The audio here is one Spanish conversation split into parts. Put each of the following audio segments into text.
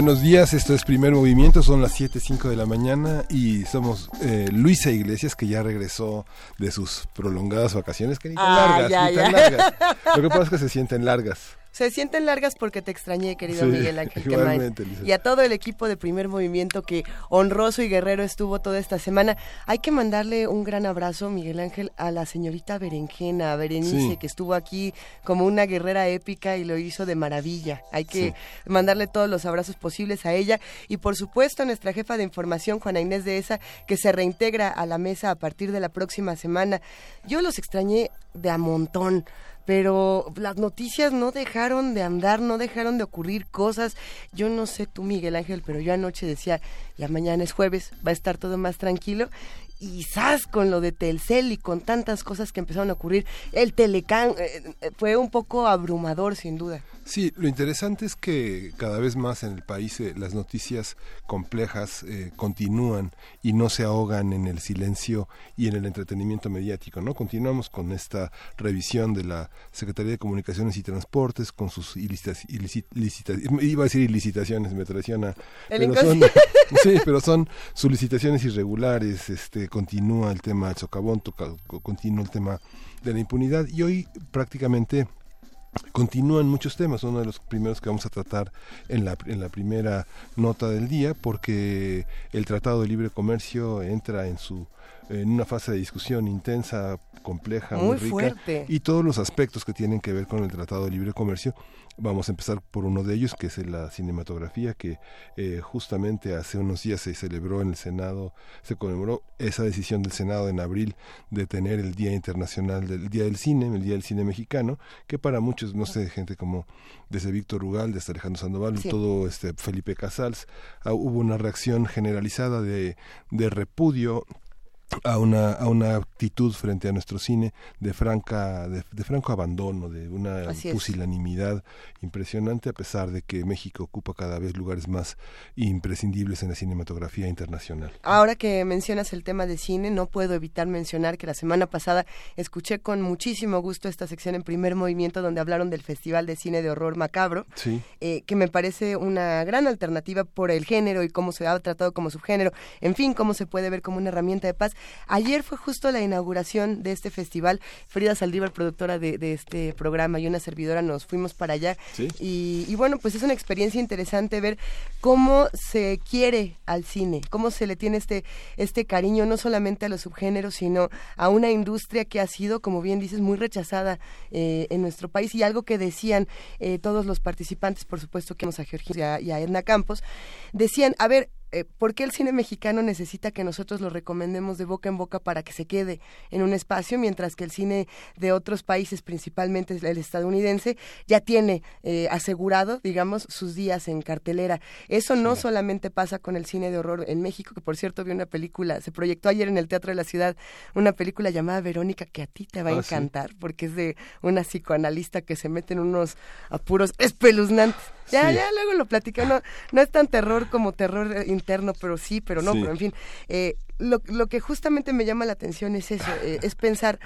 Buenos días, esto es Primer Movimiento, son las 7.05 de la mañana y somos eh, Luisa Iglesias que ya regresó de sus prolongadas vacaciones, que ni tan Ah, largas, ya, ni tan ya. largas. Lo que pasa es que se sienten largas. Se sienten largas porque te extrañé, querido Sí, Miguel Ángel igualmente. Y a todo el equipo de Primer Movimiento que honroso y guerrero estuvo toda esta semana. Hay que mandarle un gran abrazo, Miguel Ángel, a la señorita Berenjena, a Berenice, Sí. que estuvo aquí como una guerrera épica y lo hizo de maravilla. Hay que mandarle todos los abrazos posibles a ella. Y por supuesto a nuestra jefa de información, Juana Inés de Esa, que se reintegra a la mesa a partir de la próxima semana. Yo los extrañé de a montón pero las noticias no dejaron de andar, no dejaron de ocurrir cosas. Yo no sé tú, Miguel Ángel, pero yo anoche decía, ya mañana es jueves, va a estar todo más tranquilo. Y ¡zas! con lo de Telcel y con tantas cosas que empezaron a ocurrir, el Telecán eh, eh, fue un poco abrumador, sin duda. Sí, lo interesante es que cada vez más en el país eh, las noticias complejas eh, continúan y no se ahogan en el silencio y en el entretenimiento mediático, ¿no? Continuamos con esta revisión de la Secretaría de Comunicaciones y Transportes con sus ilicitas, ilicit- licita- iba a decir ilicitaciones, me traiciona. Pero son, sí, pero son solicitaciones irregulares, este continúa el tema del socavón, continúa el tema de la impunidad y hoy prácticamente continúan muchos temas, uno de los primeros que vamos a tratar en la, en la primera nota del día, porque el Tratado de Libre Comercio entra en su en una fase de discusión intensa, compleja, muy, Muy rica, fuerte. y todos los aspectos que tienen que ver con el Tratado de Libre Comercio. Vamos a empezar por uno de ellos, que es la cinematografía, que eh, justamente hace unos días se celebró en el Senado, se conmemoró esa decisión del Senado en abril de tener el Día Internacional del Día del Cine, el Día del Cine Mexicano, que para muchos, no sé, gente como desde Víctor Rugal, desde Alejandro Sandoval, Sí. todo este Felipe Casals, ah, hubo una reacción generalizada de, de repudio a una, a una actitud frente a nuestro cine de franca de, de franco abandono de una Así es. pusilanimidad impresionante a pesar de que México ocupa cada vez lugares más imprescindibles en la cinematografía internacional Ahora que mencionas el tema de cine, no puedo evitar mencionar que la semana pasada escuché con muchísimo gusto esta sección en primer movimiento donde hablaron del Festival de Cine de Horror Macabro. sí eh, que me parece una gran alternativa por el género y cómo se ha tratado como subgénero, en fin, cómo se puede ver como una herramienta de paz. Ayer fue justo la inauguración de este festival. Frida Saldívar, productora de, de este programa, y una servidora nos fuimos para allá. Sí. Y, y bueno, pues es una experiencia interesante ver cómo se quiere al cine, cómo se le tiene este, este cariño no solamente a los subgéneros, sino a una industria que ha sido, como bien dices, muy rechazada eh, en nuestro país y algo que decían eh, todos los participantes, por supuesto que vamos a Georgina y a, y a Edna Campos, decían, a ver, eh, ¿por qué el cine mexicano necesita que nosotros lo recomendemos de boca en boca para que se quede en un espacio, mientras que el cine de otros países, principalmente el estadounidense, ya tiene eh, asegurado, digamos, sus días en cartelera? Eso no solamente pasa con el cine de horror en México, que por cierto vi una película, se proyectó ayer en el Teatro de la Ciudad, una película llamada Verónica que a ti te va a Ah, sí. encantar, porque es de una psicoanalista que se mete en unos apuros espeluznantes. Ya, Sí. ya luego lo platica, no, no es tan terror como terror interno, pero sí, pero no, Sí. pero en fin, eh, lo, lo que justamente me llama la atención es eso, eh, es pensar,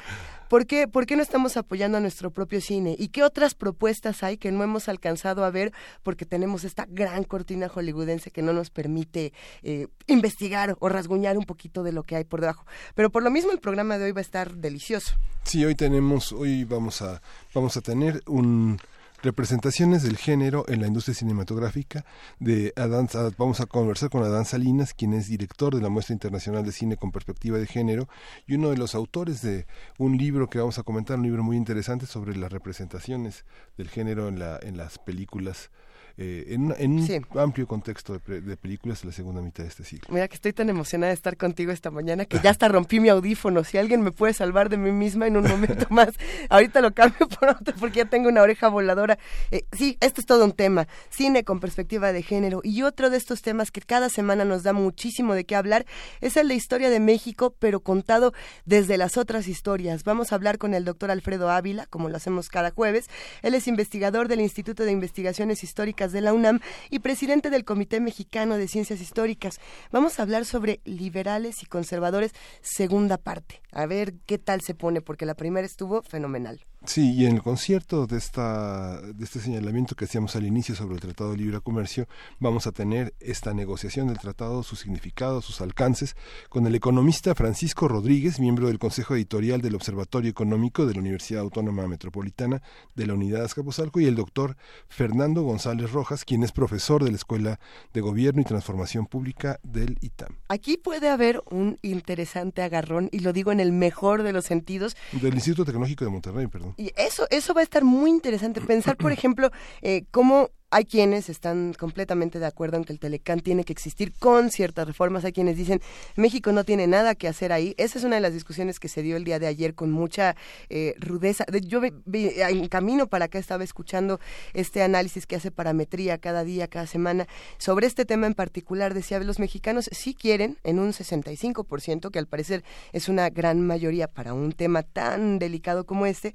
¿por qué, ¿por qué no estamos apoyando a nuestro propio cine? ¿Y qué otras propuestas hay que no hemos alcanzado a ver porque tenemos esta gran cortina hollywoodense que no nos permite eh, investigar o rasguñar un poquito de lo que hay por debajo? Pero por lo mismo el programa de hoy va a estar delicioso. Sí, hoy tenemos, hoy vamos a, vamos a tener un representaciones del género en la industria cinematográfica de Adán, vamos a conversar con Adán Salinas, quien es director de la Muestra Internacional de Cine con Perspectiva de Género y uno de los autores de un libro que vamos a comentar, un libro muy interesante sobre las representaciones del género en, la, en las películas eh, en, un amplio contexto de, películas de la segunda mitad de este siglo. Mira que estoy tan emocionada de estar contigo esta mañana que ya hasta rompí mi audífono. Si alguien me puede salvar de mí misma en un momento más, ahorita lo cambio por otro porque ya tengo una oreja voladora. Eh, sí, esto es todo un tema. Cine con perspectiva de género. Y otro de estos temas que cada semana nos da muchísimo de qué hablar es el de historia de México, pero contado desde las otras historias. Vamos a hablar con el doctor Alfredo Ávila, como lo hacemos cada jueves. Él es investigador del Instituto de Investigaciones Históricas de la UNAM y presidente del Comité Mexicano de Ciencias Históricas. Vamos a hablar sobre liberales y conservadores, segunda parte. A ver qué tal se pone, porque la primera estuvo fenomenal. Sí, y en el concierto de, esta, de este señalamiento que hacíamos al inicio sobre el Tratado de Libre Comercio, vamos a tener esta negociación del tratado, su significado, sus alcances, con el economista Francisco Rodríguez, miembro del Consejo Editorial del Observatorio Económico de la Universidad Autónoma Metropolitana de la Unidad Azcapotzalco, y el doctor Fernando González Rojas, quien es profesor de la Escuela de Gobierno y Transformación Pública del ITAM. Aquí puede haber un interesante agarrón, y lo digo en el mejor de los sentidos. Del Instituto Tecnológico de Monterrey, perdón. Y eso, eso va a estar muy interesante. Pensar, por ejemplo, eh, cómo hay quienes están completamente de acuerdo en que el Telecán tiene que existir con ciertas reformas. Hay quienes dicen México no tiene nada que hacer ahí. Esa es una de las discusiones que se dio el día de ayer con mucha eh, rudeza. Yo en camino para acá estaba escuchando este análisis que hace parametría cada día, cada semana sobre este tema en particular. Decía los mexicanos sí quieren en un 65%, que al parecer es una gran mayoría para un tema tan delicado como este,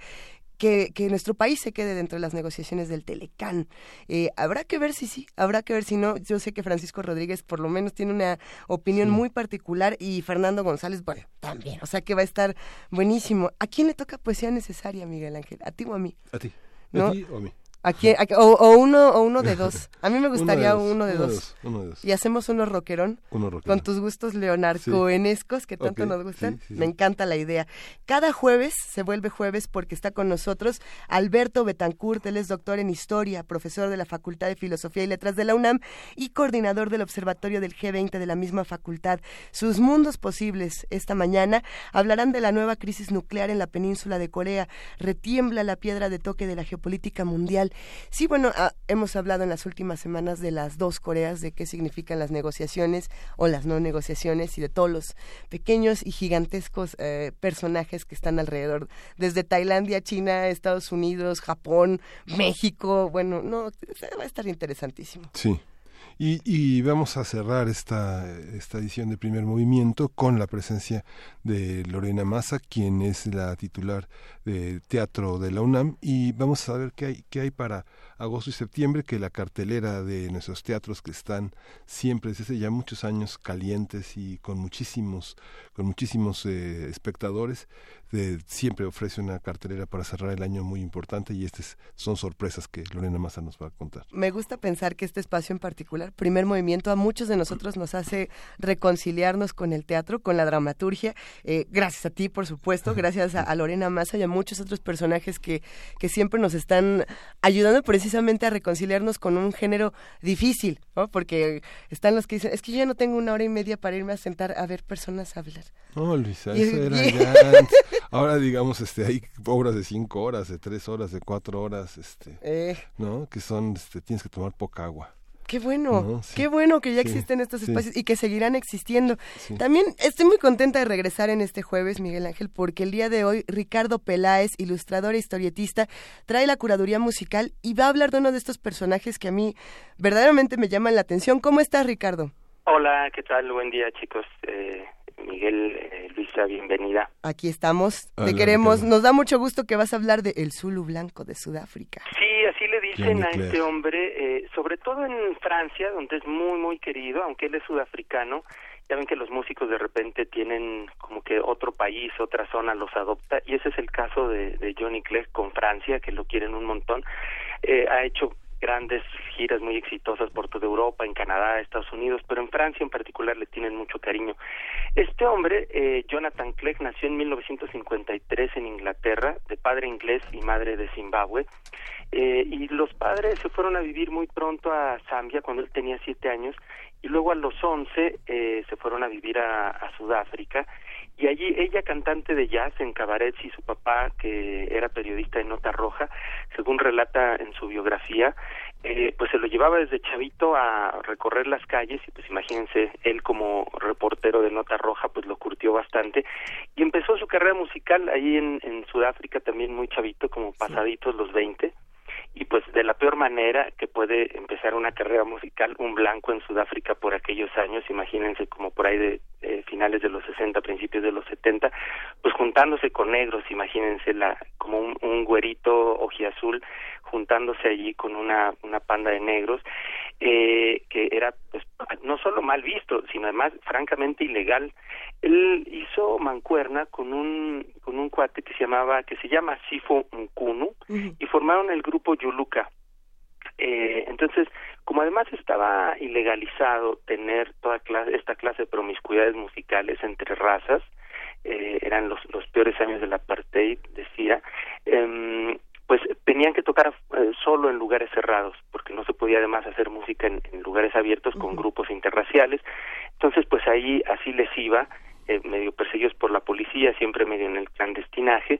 que, nuestro país se quede dentro de las negociaciones del Telecán. Eh, habrá que ver si sí, habrá que ver si no. Yo sé que Francisco Rodríguez por lo menos tiene una opinión muy particular y Fernando González, bueno, también. O sea que va a estar buenísimo. ¿A quién le toca poesía necesaria, Miguel Ángel? ¿A ti o a mí? A ti. ¿A ti o a mí? O, uno, o uno de dos. A mí me gustaría uno de dos. Y hacemos uno rockerón, con tus gustos leonarcoenescos que tanto nos gustan. me encanta la idea. Cada jueves se vuelve jueves porque está con nosotros Alberto Betancourt. Él es doctor en historia, profesor de la Facultad de Filosofía y Letras de la UNAM y coordinador del Observatorio del G20 de la misma facultad. Sus mundos posibles esta mañana hablarán de la nueva crisis nuclear en la península de Corea. Retiembla la piedra de toque de la geopolítica mundial Sí, bueno, ah, hemos hablado en las últimas semanas de las dos Coreas, de qué significan las negociaciones o las no negociaciones y de todos los pequeños y gigantescos eh, personajes que están alrededor, desde Tailandia, China, Estados Unidos, Japón, México. Bueno, no, va a estar interesantísimo. Sí. Y, y, vamos a cerrar esta, esta edición de primer movimiento con la presencia de Lorena Massa, quien es la titular de teatro de la UNAM, y vamos a ver qué hay, qué hay para agosto y septiembre, que la cartelera de nuestros teatros que están siempre desde ya muchos años calientes y con muchísimos, con muchísimos eh, espectadores, siempre ofrece una cartelera para cerrar el año muy importante y estas son sorpresas que Lorena Massa nos va a contar. Me gusta pensar que este espacio en particular, primer movimiento, a muchos de nosotros nos hace reconciliarnos con el teatro, con la dramaturgia. Eh, gracias a ti, por supuesto, gracias a, Lorena Massa y a muchos otros personajes que, que siempre nos están ayudando precisamente a reconciliarnos con un género difícil, ¿no? porque están los que dicen, es que yo ya no tengo una hora y media para irme a sentar a ver personas hablar. No, Luisa, eso era ya Ahora, digamos, este, hay obras de cinco horas, de tres horas, de cuatro horas, este, eh. ¿no? Que son, este, tienes que tomar poca agua. Qué bueno, qué bueno que ya existen estos espacios y que seguirán existiendo. También estoy muy contenta de regresar en este jueves, Miguel Ángel, porque el día de hoy Ricardo Peláez, ilustrador e historietista, trae la curaduría musical y va a hablar de uno de estos personajes que a mí verdaderamente me llaman la atención. ¿Cómo estás, Ricardo? Hola, ¿qué tal? Buen día, chicos. Eh, Miguel, eh, Luisa, bienvenida. Aquí estamos, te queremos, nos da mucho gusto que vas a hablar de El Zulu Blanco de Sudáfrica. Sí, así le dicen a este hombre, eh, sobre todo en Francia, donde es muy, muy querido, aunque él es sudafricano, ya ven que los músicos de repente tienen como que otro país, otra zona los adopta, y ese es el caso de, de Johnny Clegg con Francia, que lo quieren un montón. Eh, ha hecho grandes giras muy exitosas por toda Europa, en Canadá, Estados Unidos, pero en Francia en particular le tienen mucho cariño. Este hombre, eh, Jonathan Clegg, nació en 1953 en Inglaterra, de padre inglés y madre de Zimbabue, eh, y los padres se fueron a vivir muy pronto a Zambia cuando él tenía siete años, y luego a los once eh, se fueron a vivir a, a Sudáfrica, y allí ella cantante de jazz en cabarets y su papá que era periodista de Nota Roja, según relata en su biografía, eh, pues se lo llevaba desde chavito a recorrer las calles y pues imagínense, él como reportero de Nota Roja pues lo curtió bastante y empezó su carrera musical ahí en, en Sudáfrica también muy chavito, como pasaditos los 20 y pues de la peor manera que puede empezar una carrera musical un blanco en Sudáfrica por aquellos años, imagínense como por ahí de finales de los 60, principios de los 70, pues juntándose con negros, imagínense la como un, un güerito ojiazul juntándose allí con una una panda de negros eh, que era pues no solo mal visto, sino además francamente ilegal. Él hizo mancuerna con un con un cuate que se llamaba que se llama Sifo Nkunu y formaron el grupo Yuluka. Eh, entonces, como además estaba ilegalizado tener toda clase, esta clase de promiscuidades musicales entre razas, eh, eran los, los peores años del apartheid, decía, eh, pues tenían que tocar eh, solo en lugares cerrados, porque no se podía además hacer música en, lugares abiertos con grupos interraciales. Entonces, pues ahí así les iba, eh, medio perseguidos por la policía, siempre medio en el clandestinaje.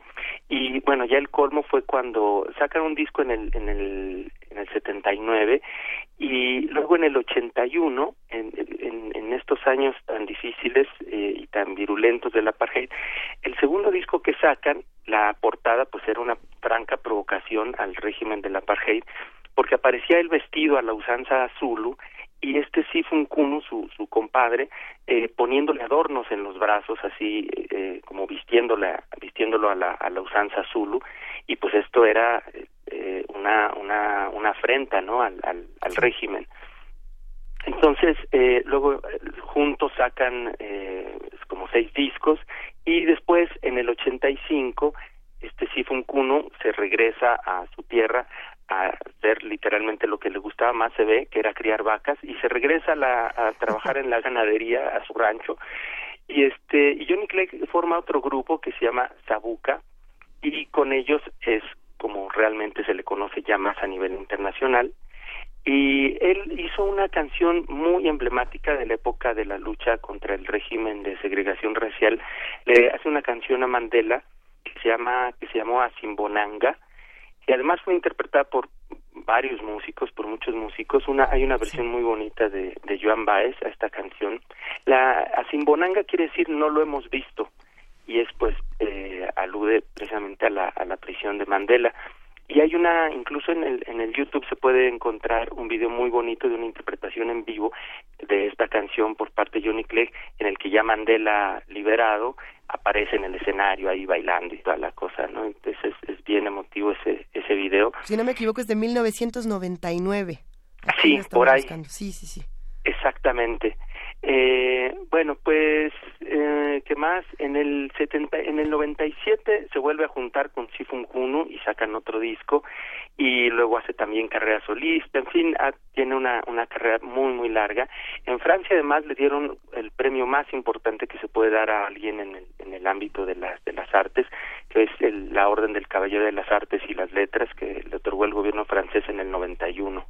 Y bueno, ya el colmo fue cuando sacan un disco en el, en el, en el 79 y luego en el 81, en, en, en estos años tan difíciles eh, y tan virulentos del apartheid, el segundo disco que sacan la portada pues era una franca provocación al régimen del apartheid porque aparecía el vestido a la usanza Zulu y este Sifun Kunu, su, su compadre, eh, poniéndole adornos en los brazos, así eh, como vistiéndole, vistiéndolo a la, a la usanza Zulu, y pues esto era eh, una, una, una afrenta, ¿no?, al, al, al régimen. Entonces, eh, luego juntos sacan eh, como seis discos y después en el 85 este Sifun Kuno se regresa a su tierra a hacer literalmente lo que le gustaba más se ve que era criar vacas y se regresa a, la, a trabajar en la ganadería a su rancho y este y Johnny Clegg forma otro grupo que se llama Sabuca y con ellos es como realmente se le conoce ya más a nivel internacional y él hizo una canción muy emblemática de la época de la lucha contra el régimen de segregación racial. Le hace una canción a Mandela que se llama que se llamó Asimbonanga y además fue interpretada por varios músicos, por muchos músicos. Una hay una versión muy bonita de de Joan Baez a esta canción. La Asimbonanga quiere decir no lo hemos visto y es pues eh, alude precisamente a la a la prisión de Mandela y hay una incluso en el en el YouTube se puede encontrar un video muy bonito de una interpretación en vivo de esta canción por parte de Johnny Clegg en el que ya Mandela liberado aparece en el escenario ahí bailando y toda la cosa no entonces es, bien emotivo ese ese video. Si no me equivoco es de 1999 sí por ahí. sí sí sí. Exactamente eh, bueno, pues, eh, ¿qué más? En el 70, en el 97 se vuelve a juntar con Sifun Kunu y sacan otro disco y luego hace también carrera solista, en fin, tiene una, una carrera muy, muy larga. En Francia además le dieron el premio más importante que se puede dar a alguien en el, en el ámbito de las, de las artes, que es el, la Orden del Caballero de las Artes y las Letras que le otorgó el gobierno francés en el 91.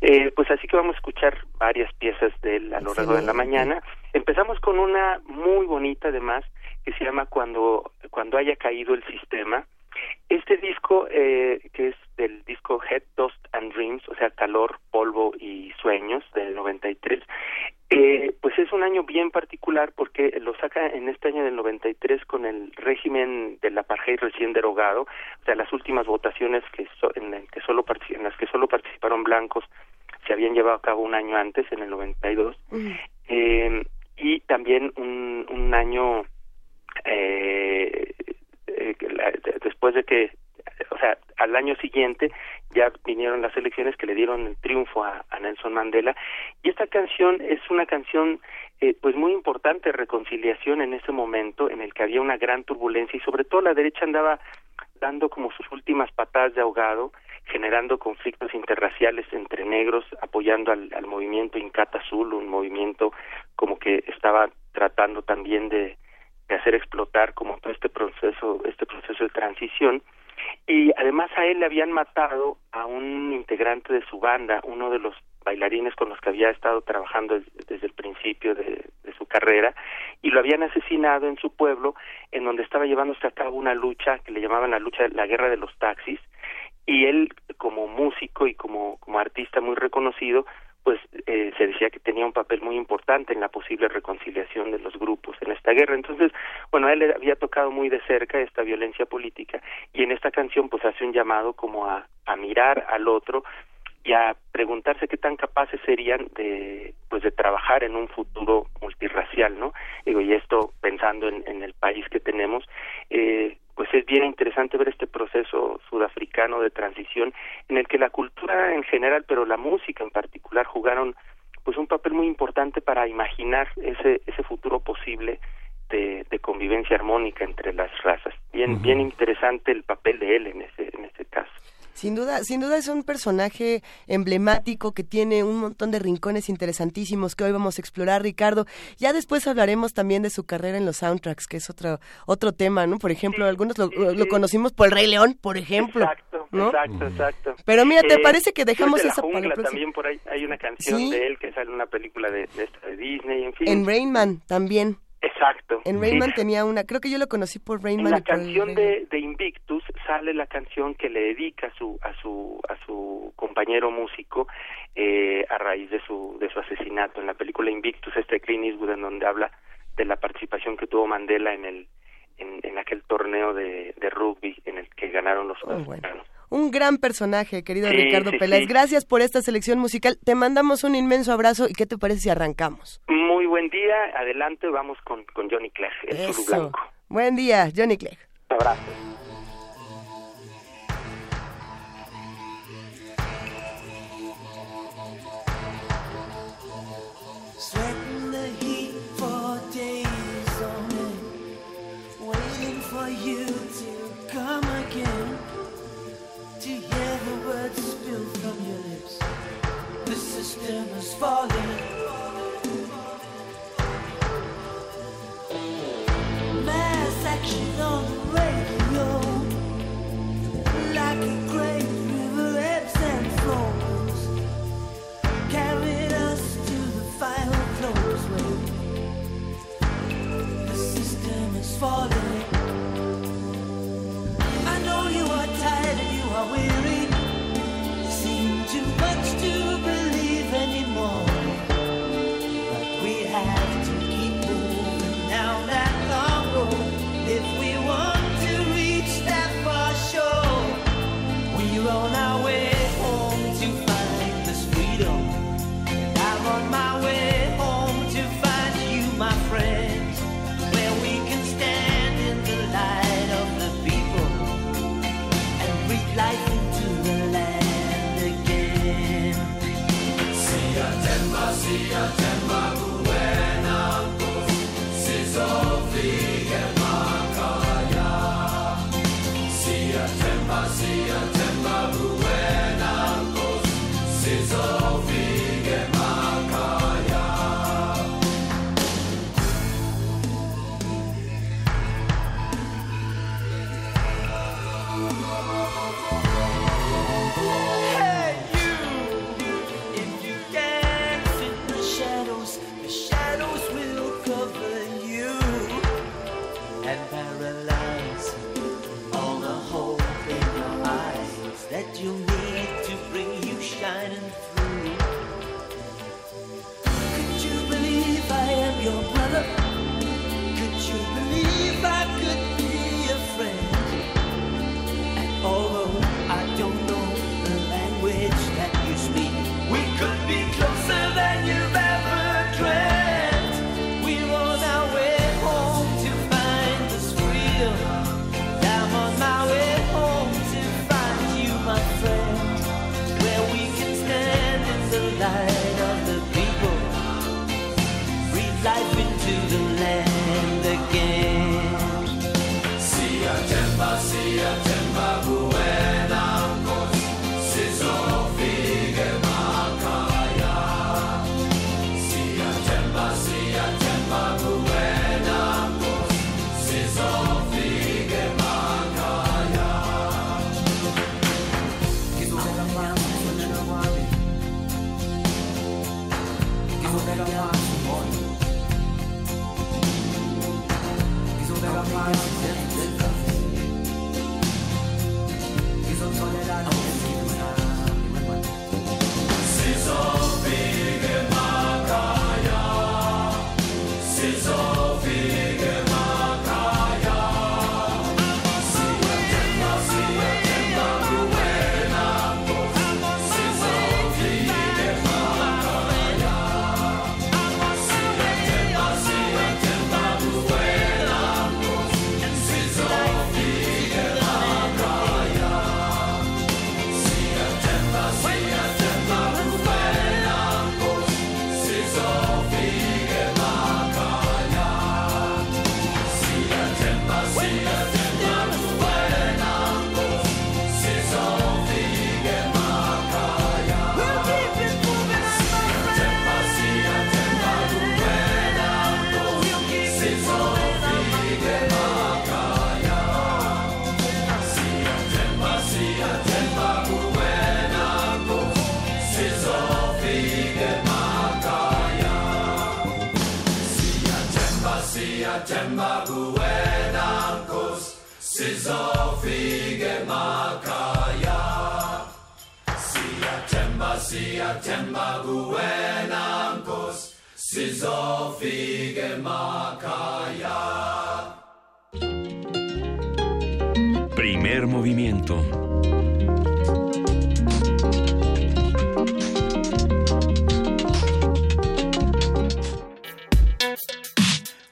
Eh, pues así que vamos a escuchar varias piezas de él a lo largo de la mañana. Empezamos con una muy bonita además que se llama Cuando, cuando haya caído el sistema. Este disco, eh, que es del disco Head, Dust and Dreams, o sea, calor, polvo y sueños del 93, eh, pues es un año bien particular porque lo saca en este año del 93 con el régimen del apartheid recién derogado, o sea, las últimas votaciones que en, el que solo en las que solo participaron blancos se habían llevado a cabo un año antes, en el 92, eh, y también un, un año eh, eh, después de que, o sea, al año siguiente ya vinieron las elecciones que le dieron el triunfo a, Nelson Mandela. Y esta canción es una canción eh, pues muy importante reconciliación en ese momento en el que había una gran turbulencia y sobre todo la derecha andaba dando como sus últimas patadas de ahogado generando conflictos interraciales entre negros, apoyando al, al movimiento Incata Azul, un movimiento como que estaba tratando también de, de hacer explotar como todo este proceso, este proceso de transición. Y además a él le habían matado a un integrante de su banda, uno de los bailarines con los que había estado trabajando desde, el principio de, su carrera, y lo habían asesinado en su pueblo, en donde estaba llevándose a cabo una lucha que le llamaban la lucha, la guerra de los taxis, y él como músico y como, como artista muy reconocido, pues eh, se decía que tenía un papel muy importante en la posible reconciliación de los grupos en esta guerra. Entonces, bueno, él había tocado muy de cerca esta violencia política y en esta canción pues hace un llamado como a, a mirar al otro y a preguntarse qué tan capaces serían de pues de trabajar en un futuro multirracial, ¿no? Y esto pensando en, en el país que tenemos, eh, pues es bien interesante ver este proceso sudafricano de transición en el que la cultura en general, pero la música en particular jugaron pues un papel muy importante para imaginar ese ese futuro posible de, de convivencia armónica entre las razas. Bien bien interesante el papel de él en ese en ese caso. Sin duda, sin duda es un personaje emblemático que tiene un montón de rincones interesantísimos que hoy vamos a explorar, Ricardo. Ya después hablaremos también de su carrera en los soundtracks, que es otro otro tema, ¿no? Por ejemplo, algunos lo, conocimos por el Rey León, por ejemplo. Exacto, exacto, exacto. Pero mira, ¿te eh, parece que dejamos esa para la También por ahí hay una canción de él que sale en una película de, de, de Disney, en fin. En Rainman también. Exacto. En Rayman tenía una, creo que yo lo conocí por Rayman. En la canción de, de, Invictus sale la canción que le dedica a su a su a su compañero músico eh, a raíz de su de su asesinato en la película Invictus este Clint Eastwood en donde habla de la participación que tuvo Mandela en el en, en aquel torneo de, de rugby en el que ganaron los oh, un gran personaje, querido Ricardo Peláez. Gracias por esta selección musical. Te mandamos un inmenso abrazo y ¿qué te parece si arrancamos? Buen día. Adelante, vamos con, con Johnny Clegg, el blanco. Buen día, Johnny Clegg. abrazo. falling.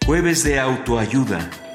Jueves de autoayuda.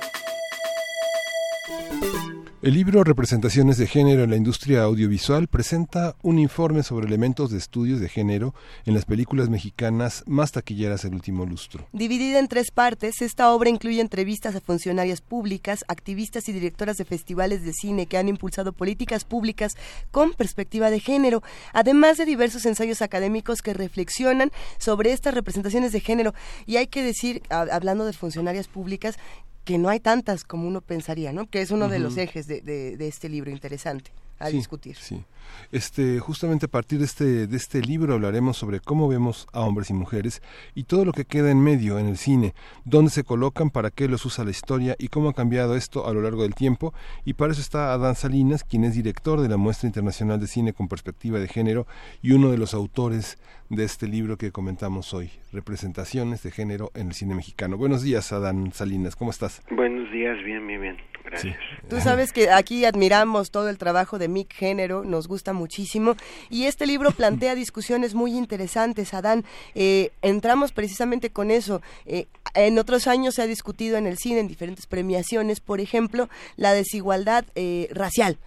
El libro Representaciones de Género en la Industria Audiovisual presenta un informe sobre elementos de estudios de género en las películas mexicanas más taquilleras del último lustro. Dividida en tres partes, esta obra incluye entrevistas a funcionarias públicas, activistas y directoras de festivales de cine que han impulsado políticas públicas con perspectiva de género, además de diversos ensayos académicos que reflexionan sobre estas representaciones de género. Y hay que decir, hablando de funcionarias públicas, que no hay tantas como uno pensaría, ¿no? Que es uno de los ejes de, de, este libro interesante a discutir. Sí. Este, justamente a partir de este, de este libro hablaremos sobre cómo vemos a hombres y mujeres y todo lo que queda en medio en el cine, dónde se colocan, para qué los usa la historia y cómo ha cambiado esto a lo largo del tiempo. Y para eso está Adán Salinas, quien es director de la Muestra Internacional de Cine con Perspectiva de Género y uno de los autores de este libro que comentamos hoy, Representaciones de Género en el Cine Mexicano. Buenos días, Adán Salinas, ¿cómo estás? Buenos días, bien, bien, bien. Gracias. Tú sabes que aquí admiramos todo el trabajo de Mick Género, nos gusta muchísimo. Y este libro plantea discusiones muy interesantes, Adán. Eh, entramos precisamente con eso. Eh, en otros años se ha discutido en el cine, en diferentes premiaciones, por ejemplo, la desigualdad eh, racial.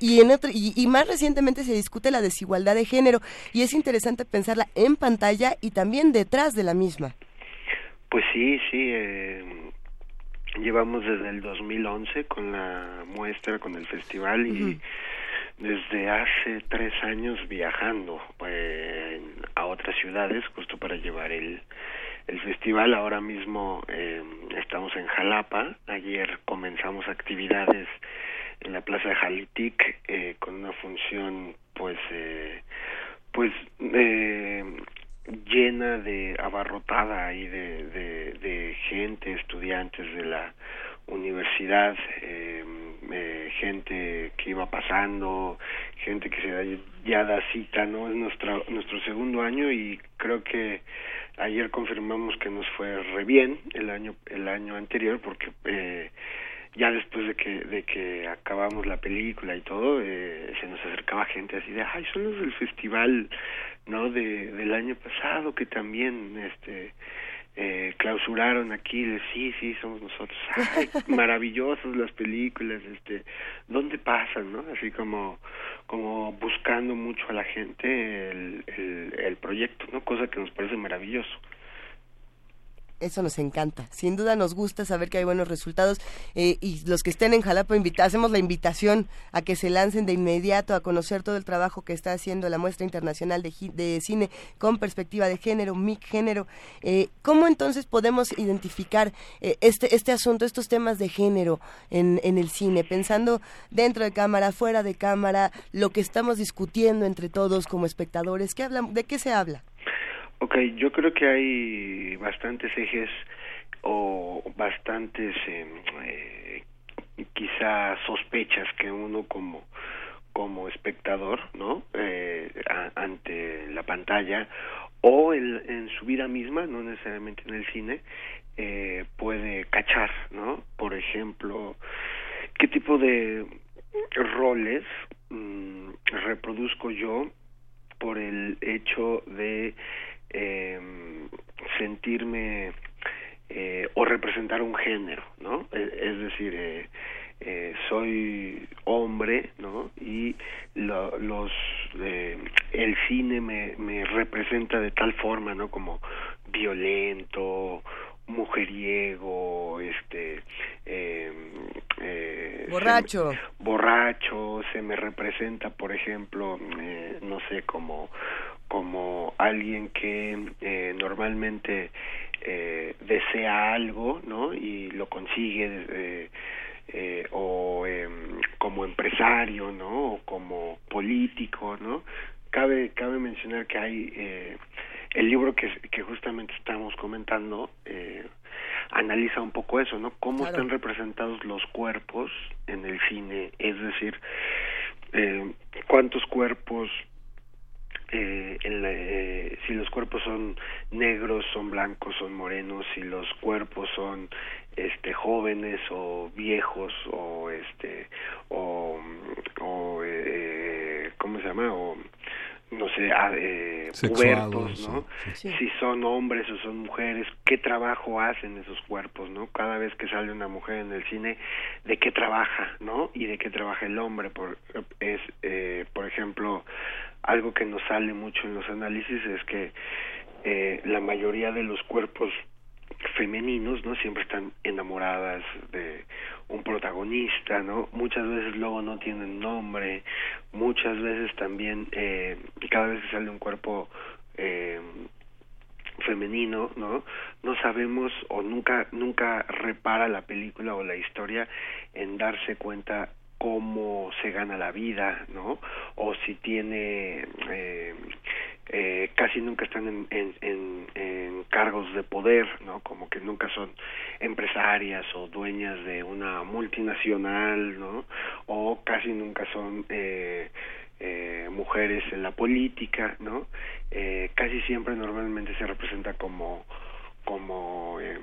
Y, en otro, y, más recientemente se discute la desigualdad de género y es interesante pensarla en pantalla y también detrás de la misma. Pues sí, sí. Llevamos desde el 2011 con la muestra, con el festival y desde hace tres años viajando eh, a otras ciudades justo para llevar el, el festival. Ahora mismo eh, estamos en Jalapa. Ayer comenzamos actividades en la Plaza de Jalitic eh, con una función pues eh, pues eh, llena de abarrotada y de, de, gente, estudiantes de la universidad, eh, eh, gente que iba pasando, gente que se ya da cita, ¿no? Es nuestro, nuestro segundo año y creo que ayer confirmamos que nos fue re bien el año, el año anterior porque eh, ya después de que, de que acabamos la película y todo, eh, se nos acercaba gente así de, ay, son los del festival, ¿no? De, del año pasado que también, este, eh, clausuraron aquí, sí, sí, somos nosotros, Ay, maravillosos las películas, este, ¿dónde pasan, no? Así como, como buscando mucho a la gente el, el, el proyecto, ¿no? Cosa que nos parece maravilloso. Eso nos encanta. Sin duda nos gusta saber que hay buenos resultados eh, y los que estén en Jalapa hacemos la invitación a que se lancen de inmediato a conocer todo el trabajo que está haciendo la muestra internacional de, cine con perspectiva de género, MIC género. Eh, ¿Cómo entonces podemos identificar eh, este este asunto, estos temas de género en, en el cine, pensando dentro de cámara, fuera de cámara, lo que estamos discutiendo entre todos como espectadores? ¿Qué hablan, ¿De qué se habla? Ok, yo creo que hay bastantes ejes o bastantes em, eh, quizá sospechas que uno como como espectador, ¿no? Eh, ante la pantalla o en su vida misma, no necesariamente en el cine, eh, puede cachar, ¿no? Por ejemplo, qué tipo de roles mm, reproduzco yo por el hecho de eh, sentirme eh, o representar un género, ¿no? Es, decir, eh, eh, soy hombre, ¿no? Y los eh, el cine me, me representa de tal forma, ¿no? Como violento, mujeriego, este, eh, eh, borracho, borracho, se me representa, por ejemplo, eh, no sé, como como alguien que eh, normalmente eh, desea algo, ¿no? Y lo consigue, eh, eh, o em, como empresario, ¿no? O como político, ¿no? Cabe cabe mencionar que hay eh, el libro que, que justamente estamos comentando analiza un poco eso, ¿no? Cómo están representados los cuerpos en el cine, es decir, cuántos cuerpos eh, eh, si los cuerpos son negros, son blancos, son morenos, si los cuerpos son este jóvenes o viejos o este o, o eh, cómo se llama o no sé, ah, eh, pubertos, ¿no? Si son hombres o son mujeres, qué trabajo hacen esos cuerpos, ¿no? Cada vez que sale una mujer en el cine, de qué trabaja, ¿no? Y de qué trabaja el hombre, por, es, eh, por ejemplo, algo que nos sale mucho en los análisis es que eh, la mayoría de los cuerpos femeninos, ¿no? Siempre están enamoradas de un protagonista, ¿no? Muchas veces luego no tienen nombre, muchas veces también, eh, cada vez que sale un cuerpo eh, femenino, ¿no? No sabemos o nunca, nunca repara la película o la historia en darse cuenta cómo se gana la vida, ¿no? O si tiene eh, eh, casi nunca están en, en, en, cargos de poder, ¿no? Como que nunca son empresarias o dueñas de una multinacional, ¿no? O casi nunca son eh, eh, mujeres en la política, ¿no? Eh, casi siempre normalmente se representa como como eh,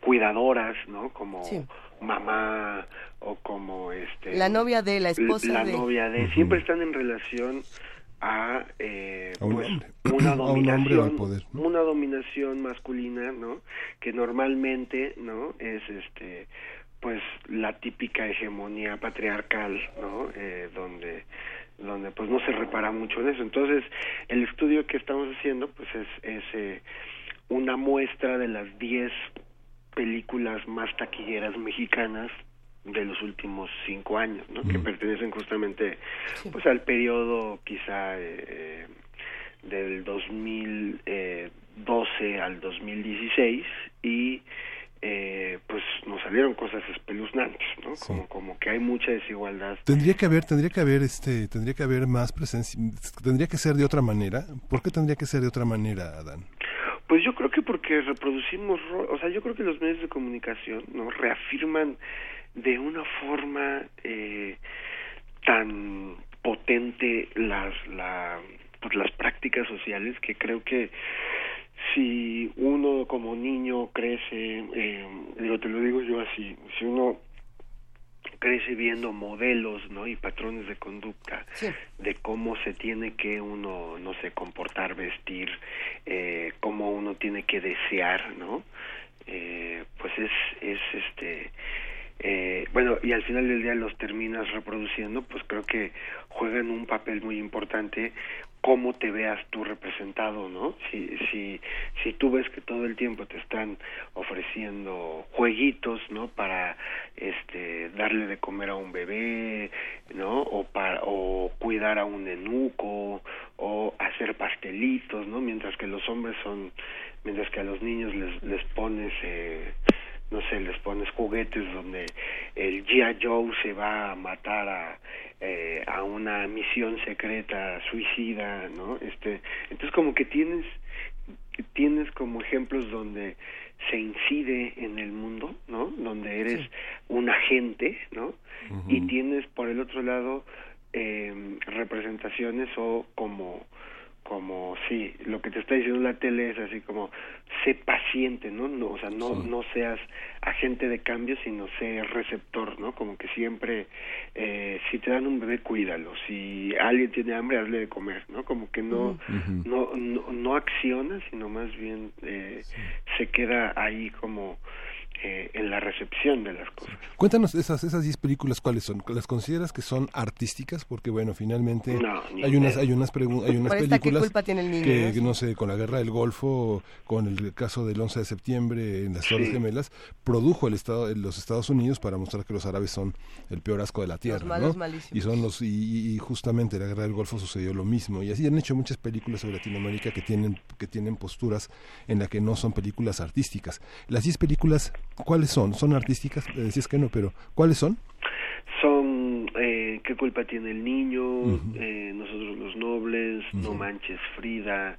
cuidadoras, ¿no? Como mamá o como este la novia de la esposa la novia de. Siempre están en relación a, eh, pues, una dominación una dominación masculina no que normalmente no es este pues la típica hegemonía patriarcal no eh, donde donde pues no se repara mucho en eso. Entonces el estudio que estamos haciendo pues es, es eh, una muestra de las 10 películas más taquilleras mexicanas de los últimos cinco años, ¿no? Que pertenecen justamente, pues, al periodo quizá eh, del 2012 al 2016 y eh, pues nos salieron cosas espeluznantes, ¿no? Como, como que hay mucha desigualdad. Tendría que haber, tendría que haber, este, tendría que haber más presencia, tendría que ser de otra manera. ¿Por qué tendría que ser de otra manera, Adán? Pues yo creo que porque reproducimos, o sea, yo creo que los medios de comunicación no reafirman de una forma eh, tan potente las la, pues las prácticas sociales que creo que si uno como niño crece, eh, digo, te lo digo yo así, si uno crece viendo modelos no y patrones de conducta de cómo se tiene que uno no sé comportar vestir eh, cómo uno tiene que desear no eh, pues es es este eh, bueno y al final del día los terminas reproduciendo pues creo que juegan un papel muy importante cómo te veas tú representado, ¿no? Si, si, si tú ves que todo el tiempo te están ofreciendo jueguitos, ¿no? Para este darle de comer a un bebé, ¿no? O para o cuidar a un enuco o hacer pastelitos, ¿no? Mientras que los hombres son mientras que a los niños les les pones eh, no sé, les pones juguetes donde el G.I. Joe se va a matar a, eh, a una misión secreta suicida, ¿no? Este, entonces como que tienes, tienes como ejemplos donde se incide en el mundo, ¿no? Donde eres un agente, ¿no? Y tienes por el otro lado eh, representaciones o como como sí, lo que te está diciendo la tele es así como sé paciente, ¿no? no o sea, no no seas agente de cambio, sino sé receptor, ¿no? Como que siempre eh, si te dan un bebé, cuídalo, si alguien tiene hambre, hazle de comer, ¿no? Como que no no, no, no acciona, sino más bien eh, se queda ahí como eh, en la recepción de las cosas. Cuéntanos esas esas 10 películas cuáles son. ¿Las consideras que son artísticas? Porque bueno, finalmente hay unas hay unas hay unas películas que no sé, con la Guerra del Golfo, con el caso del 11 de septiembre en las Torres Gemelas, produjo el estado los Estados Unidos para mostrar que los árabes son el peor asco de la tierra, ¿no? Y son los y, justamente en la Guerra del Golfo sucedió lo mismo y así han hecho muchas películas sobre Latinoamérica que tienen que tienen posturas en la que no son películas artísticas. Las 10 películas ¿Cuáles son? ¿Son artísticas? Decías que no, pero ¿cuáles son? Son eh, ¿Qué culpa tiene el niño? eh, nosotros los nobles, No manches Frida,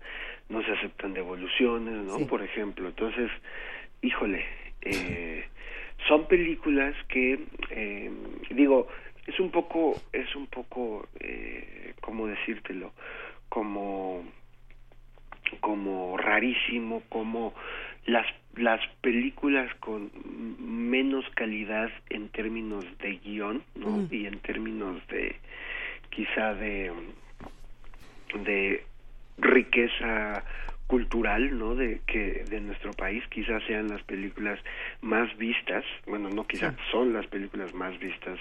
No se aceptan devoluciones, ¿no? Por ejemplo. Entonces, híjole, eh, son películas que, eh, digo, es un poco, es un poco, eh, ¿cómo decírtelo? como como rarísimo como las las películas con menos calidad en términos de guion ¿no? y en términos de quizá de de riqueza cultural no de que de nuestro país quizás sean las películas más vistas bueno no quizás son las películas más vistas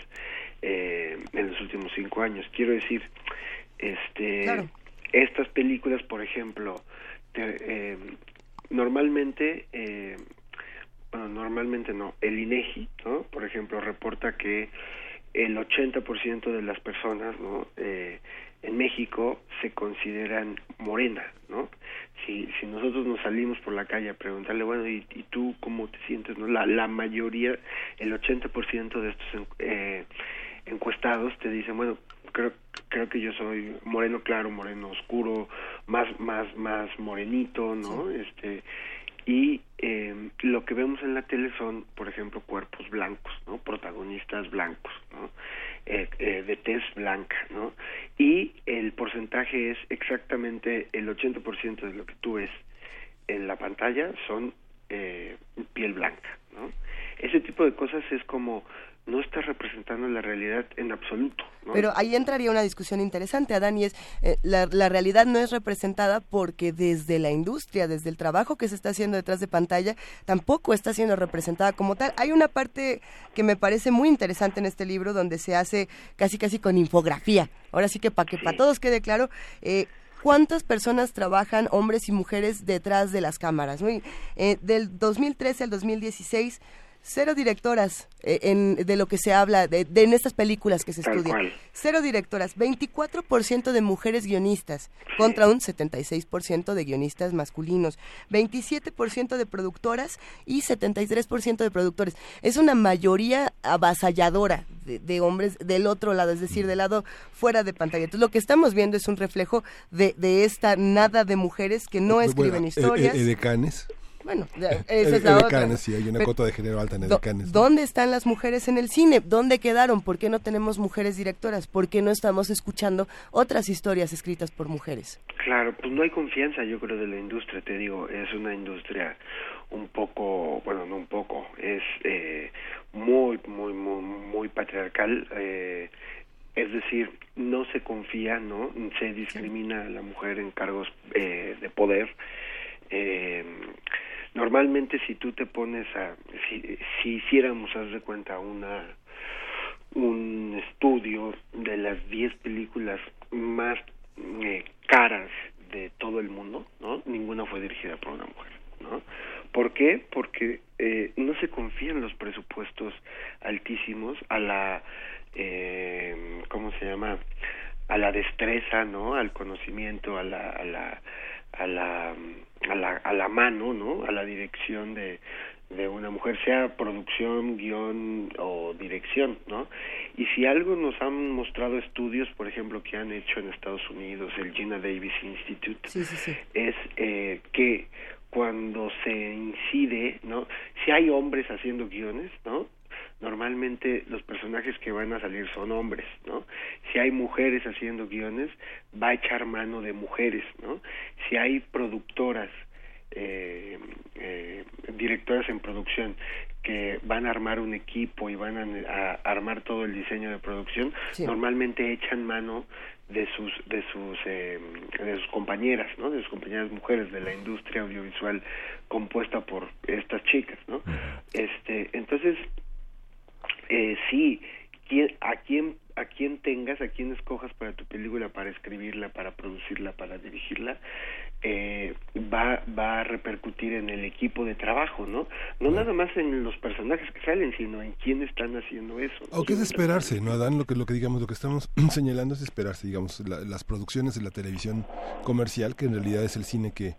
eh, en los últimos cinco años. Quiero decir este estas películas por ejemplo eh, normalmente eh, bueno normalmente no el INEGI no por ejemplo reporta que el 80% de las personas no eh, en México se consideran morena, ¿no? Si, si nosotros nos salimos por la calle a preguntarle, bueno, ¿y, y tú cómo te sientes? no La, la mayoría, el 80% de estos eh, encuestados te dicen, bueno, creo creo que yo soy moreno claro, moreno oscuro, más más más morenito, ¿no? Este y eh, lo que vemos en la tele son, por ejemplo, cuerpos blancos, ¿no? Protagonistas blancos, ¿no? Eh, eh, de tez blanca, ¿no? Y el porcentaje es exactamente el 80% de lo que tú ves en la pantalla son eh, piel blanca, ¿no? Ese tipo de cosas es como no está representando la realidad en absoluto. Pero ahí entraría una discusión interesante, Adán, y es eh, la, la, realidad no es representada porque desde la industria, desde el trabajo que se está haciendo detrás de pantalla, tampoco está siendo representada como tal. Hay una parte que me parece muy interesante en este libro donde se hace casi casi con infografía. Ahora sí que para que para todos quede claro, eh, cuántas personas trabajan, hombres y mujeres, detrás de las cámaras. Eh, del 2013 al 2016 cero directoras eh, en, de lo que se habla de, en estas películas que se estudian. Cero directoras, 24% de mujeres guionistas contra un 76% de guionistas masculinos, 27% de productoras y 73% de productores. Es una mayoría avasalladora de, hombres del otro lado, es decir, del lado fuera de pantalla. Entonces lo que estamos viendo es un reflejo de, de esta nada de mujeres que no escriben historias. de canes bueno, esa es la otra. Sí, hay una cota de género alta en Edecanes. ¿Dónde están las mujeres en el cine? ¿Dónde quedaron? ¿Por qué no tenemos mujeres directoras? ¿Por qué no estamos escuchando otras historias escritas por mujeres? Claro, pues no hay confianza, yo creo, de la industria, te digo, es una industria un poco, bueno, no un poco, es eh, muy, muy, muy, muy patriarcal. Eh, es decir, no se confía, ¿no? Se discrimina a la mujer en cargos eh, de poder. Eh, Normalmente si tú te pones a, si, si hiciéramos, haz de cuenta, una un estudio de las 10 películas más eh, caras de todo el mundo, ¿no? Ninguna fue dirigida por una mujer, ¿no? ¿Por qué? Porque eh, no se confían los presupuestos altísimos a la, eh, ¿cómo se llama? A la destreza, ¿no? Al conocimiento, a la, a la, a la a la, a la mano, ¿no? A la dirección de, de una mujer, sea producción, guion o dirección, ¿no? Y si algo nos han mostrado estudios, por ejemplo, que han hecho en Estados Unidos, el Gina Davis Institute, es eh, que cuando se incide, ¿no? Si hay hombres haciendo guiones, ¿no? Normalmente los personajes que van a salir son hombres, ¿no? Si hay mujeres haciendo guiones, va a echar mano de mujeres, ¿no? Si hay productoras, eh, eh, directoras en producción que van a armar un equipo y van a, armar todo el diseño de producción, normalmente echan mano de sus de sus eh, de sus compañeras, ¿no? De sus compañeras mujeres de la industria audiovisual compuesta por estas chicas, ¿no? Este, entonces eh, sí, a quién a quién tengas, a quién escojas para tu película, para escribirla, para producirla, para dirigirla, eh, va va a repercutir en el equipo de trabajo, ¿no? No nada más en los personajes que salen, sino en quién están haciendo eso. O que es esperarse, ¿no, Adán? Lo que lo que digamos, lo que estamos señalando es esperarse, digamos, las producciones de la televisión comercial, que en realidad es el cine que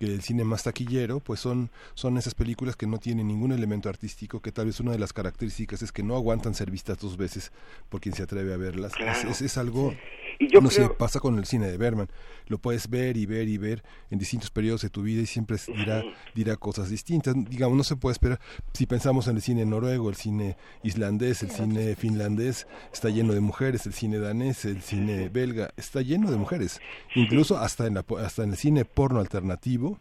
el cine más taquillero, pues son, son esas películas que no tienen ningún elemento artístico, que tal vez una de las características es que no aguantan ser vistas dos veces por quien se atreve a verlas. Es, es, algo Y yo no sé, pasa con el cine de Berman. Lo puedes ver y ver y ver en distintos periodos de tu vida y siempre dirá, dirá cosas distintas. Digamos, no se puede esperar. Si pensamos en el cine noruego, el cine islandés, el cine finlandés, está lleno de mujeres, el cine danés, el cine belga, está lleno de mujeres. Incluso hasta en, la, hasta en el cine porno alternativo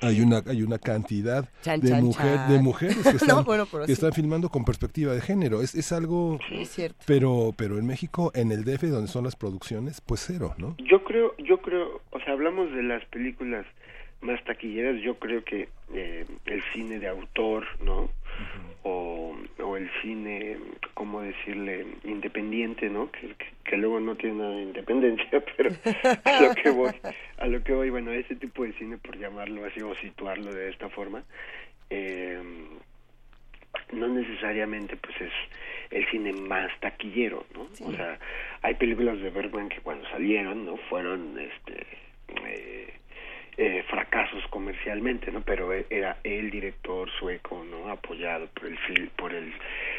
hay una hay una cantidad de, mujer, de mujeres que están, que están filmando con perspectiva de género. Es, es algo pero pero en México en el DF donde son las producciones pues cero no yo creo yo creo o sea hablamos de las películas más taquilleras yo creo que eh, el cine de autor no o, o el cine, ¿cómo decirle? Independiente, ¿no? Que, que, luego no tiene nada de independencia, pero a lo que voy, a lo que voy, bueno, ese tipo de cine, por llamarlo así o situarlo de esta forma, eh, no necesariamente pues es el cine más taquillero, ¿no? O sea, hay películas de Bergman que cuando salieron, ¿no? Fueron, este, eh, eh, fracasos comercialmente, ¿no? Pero e, era el director sueco, ¿no? Apoyado por el por el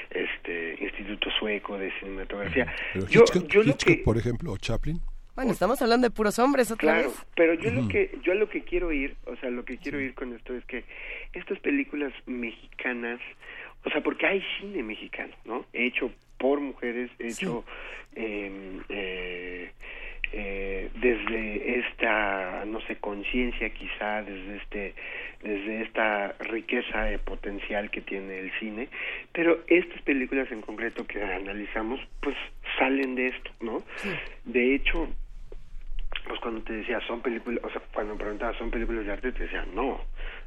este Instituto Sueco de Cinematografía. yo, yo lo que, por ejemplo, o Chaplin. Bueno, estamos hablando de puros hombres otra claro, pero yo lo que yo lo que quiero ir, o sea, lo que quiero ir con esto es que estas películas mexicanas, o sea, porque hay cine mexicano, ¿no? Hecho por mujeres, hecho em, eh, eh, desde esta no sé conciencia quizá desde este desde esta riqueza de potencial que tiene el cine pero estas películas en concreto que analizamos pues salen de esto no de hecho pues cuando te decía son películas o sea cuando me preguntaba son películas de arte te decía no.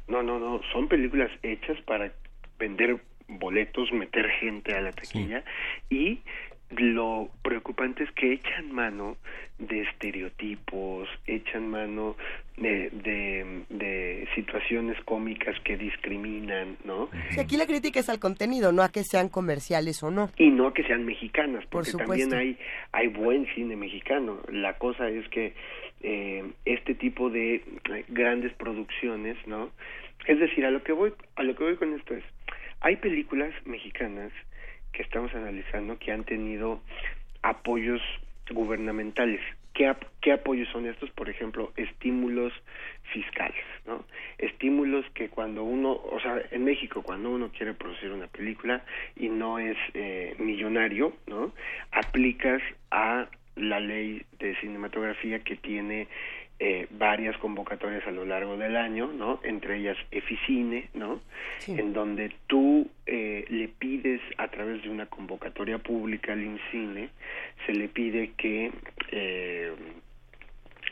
No no no son películas hechas para vender boletos meter gente a la taquilla y lo preocupante es que echan mano de estereotipos, echan mano de, de, situaciones cómicas que discriminan, ¿no? aquí la crítica es al contenido, no a que sean comerciales o no. Y no a que sean mexicanas, porque también hay, hay buen cine mexicano. La cosa es que eh, este tipo de eh, grandes producciones, ¿no? Es decir, a lo que voy, a lo que voy con esto es, hay películas mexicanas que estamos analizando que han tenido apoyos gubernamentales. ¿Qué, ¿Qué apoyos son estos? Por ejemplo, estímulos fiscales, ¿no? Estímulos que cuando uno, o sea, en México cuando uno quiere producir una película y no es eh, millonario, ¿no? Aplicas a la ley de cinematografía que tiene eh, varias convocatorias a lo largo del año, ¿no? Entre ellas Eficine, ¿no? En donde tú eh, le pides a través de una convocatoria pública al INCINE, se le pide que eh,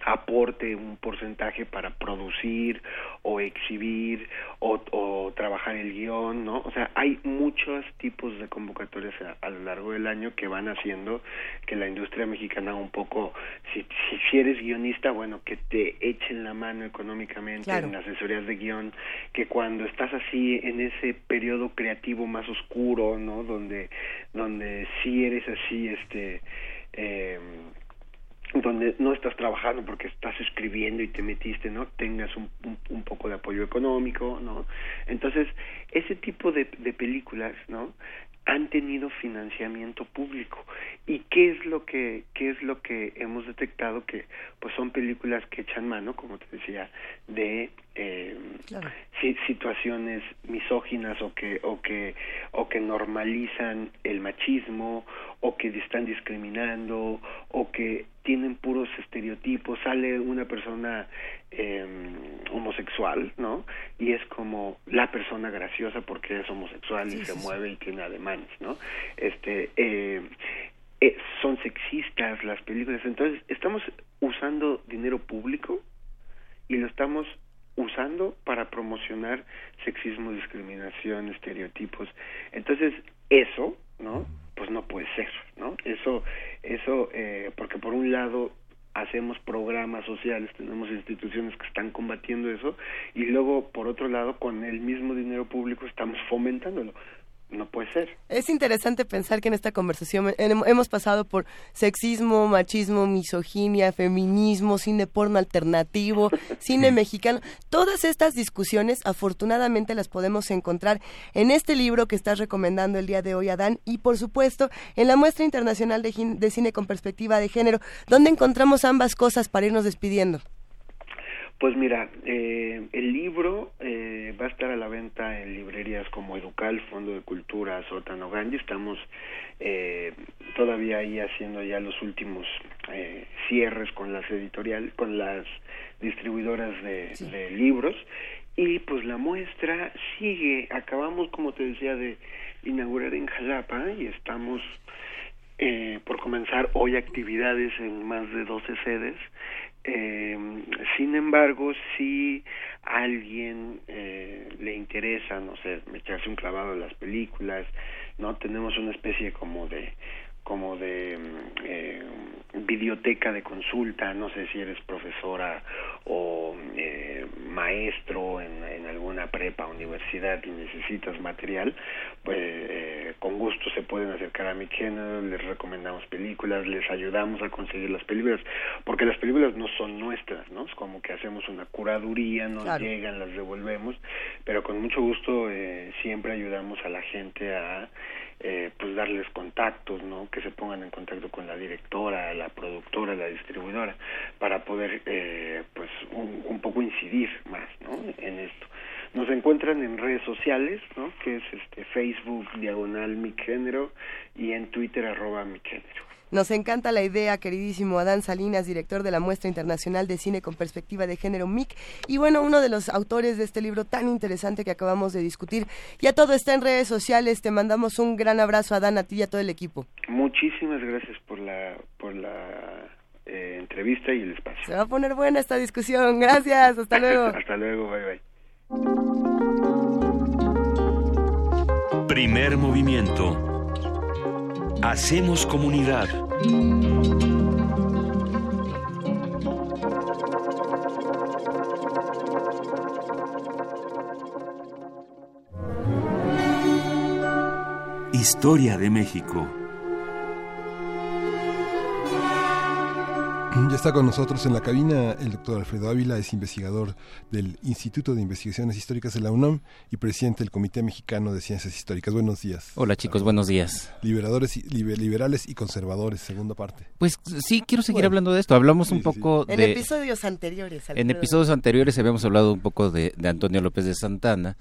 aporte un porcentaje para producir o exhibir o, o trabajar el guion, ¿no? O sea, hay muchos tipos de convocatorias a, lo largo del año que van haciendo que la industria mexicana un poco, si, si, eres guionista, bueno, que te echen la mano económicamente en asesorías de guion, que cuando estás así en ese periodo creativo más oscuro, ¿no? Donde, donde sí eres así, este... Eh, donde no estás trabajando porque estás escribiendo y te metiste, ¿no? Tengas un, un, poco de apoyo económico, ¿no? Entonces, ese tipo de, de películas, ¿no? han tenido financiamiento público y qué es lo que qué es lo que hemos detectado que pues son películas que echan mano como te decía de eh, situaciones misóginas o que o que o que normalizan el machismo o que están discriminando o que tienen puros estereotipos sale una persona eh, homosexual no y es como la persona graciosa porque es homosexual y se mueve y tiene ademanes no este eh, eh, son sexistas las películas entonces estamos usando dinero público y lo estamos usando para promocionar sexismo, discriminación, estereotipos. Entonces, eso, ¿no? Pues no puede ser, ¿no? Eso, eso, eh, porque por un lado hacemos programas sociales, tenemos instituciones que están combatiendo eso, y luego, por otro lado, con el mismo dinero público estamos fomentándolo. No puede ser. Es interesante pensar que en esta conversación hemos pasado por sexismo, machismo, misoginia, feminismo, cine porno alternativo, cine mexicano. Todas estas discusiones afortunadamente las podemos encontrar en este libro que estás recomendando el día de hoy, Adán, y por supuesto en la muestra internacional de, de cine con perspectiva de género, donde encontramos ambas cosas para irnos despidiendo. Pues mira, eh, el libro eh, va a estar a la venta en librerías como Educal, Fondo de Cultura, Sótano Ganji. Estamos eh, todavía ahí haciendo ya los últimos eh, cierres con las editoriales, con las distribuidoras de, de libros. Y pues la muestra sigue. Acabamos, como te decía, de inaugurar en Jalapa y estamos eh, por comenzar hoy actividades en más de 12 sedes eh, sin embargo, si a alguien eh, le interesa, no sé, echarse un clavado en las películas, no tenemos una especie como de como de mm, eh, biblioteca de consulta, no sé si eres profesora o eh, maestro en, en, alguna prepa, universidad y necesitas material, pues eh, con gusto se pueden acercar a mi género, les recomendamos películas, les ayudamos a conseguir las películas, porque las películas no son nuestras, ¿no? Es como que hacemos una curaduría, nos llegan, las devolvemos, pero con mucho gusto eh, siempre ayudamos a la gente a eh, pues darles contactos, ¿no? Que se pongan en contacto con la directora, la productora, la distribuidora, para poder, eh, pues, un, un, poco incidir más, ¿no? En esto. Nos encuentran en redes sociales, ¿no? Que es este Facebook diagonal mi género y en Twitter arroba mi género. Nos encanta la idea, queridísimo Adán Salinas, director de la Muestra Internacional de Cine con Perspectiva de Género MIC. Y bueno, uno de los autores de este libro tan interesante que acabamos de discutir. Ya todo está en redes sociales. Te mandamos un gran abrazo, Adán, a ti y a todo el equipo. Muchísimas gracias por la, por la eh, entrevista y el espacio. Se va a poner buena esta discusión. Gracias. Hasta luego. Hasta luego. Bye bye. Primer movimiento. Hacemos comunidad. Historia de México. Ya está con nosotros en la cabina el doctor Alfredo Ávila, es investigador del Instituto de Investigaciones Históricas de la UNAM y presidente del Comité Mexicano de Ciencias Históricas. Buenos días. Hola chicos, buenos días. Liberadores, liberales y conservadores, segunda parte. Pues sí, quiero seguir hablando de esto. Hablamos un poco de... En episodios anteriores. En episodios anteriores habíamos hablado un poco de, Antonio López de Santana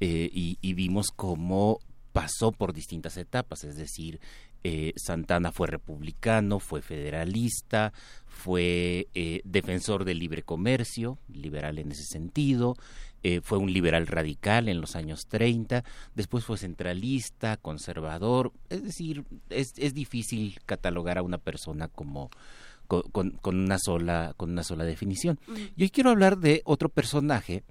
eh, y, y vimos cómo pasó por distintas etapas, es decir, eh, Santana fue republicano, fue federalista, fue eh, defensor del libre comercio, liberal en ese sentido, eh, fue un liberal radical en los años 30, después fue centralista, conservador, es decir, es, es difícil catalogar a una persona como con, con, una sola con una sola definición. Y hoy quiero hablar de otro personaje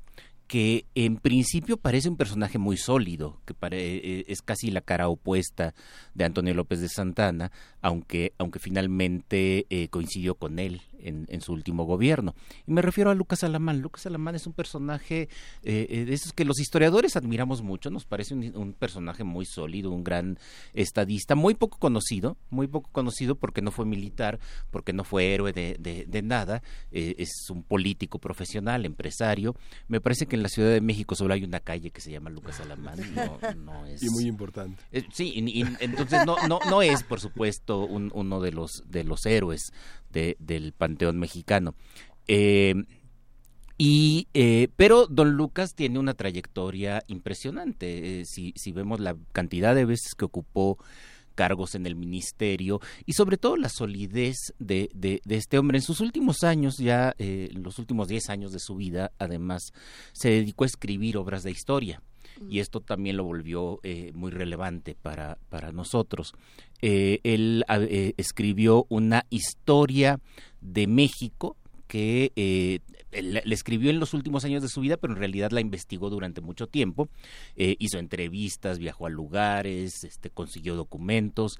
que en principio parece un personaje muy sólido, que eh, es casi la cara opuesta de Antonio López de Santana, aunque, aunque finalmente eh, coincidió con él en, su último gobierno. Y me refiero a Lucas Alamán. Lucas Alamán es un personaje eh, eh, de esos que los historiadores admiramos mucho, nos parece un, personaje muy sólido, un gran estadista, muy poco conocido, muy poco conocido porque no fue militar, porque no fue héroe de, de, nada, eh, es un político profesional, empresario. Me parece que en la Ciudad de México solo hay una calle que se llama Lucas Alamán. No, es, y muy importante. sí, y, entonces no, no, no es, por supuesto, uno de los, de los héroes del panteón mexicano. Eh, y, eh, pero Don Lucas tiene una trayectoria impresionante. Eh, si, si, vemos la cantidad de veces que ocupó cargos en el ministerio y sobre todo la solidez de, de, este hombre en sus últimos años, ya en los últimos 10 años de su vida, además, se dedicó a escribir obras de historia y esto también lo volvió eh, muy relevante para, para nosotros. Eh, él eh, escribió una historia de México que le escribió en los últimos años de su vida, pero en realidad la investigó durante mucho tiempo. Hizo entrevistas, viajó a lugares, este, consiguió documentos.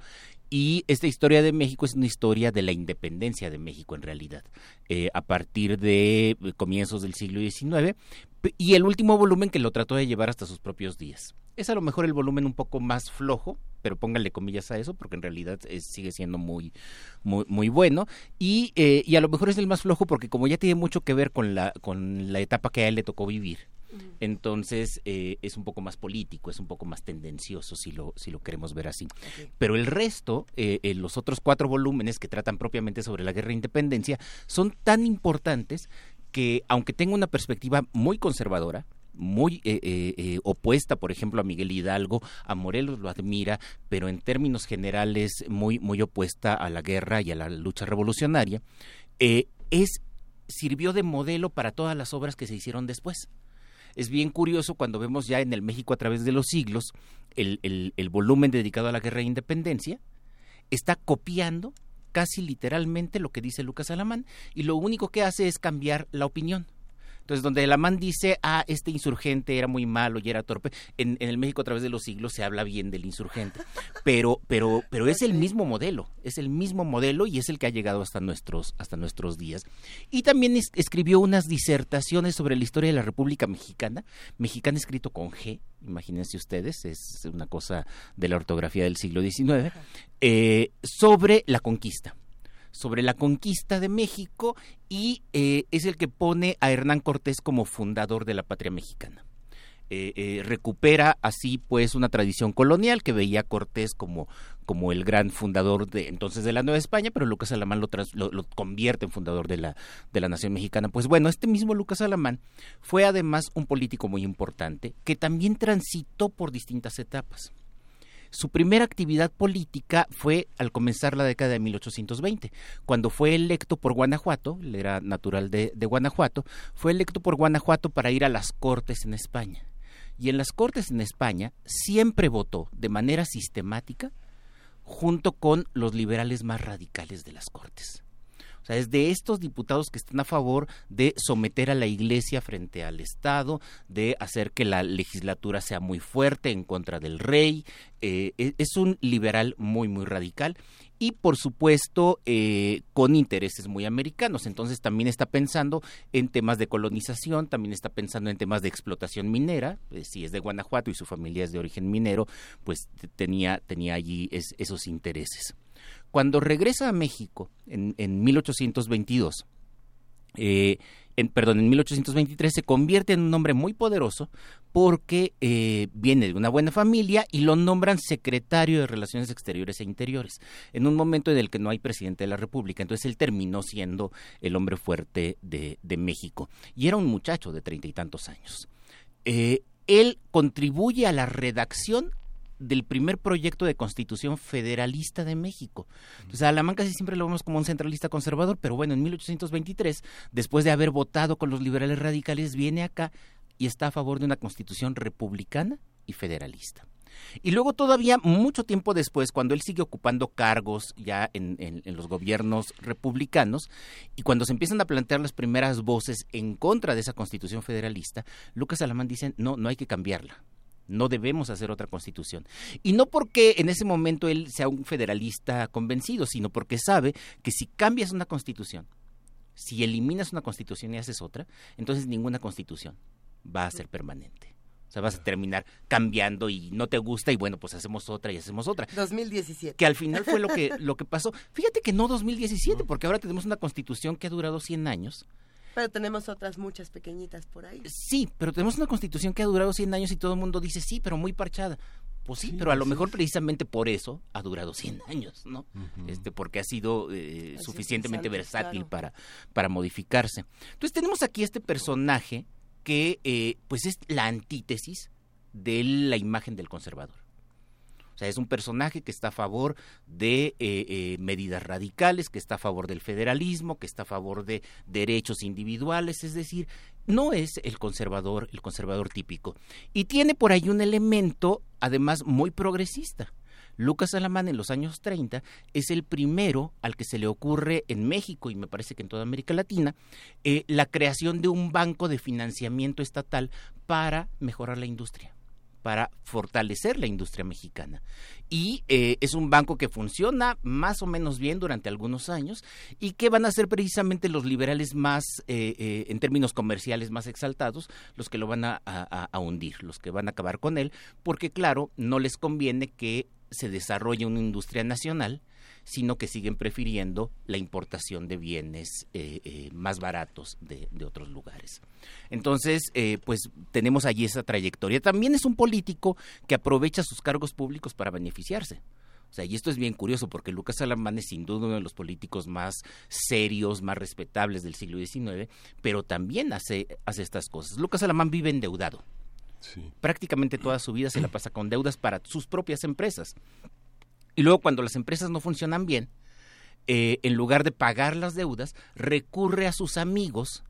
Y esta historia de México es una historia de la independencia de México en realidad, eh, a partir de comienzos del siglo XIX, y el último volumen que lo trató de llevar hasta sus propios días. Es a lo mejor el volumen un poco más flojo, pero pónganle comillas a eso porque en realidad sigue siendo muy, muy, muy bueno. Y, eh, y a lo mejor es el más flojo porque como ya tiene mucho que ver con la, con la etapa que a él le tocó vivir, entonces eh, es un poco más político, es un poco más tendencioso si lo, si lo queremos ver así. Pero el resto, eh, los otros cuatro volúmenes que tratan propiamente sobre la guerra de independencia, son tan importantes que aunque tenga una perspectiva muy conservadora, muy eh, eh, eh, opuesta, por ejemplo, a Miguel Hidalgo, a Morelos lo admira, pero en términos generales muy, muy opuesta a la guerra y a la lucha revolucionaria, es, sirvió de modelo para todas las obras que se hicieron después. Es bien curioso cuando vemos ya en el México a través de los siglos el, el volumen dedicado a la guerra de independencia, está copiando casi literalmente lo que dice Lucas Alamán y lo único que hace es cambiar la opinión. Entonces, donde el Amán dice, ah, este insurgente era muy malo y era torpe, en, el México a través de los siglos se habla bien del insurgente. Pero, pero, pero es el mismo modelo, es el mismo modelo y es el que ha llegado hasta nuestros, hasta nuestros días. Y también escribió unas disertaciones sobre la historia de la República Mexicana, mexicana escrito con G, imagínense ustedes, es una cosa de la ortografía del siglo XIX, eh, sobre la conquista sobre la conquista de México y eh, es el que pone a Hernán Cortés como fundador de la patria mexicana. Eh, eh, recupera así pues una tradición colonial que veía a Cortés como, como el gran fundador de entonces de la Nueva España, pero Lucas Alamán lo, lo, convierte en fundador de la, de la nación mexicana. Pues bueno, este mismo Lucas Alamán fue además un político muy importante que también transitó por distintas etapas. Su primera actividad política fue al comenzar la década de 1820, cuando fue electo por Guanajuato, él era natural de, Guanajuato, fue electo por Guanajuato para ir a las Cortes en España. Y en las Cortes en España siempre votó de manera sistemática junto con los liberales más radicales de las Cortes. O sea, es de estos diputados que están a favor de someter a la Iglesia frente al Estado, de hacer que la legislatura sea muy fuerte en contra del rey. Eh, e, es un liberal muy, muy radical y por supuesto eh, con intereses muy americanos. Entonces también está pensando en temas de colonización, también está pensando en temas de explotación minera. Eh, si es de Guanajuato y su familia es de origen minero, pues tenía, tenía allí esos intereses. Cuando regresa a México en, en 1822, eh, perdón, en 1823 se convierte en un hombre muy poderoso porque eh, viene de una buena familia y lo nombran secretario de Relaciones Exteriores e Interiores, en un momento en el que no hay presidente de la República. Entonces él terminó siendo el hombre fuerte de, México y era un muchacho de treinta y tantos años. Eh, él contribuye a la redacción del primer proyecto de constitución federalista de México. Entonces, a Alamán casi siempre lo vemos como un centralista conservador, pero bueno, en 1823, después de haber votado con los liberales radicales, viene acá y está a favor de una constitución republicana y federalista. Y luego todavía mucho tiempo después, cuando él sigue ocupando cargos ya en, en, los gobiernos republicanos, y cuando se empiezan a plantear las primeras voces en contra de esa constitución federalista, Lucas Alamán dice, no, no hay que cambiarla no debemos hacer otra constitución. Y no porque en ese momento él sea un federalista convencido, sino porque sabe que si cambias una constitución, si eliminas una constitución y haces otra, entonces ninguna constitución va a ser permanente. O sea, vas a terminar cambiando y no te gusta y bueno, pues hacemos otra y hacemos otra. 2017. Que al final fue lo que, lo que pasó. Fíjate que no 2017, porque ahora tenemos una constitución que ha durado 100 años pero tenemos otras muchas pequeñitas por ahí. Sí, pero tenemos una constitución que ha durado 100 años y todo el mundo dice sí, pero muy parchada. Pues sí, pero a lo mejor precisamente por eso ha durado 100 años, ¿no? este, porque ha sido eh, suficientemente versátil para, para modificarse. Entonces tenemos aquí este personaje que eh, pues es la antítesis de la imagen del conservador sea, es un personaje que está a favor de eh, eh, medidas radicales, que está a favor del federalismo, que está a favor de derechos individuales, es decir, no es el conservador, el conservador típico. Y tiene por ahí un elemento, además, muy progresista. Lucas Alamán en los años 30 es el primero al que se le ocurre en México y me parece que en toda América Latina eh, la creación de un banco de financiamiento estatal para mejorar la industria para fortalecer la industria mexicana. Y eh, es un banco que funciona más o menos bien durante algunos años y que van a ser precisamente los liberales más, eh, eh, en términos comerciales, más exaltados, los que lo van a, a hundir, los que van a acabar con él, porque claro, no les conviene que se desarrolle una industria nacional sino que siguen prefiriendo la importación de bienes eh, eh, más baratos de, otros lugares. Entonces, eh, pues tenemos allí esa trayectoria. También es un político que aprovecha sus cargos públicos para beneficiarse. O sea, y esto es bien curioso porque Lucas Alamán es sin duda uno de los políticos más serios, más respetables del siglo XIX, pero también hace, hace estas cosas. Lucas Alamán vive endeudado. Prácticamente toda su vida se la pasa con deudas para sus propias empresas. Y luego cuando las empresas no funcionan bien, eh, en lugar de pagar las deudas, recurre a sus amigos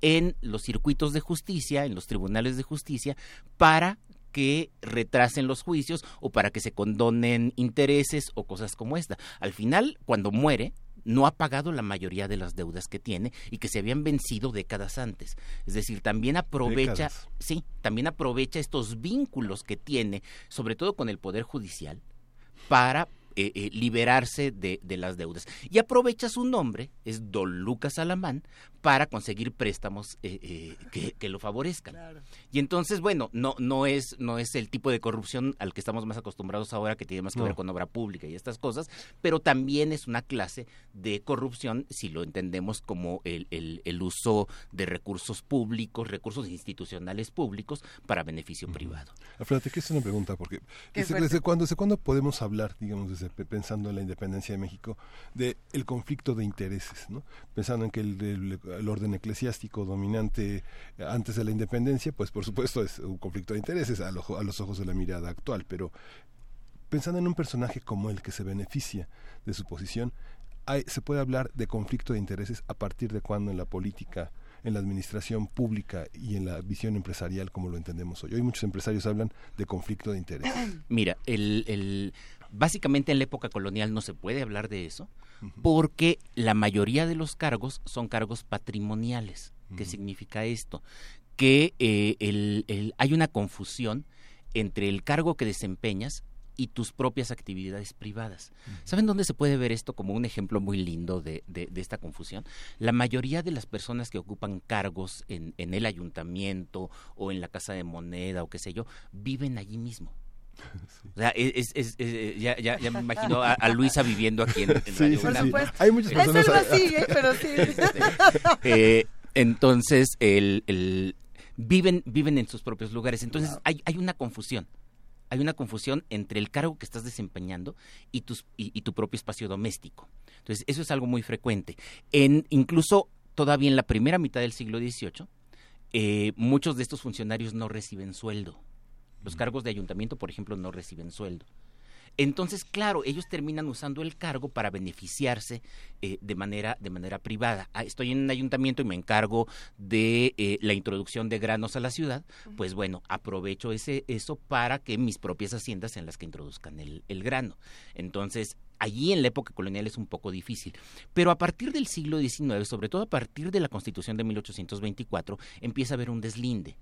en los circuitos de justicia, en los tribunales de justicia, para que retrasen los juicios o para que se condonen intereses o cosas como esta. Al final, cuando muere, no ha pagado la mayoría de las deudas que tiene y que se habían vencido décadas antes. Es decir, también aprovecha, sí, también aprovecha estos vínculos que tiene, sobre todo con el poder judicial, para eh, eh, liberarse de, las deudas. Y aprovecha su nombre, es Don Lucas Alamán, para conseguir préstamos eh, que, lo favorezcan. Y entonces, bueno, no, no, es, no es el tipo de corrupción al que estamos más acostumbrados ahora, que tiene más que ver con obra pública y estas cosas, pero también es una clase de corrupción, si lo entendemos como el, el, uso de recursos públicos, recursos institucionales públicos para beneficio privado. Fíjate que es una pregunta, porque ¿desde, cuándo, ¿desde cuándo podemos hablar, digamos, pensando en la independencia de México, de el conflicto de intereses, ¿no? Pensando en que el, orden eclesiástico dominante antes de la independencia, pues por supuesto es un conflicto de intereses a, a los ojos de la mirada actual, pero pensando en un personaje como el que se beneficia de su posición, se puede hablar de conflicto de intereses a partir de cuando en la política en la administración pública y en la visión empresarial como lo entendemos hoy. Hoy muchos empresarios hablan de conflicto de intereses. Mira, el, Básicamente en la época colonial no se puede hablar de eso porque la mayoría de los cargos son cargos patrimoniales. ¿Qué significa esto? Que eh, el, hay una confusión entre el cargo que desempeñas y tus propias actividades privadas. ¿Saben dónde se puede ver esto como un ejemplo muy lindo de, de, esta confusión? La mayoría de las personas que ocupan cargos en, en, el ayuntamiento o en la casa de moneda o qué sé yo, viven allí mismo. O sea, es, es, ya, ya, ya, me imagino a, Luisa viviendo aquí en, en sí, Hay muchas personas. Es así, ¿eh? pero sí. eh, entonces, el, el, viven, viven en sus propios lugares. Entonces, hay, hay una confusión. Hay una confusión entre el cargo que estás desempeñando y, tus, y, y tu propio espacio doméstico. Entonces, eso es algo muy frecuente. En, incluso todavía en la primera mitad del siglo XVIII, eh, muchos de estos funcionarios no reciben sueldo los cargos de ayuntamiento, por ejemplo, no reciben sueldo. Entonces, claro, ellos terminan usando el cargo para beneficiarse eh, de, manera, de manera privada. Ah, estoy en un ayuntamiento y me encargo de eh, la introducción de granos a la ciudad, pues bueno, aprovecho ese, eso para que mis propias haciendas sean las que introduzcan el, el grano. Entonces, allí en la época colonial es un poco difícil. Pero a partir del siglo XIX, sobre todo a partir de la Constitución de 1824, empieza a haber un deslinde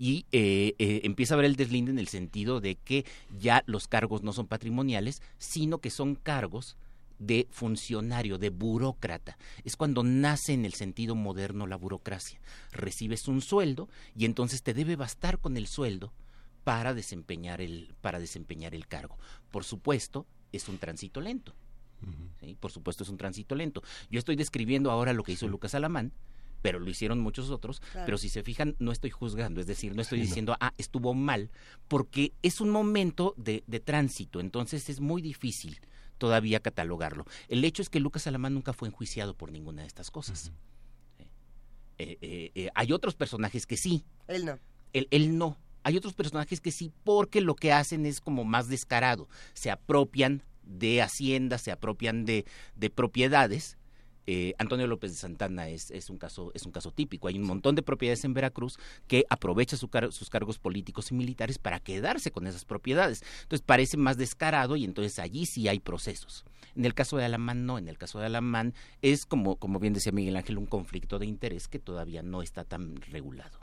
y eh, eh, empieza a ver el deslinde en el sentido de que ya los cargos no son patrimoniales, sino que son cargos de funcionario, de burócrata. Es cuando nace en el sentido moderno la burocracia. Recibes un sueldo y entonces te debe bastar con el sueldo para desempeñar el, para desempeñar el cargo. Por supuesto, es un tránsito lento. Por supuesto, es un tránsito lento. Yo estoy describiendo ahora lo que hizo Lucas Alamán, pero lo hicieron muchos otros. Pero si se fijan, no estoy juzgando, es decir, no estoy diciendo, ah, estuvo mal, porque es un momento de, de tránsito, entonces es muy difícil todavía catalogarlo. El hecho es que Lucas Alamán nunca fue enjuiciado por ninguna de estas cosas. Eh, eh, eh, hay otros personajes que sí. Él no. Él, él no. Hay otros personajes que sí, porque lo que hacen es como más descarado. Se apropian de haciendas, se apropian de, de propiedades eh, Antonio López de Santana es, un caso, es un caso típico. Hay un montón de propiedades en Veracruz que aprovecha sus cargos políticos y militares para quedarse con esas propiedades. Entonces parece más descarado y entonces allí sí hay procesos. En el caso de Alamán no, en el caso de Alamán es como, como bien decía Miguel Ángel, un conflicto de interés que todavía no está tan regulado.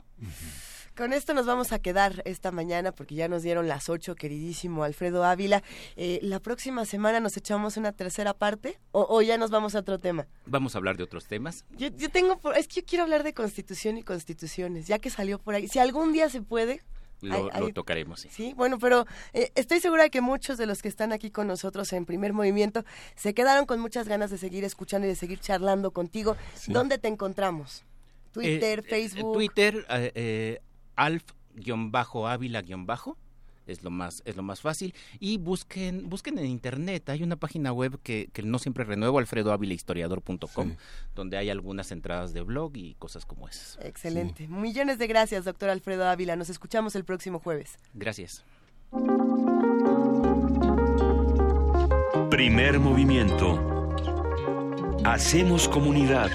Con esto nos vamos a quedar esta mañana porque ya nos dieron las ocho, queridísimo Alfredo Ávila. Eh, la próxima semana nos echamos una tercera parte o, ya nos vamos a otro tema. Vamos a hablar de otros temas. Yo, tengo, es que yo quiero hablar de constitución y constituciones, ya que salió por ahí. Si algún día se puede, lo, tocaremos. Sí. sí, bueno, pero eh, estoy segura de que muchos de los que están aquí con nosotros en primer movimiento se quedaron con muchas ganas de seguir escuchando y de seguir charlando contigo. ¿Dónde te encontramos? Twitter, eh, Facebook. Twitter, alf-ávila- es lo más es lo más fácil. Y busquen busquen en internet. Hay una página web que, que no siempre renuevo alfredoavilahistoriador.com donde hay algunas entradas de blog y cosas como esas. Excelente. Millones de gracias doctor Alfredo Ávila. Nos escuchamos el próximo jueves. Gracias. Primer movimiento. Hacemos comunidad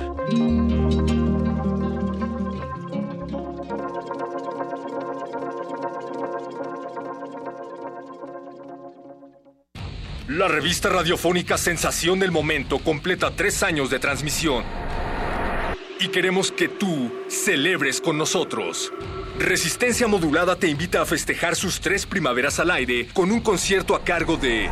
La revista radiofónica Sensación del Momento completa tres años de transmisión. Y queremos que tú celebres con nosotros. Resistencia Modulada te invita a festejar sus tres primaveras al aire con un concierto a cargo de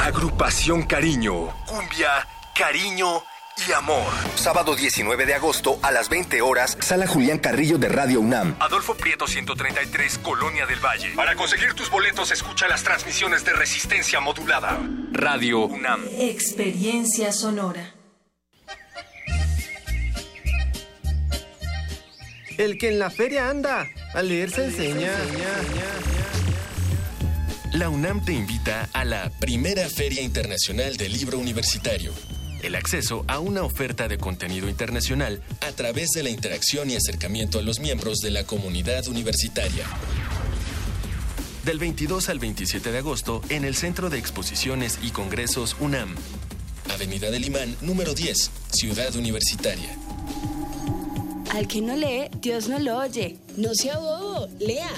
Agrupación Cariño, Cumbia, Cariño y amor. Sábado 19 de agosto a las 20 horas, Sala Julián Carrillo de Radio UNAM. Adolfo Prieto 133, Colonia del Valle. Para conseguir tus boletos, escucha las transmisiones de resistencia modulada. Radio UNAM. Experiencia sonora. El que en la feria anda, a leer se enseña. La UNAM te invita a la primera Feria Internacional del Libro Universitario el acceso a una oferta de contenido internacional a través de la interacción y acercamiento a los miembros de la comunidad universitaria. Del 22 al 27 de agosto en el Centro de Exposiciones y Congresos UNAM. Avenida del Imán, número 10, Ciudad Universitaria. Al que no lee, Dios no lo oye. No sea bobo, lea.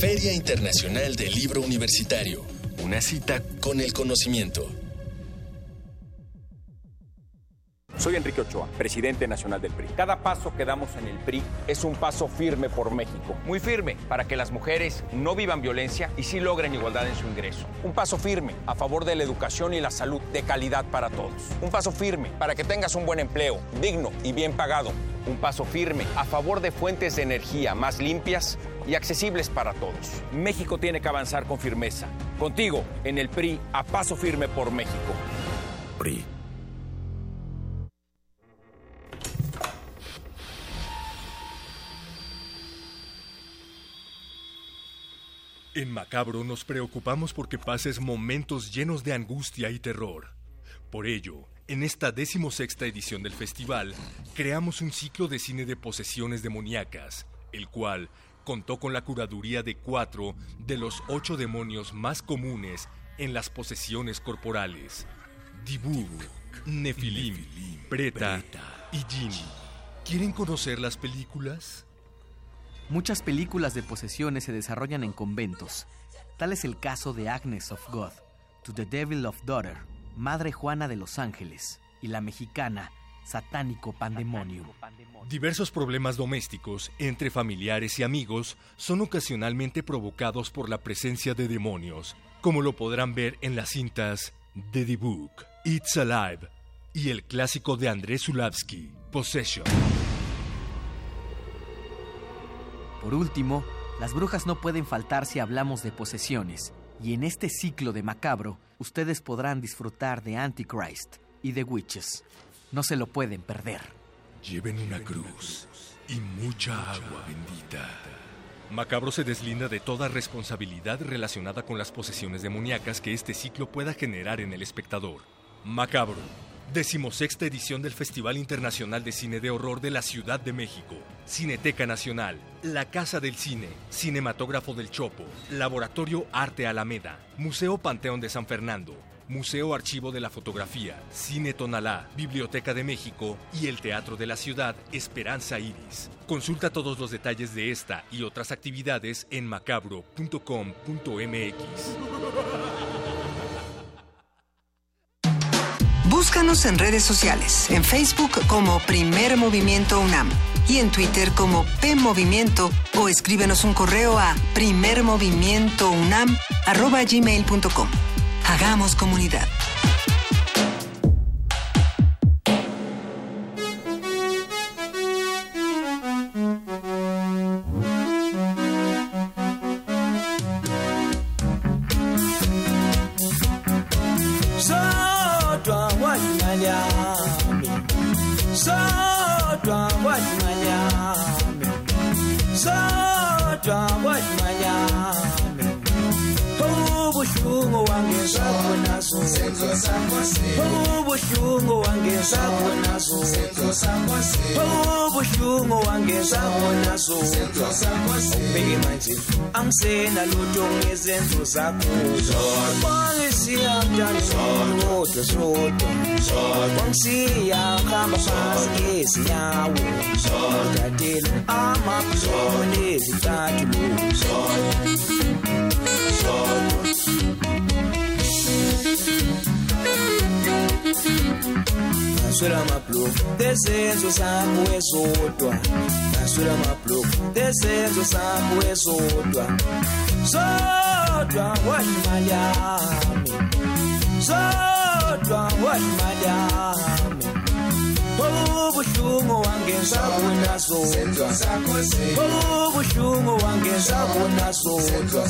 Feria Internacional del Libro Universitario. Una cita con el conocimiento. Soy Enrique Ochoa, presidente nacional del PRI. Cada paso que damos en el PRI es un paso firme por México. Muy firme para que las mujeres no vivan violencia y sí logren igualdad en su ingreso. Un paso firme a favor de la educación y la salud de calidad para todos. Un paso firme para que tengas un buen empleo, digno y bien pagado. Un paso firme a favor de fuentes de energía más limpias y accesibles para todos. México tiene que avanzar con firmeza. Contigo, en el PRI, a paso firme por México. PRI. En Macabro nos preocupamos porque pases momentos llenos de angustia y terror. Por ello, en esta decimosexta edición del festival, creamos un ciclo de cine de posesiones demoníacas, el cual contó con la curaduría de cuatro de los ocho demonios más comunes en las posesiones corporales: Dibuk, Nefilim, Preta y Jin. ¿Quieren conocer las películas? Muchas películas de posesiones se desarrollan en conventos. Tal es el caso de Agnes of God, To the Devil of Daughter, Madre Juana de los Ángeles, y la mexicana Satánico Pandemonium. Diversos problemas domésticos entre familiares y amigos son ocasionalmente provocados por la presencia de demonios, como lo podrán ver en las cintas The Book, It's Alive y el clásico de Andrés Zulavsky, Possession. Por último, las brujas no pueden faltar si hablamos de posesiones, y en este ciclo de macabro, ustedes podrán disfrutar de Antichrist y de Witches. No se lo pueden perder. Lleven una cruz y mucha agua bendita. Macabro se deslinda de toda responsabilidad relacionada con las posesiones demoníacas que este ciclo pueda generar en el espectador. Macabro Decimosexta edición del Festival Internacional de Cine de Horror de la Ciudad de México. Cineteca Nacional, La Casa del Cine, Cinematógrafo del Chopo, Laboratorio Arte Alameda, Museo Panteón de San Fernando, Museo Archivo de la Fotografía, Cine Tonalá, Biblioteca de México y el Teatro de la Ciudad Esperanza Iris. Consulta todos los detalles de esta y otras actividades en macabro.com.mx. Búscanos en redes sociales, en Facebook como Primer Movimiento UNAM y en Twitter como P Movimiento o escríbenos un correo a primermovimientounam.gmail.com. Hagamos comunidad. prezenzo zako polisi yamjalo wotosoto komsiya kama pasi ezinyawo katela amaphulo ezithathu. Naswela amabloku ezenzo zakho ezodwa Naswela sọ́dọ̀ àwọn ìmáyà mi sọ́dọ̀ àwọn my mi ubuhlungu wangenza bona sodwa ubuhlungu wangenza sodwa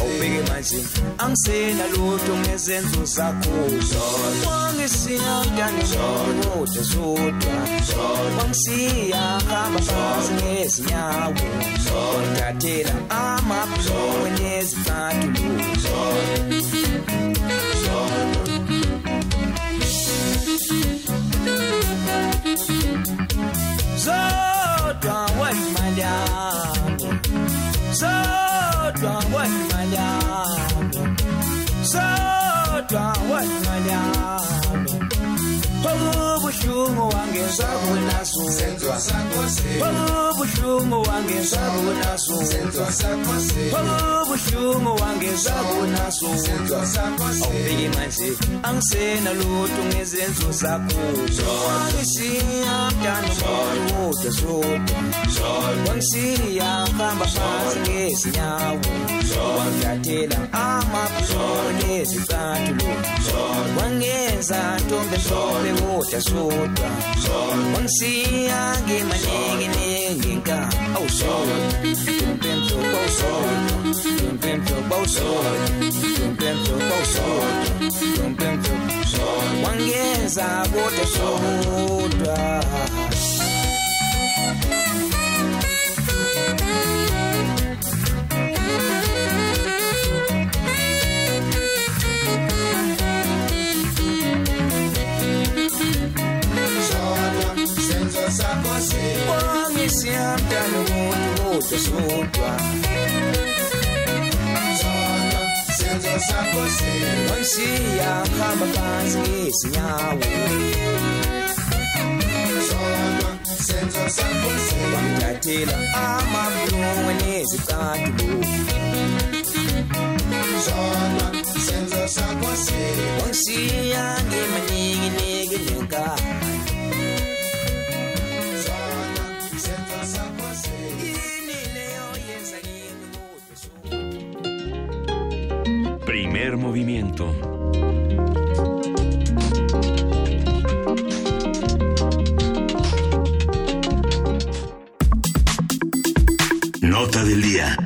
awubheke manje. Angisena lutho ngezenzo zakho. Wangisiya mntane kodwa sodwa. Wangisiya hamba phansi ngezinyawo. Wangathathela amabhlowe nezicathulo So don't wait, my time. So don't wait, my time. So don't wait, my time. Oh. ubuhlungu wangezwabo naso senzo sakho se oh, ubuhlungu wangezwabo naso senzo sakho se oh, ubuhlungu wangezwabo naso senzo sakho se awubeki manje angisena lutho ngezenzo zakho. Zonisiya mntana womuntu sodwa wangishiya hamba phansi ngezinyawo. Wangiyathela amaphone ezizathu lo. Wangenza ntombe ntombe ngoda so. uta Unsi agi manigi nigi ka sol Pimpim to sol Pimpim to sol Pimpim to sol Pimpim sol Wangeza bota sol sol kwangisihamda nomuntu wodosodwa senzo sakho sinoyishiya hamba phansi ngezinyawo senzo sakho sibamthathela amabulungwe nezicathulo zona senzo sakho sinoyishiya ngemaningi Primer movimiento. Nota del día.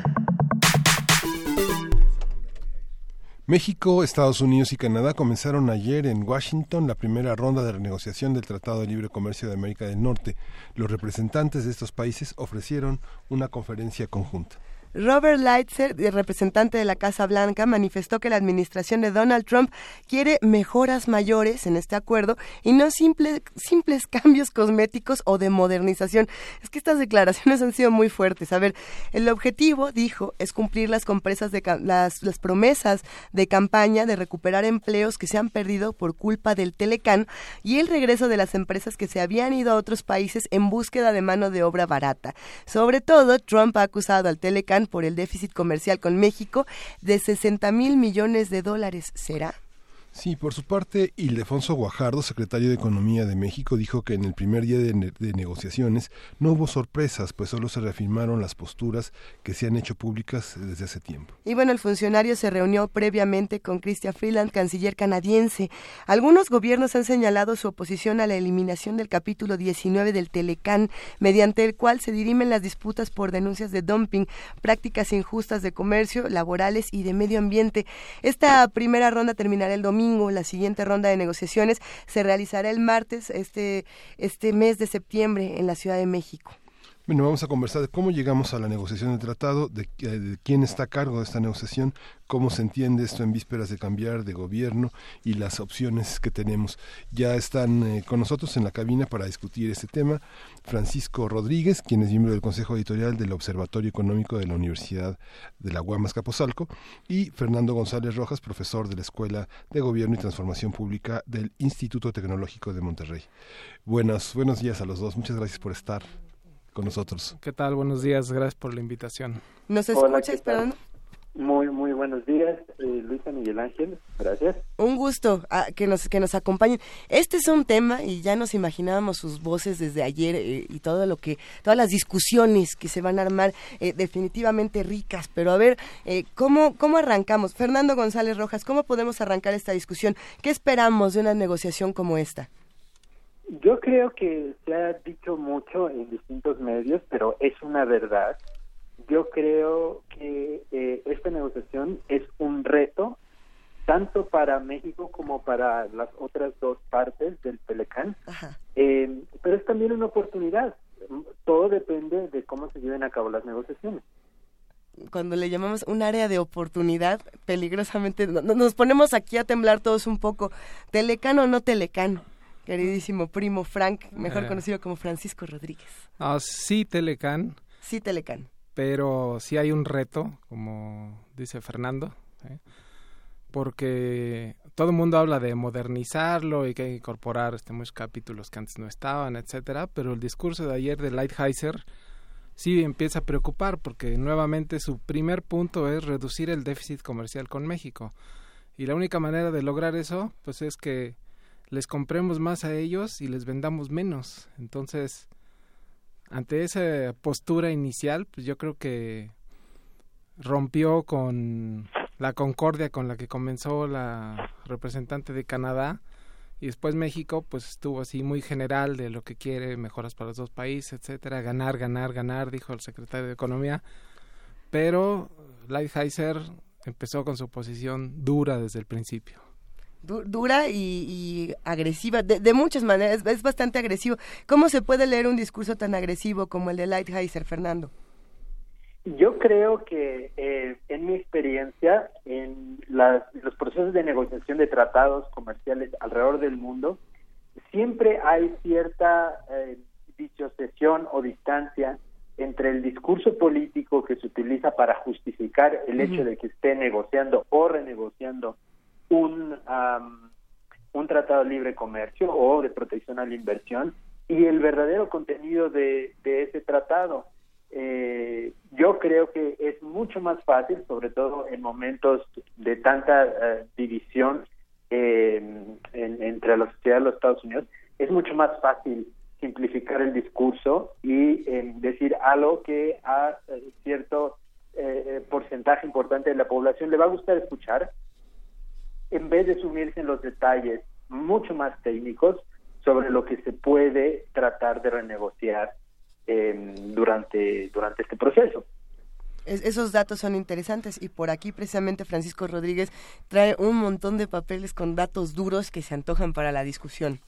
México, Estados Unidos y Canadá comenzaron ayer en Washington la primera ronda de renegociación del Tratado de Libre Comercio de América del Norte. Los representantes de estos países ofrecieron una conferencia conjunta. Robert Lightser, representante de la Casa Blanca, manifestó que la administración de Donald Trump quiere mejoras mayores en este acuerdo y no simple, simples cambios cosméticos o de modernización. Es que estas declaraciones han sido muy fuertes. A ver, el objetivo, dijo, es cumplir las, de, las, las promesas de campaña de recuperar empleos que se han perdido por culpa del Telecán y el regreso de las empresas que se habían ido a otros países en búsqueda de mano de obra barata. Sobre todo, Trump ha acusado al Telecán por el déficit comercial con México de 60 mil millones de dólares. ¿Será? Sí, por su parte, Ildefonso Guajardo, secretario de Economía de México, dijo que en el primer día de, negociaciones no hubo sorpresas, pues solo se reafirmaron las posturas que se han hecho públicas desde hace tiempo. Y bueno, el funcionario se reunió previamente con Christian Freeland, canciller canadiense. Algunos gobiernos han señalado su oposición a la eliminación del capítulo 19 del Telecán, mediante el cual se dirimen las disputas por denuncias de dumping, prácticas injustas de comercio, laborales y de medio ambiente. Esta primera ronda terminará el domingo la siguiente ronda de negociaciones se realizará el martes este, este mes de septiembre en la Ciudad de México. Bueno, vamos a conversar de cómo llegamos a la negociación del tratado, de, quién está a cargo de esta negociación, cómo se entiende esto en vísperas de cambiar de gobierno y las opciones que tenemos. Ya están eh, con nosotros en la cabina para discutir este tema Francisco Rodríguez, quien es miembro del Consejo Editorial del Observatorio Económico de la Universidad de la Guamas Capozalco, y Fernando González Rojas, profesor de la Escuela de Gobierno y Transformación Pública del Instituto Tecnológico de Monterrey. Buenos, buenos días a los dos. Muchas gracias por estar con nosotros. ¿Qué tal? Buenos días, gracias por la invitación. ¿Nos escucha esperando? Muy, muy buenos días, eh, Luisa Miguel Ángel, gracias. Un gusto ah, que, nos, que nos acompañen. Este es un tema y ya nos imaginábamos sus voces desde ayer eh, y todo lo que, todas las discusiones que se van a armar eh, definitivamente ricas. Pero a ver, ¿cómo, ¿cómo arrancamos? Fernando González Rojas, ¿cómo podemos arrancar esta discusión? ¿Qué esperamos de una negociación como esta? Yo creo que se ha dicho mucho en distintos medios, pero es una verdad. Yo creo que eh, esta negociación es un reto tanto para México como para las otras dos partes del Telecán, eh, pero es también una oportunidad. Todo depende de cómo se lleven a cabo las negociaciones cuando le llamamos un área de oportunidad, peligrosamente nos ponemos aquí a temblar todos un poco. ¿Telecán o no Telecán? Queridísimo primo Frank, mejor eh. conocido como Francisco Rodríguez. Ah, sí, Telecán. Sí, Telecán. Pero sí hay un reto, como dice Fernando, ¿eh? porque todo el mundo habla de modernizarlo y que hay que incorporar este, muchos capítulos que antes no estaban, etcétera, pero el discurso de ayer de Lighthizer sí empieza a preocupar porque nuevamente su primer punto es reducir el déficit comercial con México. Y la única manera de lograr eso, pues es que les compremos más a ellos y les vendamos menos. Entonces, ante esa postura inicial, pues yo creo que rompió con la concordia con la que comenzó la representante de Canadá y después México pues estuvo así muy general de lo que quiere, mejoras para los dos países, etcétera, ganar, ganar, ganar, dijo el secretario de Economía, pero Lighthizer empezó con su posición dura desde el principio dura y, agresiva, de, muchas maneras, es bastante agresivo. ¿Cómo se puede leer un discurso tan agresivo como el de Lighthizer, Fernando? Yo creo que eh, en mi experiencia, en los procesos de negociación de tratados comerciales alrededor del mundo, siempre hay cierta eh, disociación o distancia entre el discurso político que se utiliza para justificar el hecho de que esté negociando o renegociando un, un tratado de libre comercio o de protección a la inversión y el verdadero contenido de, ese tratado. Eh, yo creo que es mucho más fácil, sobre todo en momentos de tanta eh, división eh, entre la sociedad de los Estados Unidos, es mucho más fácil simplificar el discurso y decir algo que a cierto porcentaje importante de la población le va a gustar escuchar, en vez de sumirse en los detalles mucho más técnicos sobre lo que se puede tratar de renegociar em, durante, durante este proceso. esos datos son interesantes y por aquí precisamente Francisco Rodríguez trae un montón de papeles con datos duros que se antojan para la discusión.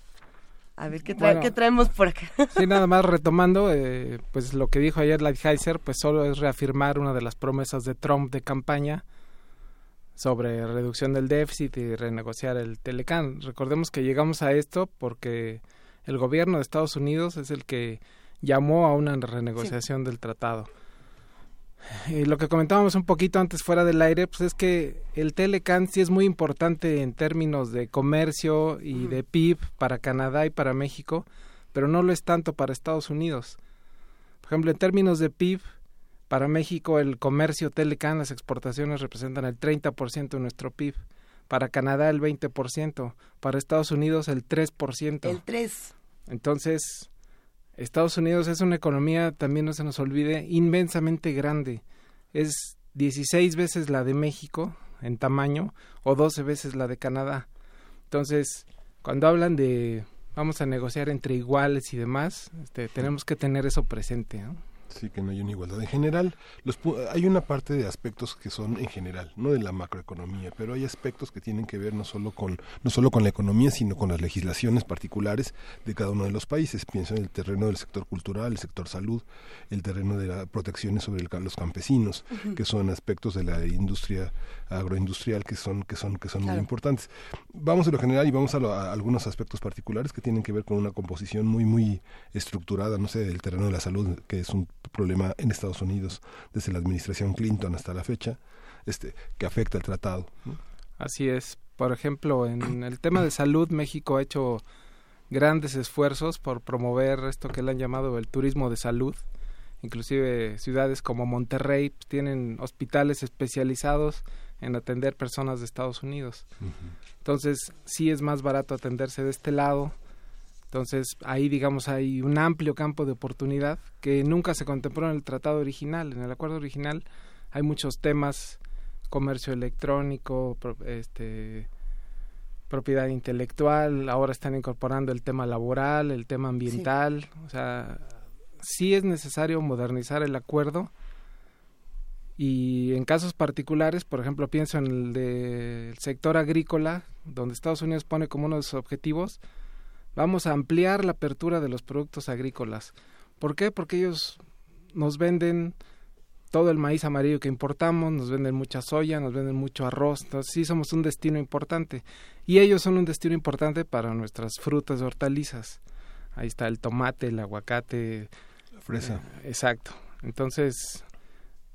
A ver, ¿qué, traemos por acá? Sí, nada más retomando, eh, pues lo que dijo ayer Lighthizer, pues solo es reafirmar una de las promesas de Trump de campaña, sobre reducción del déficit y renegociar el Telecán. Recordemos que llegamos a esto porque el gobierno de Estados Unidos es el que llamó a una renegociación del tratado. Y lo que comentábamos un poquito antes fuera del aire, pues es que el Telecan sí es muy importante en términos de comercio y de PIB para Canadá y para México, pero no lo es tanto para Estados Unidos. Por ejemplo, en términos de PIB, para México el comercio Telecan, las exportaciones representan el 30% de nuestro PIB. para Canadá el 20%, para Estados Unidos el 3%. El 3. Entonces, Estados Unidos es una economía, también no se nos olvide, inmensamente grande. Es 16 veces la de México en tamaño o 12 veces la de Canadá. Entonces, cuando hablan de vamos a negociar entre iguales y demás, este, tenemos que tener eso presente. ¿no? Sí, que no hay una igualdad. En general, los, hay una parte de aspectos que son en general, no de la macroeconomía, pero hay aspectos que tienen que ver no solo con no solo con la economía, sino con las legislaciones particulares de cada uno de los países. Pienso en el terreno del sector cultural, el sector salud, el terreno de las protecciones sobre los campesinos, que son aspectos de la industria agroindustrial que son que son que son muy importantes. Vamos a lo general y vamos a, a, algunos aspectos particulares que tienen que ver con una composición muy muy estructurada, no sé, del terreno de la salud, que es un problema en Estados Unidos desde la administración Clinton hasta la fecha, este, que afecta el tratado. Así es. Por ejemplo, en el tema de salud, México ha hecho grandes esfuerzos por promover esto que le han llamado el turismo de salud. Inclusive ciudades como Monterrey tienen hospitales especializados en atender personas de Estados Unidos. Entonces, sí es más barato atenderse de este lado entonces, ahí, digamos, hay un amplio campo de oportunidad que nunca se contempló en el tratado original. En el acuerdo original hay muchos temas, comercio electrónico, este, propiedad intelectual, ahora están incorporando el tema laboral, el tema ambiental. O sea, sí es necesario modernizar el acuerdo y en casos particulares, por ejemplo, pienso en el del sector agrícola, donde Estados Unidos pone como uno de sus objetivos Vamos a ampliar la apertura de los productos agrícolas. ¿Por qué? Porque ellos nos venden todo el maíz amarillo que importamos, nos venden mucha soya, nos venden mucho arroz, entonces sí somos un destino importante. Y ellos son un destino importante para nuestras frutas y hortalizas. Ahí está el tomate, el aguacate. La fresa. Eh, exacto. Entonces,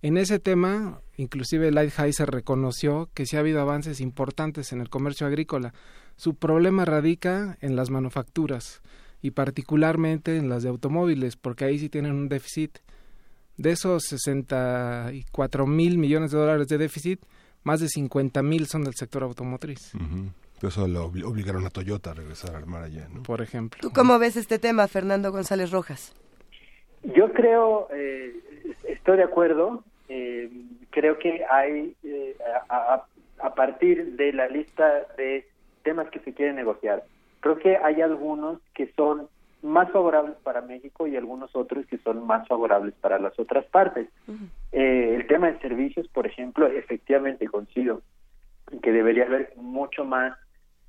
en ese tema, inclusive Lighthizer reconoció que sí ha habido avances importantes en el comercio agrícola. Su problema radica en las manufacturas y particularmente en las de automóviles, porque ahí sí tienen un déficit. De esos 64 mil millones de dólares de déficit, más de 50 mil son del sector automotriz. eso lo obligaron a Toyota a regresar a armar allá, ¿no? Por ejemplo. ¿Tú cómo ves este tema, Fernando González Rojas? Yo creo, eh, estoy de acuerdo. Eh, creo que hay, eh, a, a, partir de la lista de temas que se quieren negociar. Creo que hay algunos que son más favorables para México y algunos otros que son más favorables para las otras partes. eh, el tema de servicios, por ejemplo, efectivamente coincido que debería haber mucho más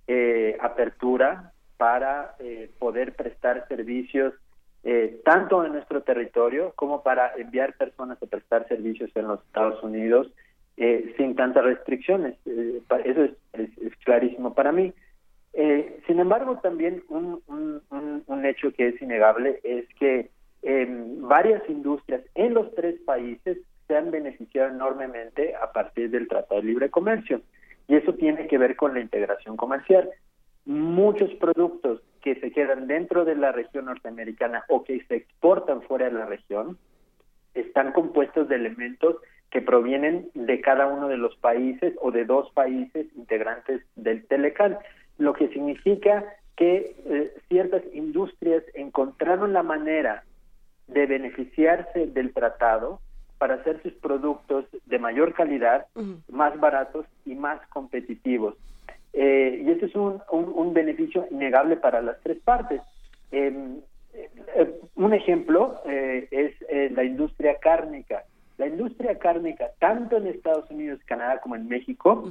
eh, apertura para eh, poder prestar servicios eh, tanto en nuestro territorio como para enviar personas a prestar servicios en los Estados Unidos eh, sin tantas restricciones. Eh, eso es, clarísimo para mí. Eh, sin embargo, también un, hecho que es innegable es que varias industrias en los tres países se han beneficiado enormemente a partir del Tratado de Libre Comercio. Y eso tiene que ver con la integración comercial. Muchos productos que se quedan dentro de la región norteamericana o que se exportan fuera de la región están compuestos de elementos que provienen de cada uno de los países o de dos países integrantes del Telecal, lo que significa que eh, ciertas industrias encontraron la manera de beneficiarse del tratado para hacer sus productos de mayor calidad, más baratos y más competitivos. Eh, y este es un, un, beneficio innegable para las tres partes. Em, eh, un ejemplo es la industria cárnica la industria cárnica, tanto en Estados Unidos, Canadá como en México,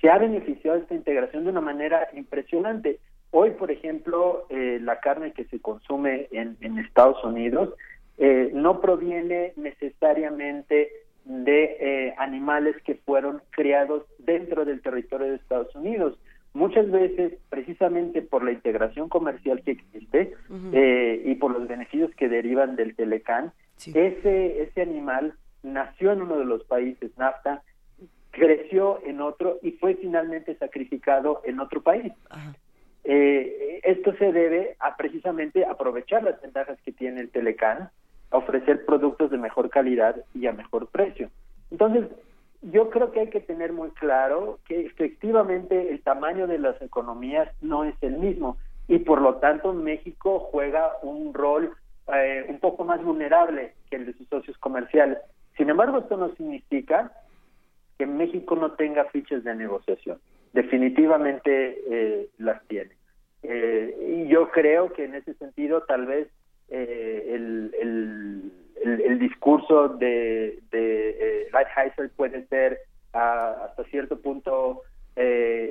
se ha beneficiado de esta integración de una manera impresionante. Hoy, por ejemplo, eh, la carne que se consume en, Estados Unidos eh, no proviene necesariamente de eh, animales que fueron criados dentro del territorio de Estados Unidos. Muchas veces, precisamente por la integración comercial que existe y por los beneficios que derivan del Telecán, ese, ese animal nació en uno de los países NAFTA, creció en otro y fue finalmente sacrificado en otro país. Eh, esto se debe a precisamente aprovechar las ventajas que tiene el Telecán, a ofrecer productos de mejor calidad y a mejor precio. Entonces, yo creo que hay que tener muy claro que efectivamente el tamaño de las economías no es el mismo y por lo tanto México juega un rol eh, un poco más vulnerable que el de sus socios comerciales. Sin embargo, esto no significa que México no tenga fichas de negociación. Definitivamente eh, las tiene. Eh, y yo creo que en ese sentido tal vez el, el, el, discurso de, de Lighthizer puede ser hasta cierto punto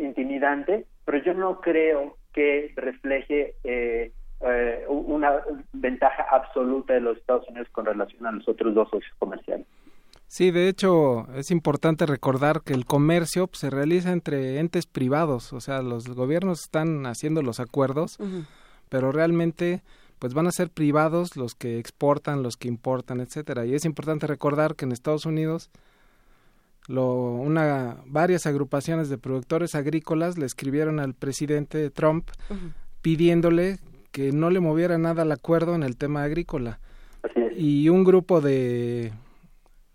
intimidante, pero yo no creo que refleje eh, eh, una ventaja absoluta de los Estados Unidos con relación a los otros dos socios comerciales. Sí, de hecho es importante recordar que el comercio pues, se realiza entre entes privados, o sea, los gobiernos están haciendo los acuerdos, pero realmente pues van a ser privados los que exportan, los que importan, etcétera. Y es importante recordar que en Estados Unidos lo, una, varias agrupaciones de productores agrícolas le escribieron al presidente Trump pidiéndole que no le moviera nada al acuerdo en el tema agrícola. Y un grupo de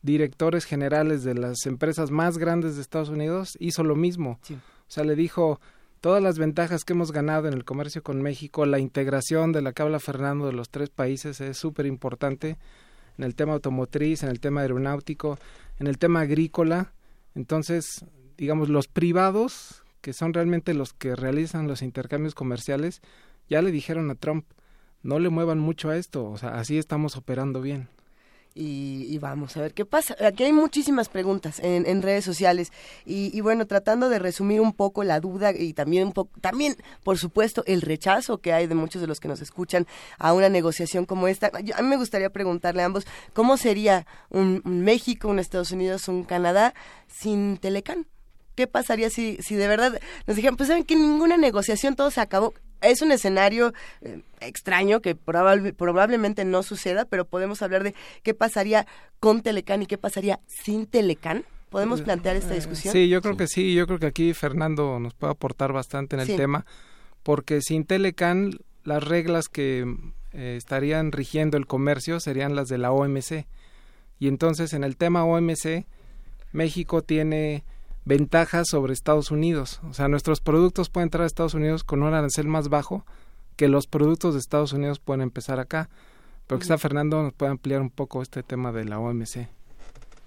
directores generales de las empresas más grandes de Estados Unidos hizo lo mismo. O sea, le dijo, todas las ventajas que hemos ganado en el comercio con México, la integración de la que habla Fernando de los tres países es súper importante en el tema automotriz, en el tema aeronáutico, en el tema agrícola. Entonces, digamos, los privados, que son realmente los que realizan los intercambios comerciales, ya le dijeron a Trump, no le muevan mucho a esto, o sea, así estamos operando bien y, vamos a ver qué pasa. Aquí hay muchísimas preguntas en, redes sociales y, bueno, tratando de resumir un poco la duda y también un poco, también, por supuesto, el rechazo que hay de muchos de los que nos escuchan a una negociación como esta. a mí me gustaría preguntarle a ambos, ¿cómo sería un, México, un Estados Unidos, un Canadá sin Telecán? ¿Qué pasaría si, si de verdad nos dijeran, pues saben que ninguna negociación, todo se acabó? Es un escenario eh, extraño que probablemente no suceda, pero podemos hablar de qué pasaría con Telecán y qué pasaría sin Telecán. ¿Podemos eh, plantear esta discusión? Sí, yo creo que sí. Yo creo que aquí Fernando nos puede aportar bastante en el tema, porque sin Telecán las reglas que eh, estarían rigiendo el comercio serían las de la OMC. Y entonces en el tema OMC, México tiene ventajas sobre Estados Unidos. O sea, nuestros productos pueden entrar a Estados Unidos con un arancel más bajo que los productos de Estados Unidos pueden empezar acá. Pero quizá Fernando nos puede ampliar un poco este tema de la OMC.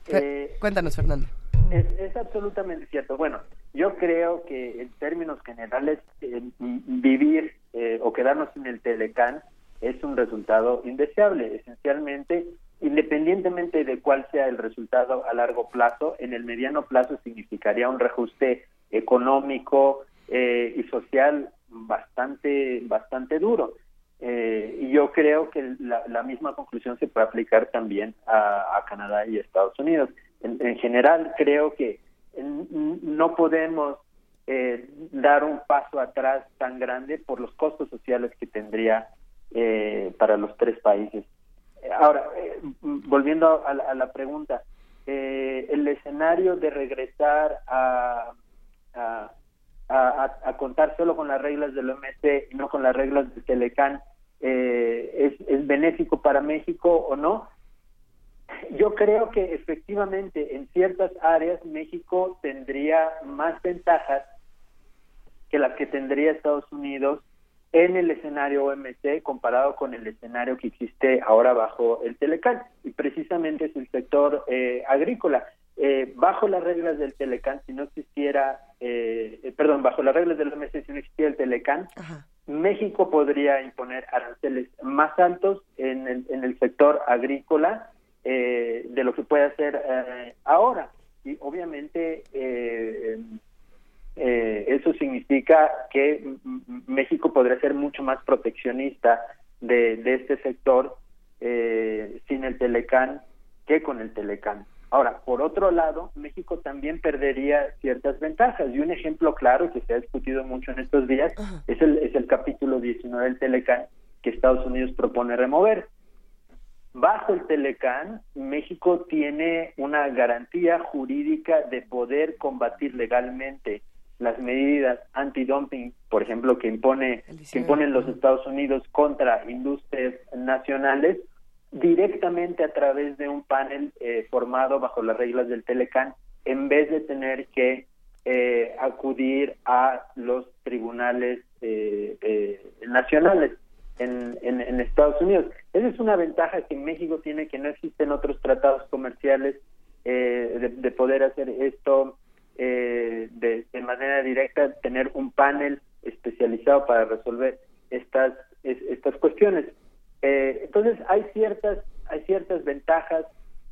Eh, Cuéntanos, Fernando. Es, absolutamente cierto. Bueno, yo creo que en términos generales eh, vivir eh, o quedarnos sin el Telecán es un resultado indeseable. Esencialmente independientemente de cuál sea el resultado a largo plazo, en el mediano plazo significaría un reajuste económico eh, y social bastante bastante duro. Eh, y yo creo que la, misma conclusión se puede aplicar también a, Canadá y Estados Unidos. En, general, creo que no podemos eh, dar un paso atrás tan grande por los costos sociales que tendría para los tres países Ahora, eh, volviendo a, la pregunta, eh, el escenario de regresar a, a, a, contar solo con las reglas del OMC y no con las reglas del Telecán, eh, ¿es, ¿es benéfico para México o no? Yo creo que efectivamente en ciertas áreas México tendría más ventajas que las que tendría Estados Unidos en el escenario OMC comparado con el escenario que existe ahora bajo el Telecán. Y precisamente es el sector eh, agrícola. Eh, bajo las reglas del Telecán, si no existiera, eh, perdón, bajo las reglas del OMC, si no existiera el Telecán, México podría imponer aranceles más altos en el, en el sector agrícola de lo que puede hacer ahora. Y obviamente eh, eso significa que México podría ser mucho más proteccionista de, este sector eh, sin el Telecán que con el Telecán. Ahora, por otro lado, México también perdería ciertas ventajas y un ejemplo claro que se ha discutido mucho en estos días es el, es el capítulo 19 del Telecán que Estados Unidos propone remover. Bajo el Telecán, México tiene una garantía jurídica de poder combatir legalmente las medidas antidumping, por ejemplo, que impone que imponen los Estados Unidos contra industrias nacionales directamente a través de un panel eh, formado bajo las reglas del Telecán en vez de tener que eh, acudir a los tribunales eh, eh, nacionales en, en, Estados Unidos. Esa es una ventaja que México tiene que no existen otros tratados comerciales de, poder hacer esto de, de, manera directa, tener un panel especializado para resolver estas estas cuestiones. entonces hay ciertas hay ciertas ventajas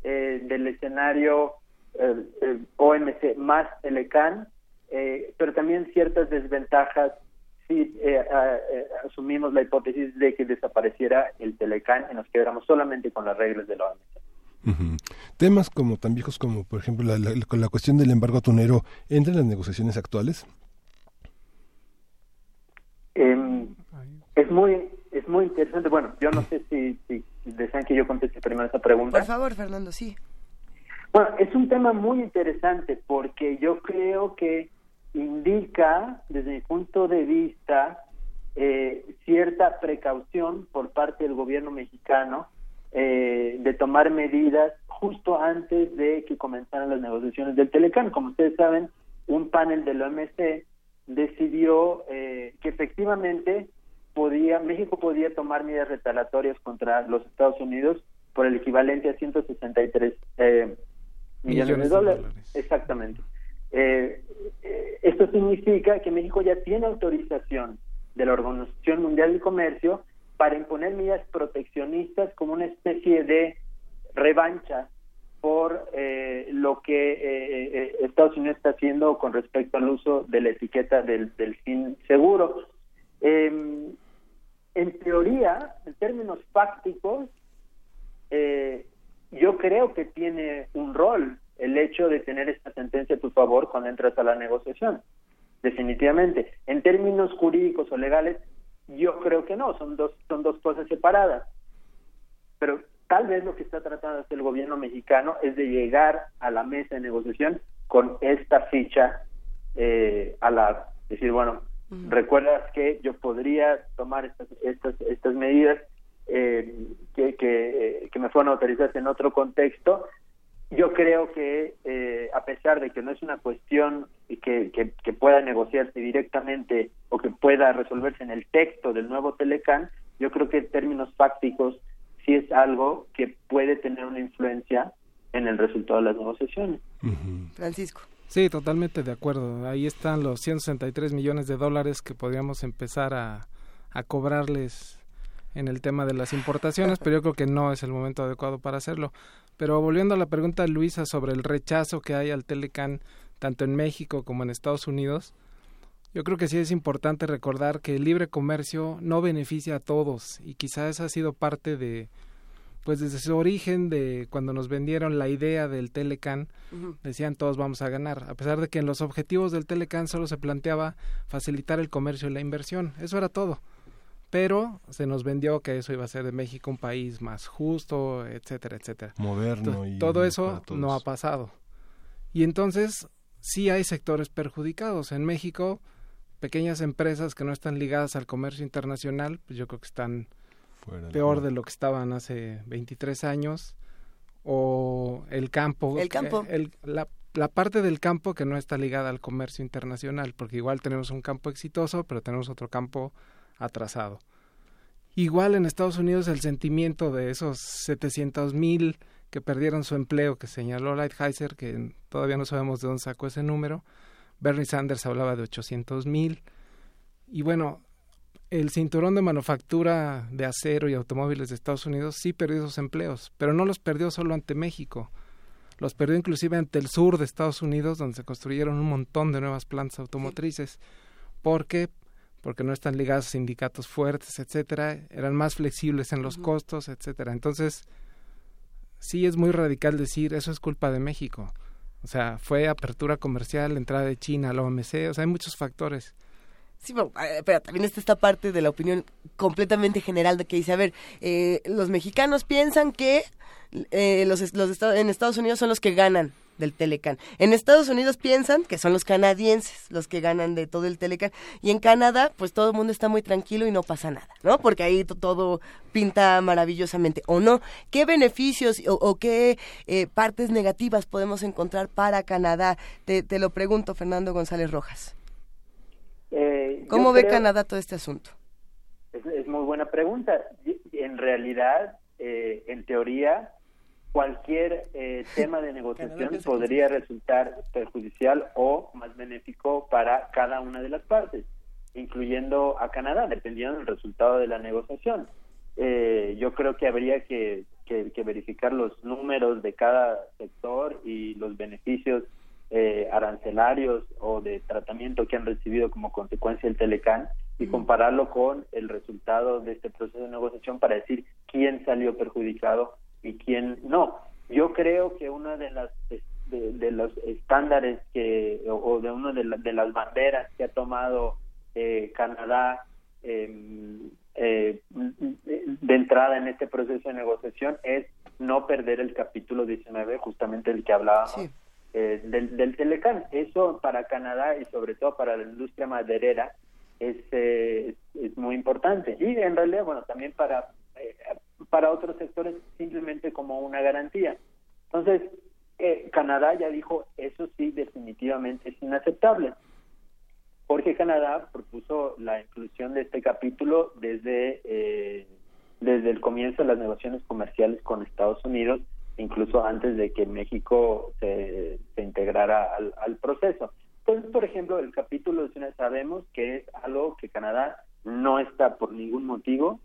del escenario el, OMC más el ECAN, eh, pero también ciertas desventajas si eh, eh, asumimos la hipótesis de que desapareciera el Telecan y nos quedáramos solamente con las reglas del OMC. Temas como tan viejos como, por ejemplo, la, la, cuestión del embargo atunero, ¿entran en las negociaciones actuales? Em, es muy es muy interesante. Bueno, yo no sé si, si desean que yo conteste primero esa pregunta. Por favor, Fernando, sí. Bueno, es un tema muy interesante porque yo creo que indica, desde mi punto de vista, eh, cierta precaución por parte del gobierno mexicano eh, de tomar medidas justo antes de que comenzaran las negociaciones del Telecán. Como ustedes saben, un panel del OMC decidió eh, que efectivamente podía México podía tomar medidas retalatorias contra los Estados Unidos por el equivalente a 163 eh, millones, de, dólares. Exactamente. Eh, eh, esto significa que México ya tiene autorización de la Organización Mundial del Comercio para imponer medidas proteccionistas como una especie de revancha por eh, lo que Estados Unidos está haciendo con respecto al uso de la etiqueta del, fin seguro. Em, en teoría, en términos fácticos, eh, yo creo que tiene un rol el hecho de tener esta sentencia a tu favor cuando entras a la negociación. Definitivamente. En términos jurídicos o legales, yo creo que no, son dos, son dos cosas separadas. Pero tal vez lo que está tratando de hacer el gobierno mexicano es de llegar a la mesa de negociación con esta ficha eh, a la decir, bueno, recuerdas que yo podría tomar estas, estas, estas medidas eh, que, que, que, me fueron autorizadas en otro contexto. Yo creo que, eh, a pesar de que no es una cuestión que, que, pueda negociarse directamente o que pueda resolverse en el texto del nuevo Telecán, yo creo que en términos fácticos sí es algo que puede tener una influencia en el resultado de las negociaciones. Francisco. Sí, totalmente de acuerdo. Ahí están los 163 millones de dólares que podríamos empezar a, a cobrarles en el tema de las importaciones, pero yo creo que no es el momento adecuado para hacerlo. Pero volviendo a la pregunta de Luisa sobre el rechazo que hay al Telecan tanto en México como en Estados Unidos, yo creo que sí es importante recordar que el libre comercio no beneficia a todos y quizás ha sido parte de pues desde su origen de cuando nos vendieron la idea del Telecan, decían todos vamos a ganar, a pesar de que en los objetivos del Telecan solo se planteaba facilitar el comercio y la inversión, eso era todo pero se nos vendió que eso iba a ser de México un país más justo, etcétera, etcétera. Moderno. y todo eso no ha pasado. Y entonces sí hay sectores perjudicados. En México, pequeñas empresas que no están ligadas al comercio internacional, pues yo creo que están peor de lo que estaban hace 23 años. O el campo. El campo. Eh, la, la parte del campo que no está ligada al comercio internacional, porque igual tenemos un campo exitoso, pero tenemos otro campo atrasado. Igual en Estados Unidos el sentimiento de esos 700 mil que perdieron su empleo, que señaló Lighthizer, que todavía no sabemos de dónde sacó ese número. Bernie Sanders hablaba de 800 mil. Y bueno, el cinturón de manufactura de acero y automóviles de Estados Unidos sí perdió esos empleos, pero no los perdió solo ante México. Los perdió inclusive ante el sur de Estados Unidos, donde se construyeron un montón de nuevas plantas automotrices, porque porque no están ligados a sindicatos fuertes, etcétera, eran más flexibles en los costos, etcétera. Entonces, sí es muy radical decir eso es culpa de México. O sea, fue apertura comercial, entrada de China a la OMC, o sea, hay muchos factores. Sí, pero también está esta parte de la opinión completamente general de que dice, a ver, eh, los mexicanos piensan que eh, los, los en Estados Unidos son los que ganan del Telecan. En Estados Unidos piensan que son los canadienses los que ganan de todo el Telecan y en Canadá pues todo el mundo está muy tranquilo y no pasa nada, ¿no? Porque ahí todo pinta maravillosamente. ¿O no? ¿Qué beneficios o, qué eh, partes negativas podemos encontrar para Canadá? Te, lo pregunto, Fernando González Rojas. Eh, ¿Cómo ve Canadá todo este asunto? Es, muy buena pregunta. En realidad, eh, en teoría, cualquier eh, tema de negociación podría resultar perjudicial o más benéfico para cada una de las partes, incluyendo a Canadá, dependiendo del resultado de la negociación. Eh, yo creo que habría que, verificar los números de cada sector y los beneficios eh, arancelarios o de tratamiento que han recibido como consecuencia el Telecán y compararlo con el resultado de este proceso de negociación para decir quién salió perjudicado y quién no. Yo creo que una de las de, los estándares que o de una de, de las banderas que ha tomado eh, Canadá em, eh, de entrada en este proceso de negociación es no perder el capítulo 19, justamente el que hablábamos eh, del, del Telecán. Eso para Canadá y sobre todo para la industria maderera es, es muy importante. Y en realidad, bueno, también para para otros sectores simplemente como una garantía. Entonces, eh, Canadá ya dijo, eso sí, definitivamente es inaceptable, porque Canadá propuso la inclusión de este capítulo desde, eh, desde el comienzo de las negociaciones comerciales con Estados Unidos, incluso antes de que México se, integrara al, al proceso. Entonces, por ejemplo, el capítulo sabemos que es algo que Canadá no está por ningún motivo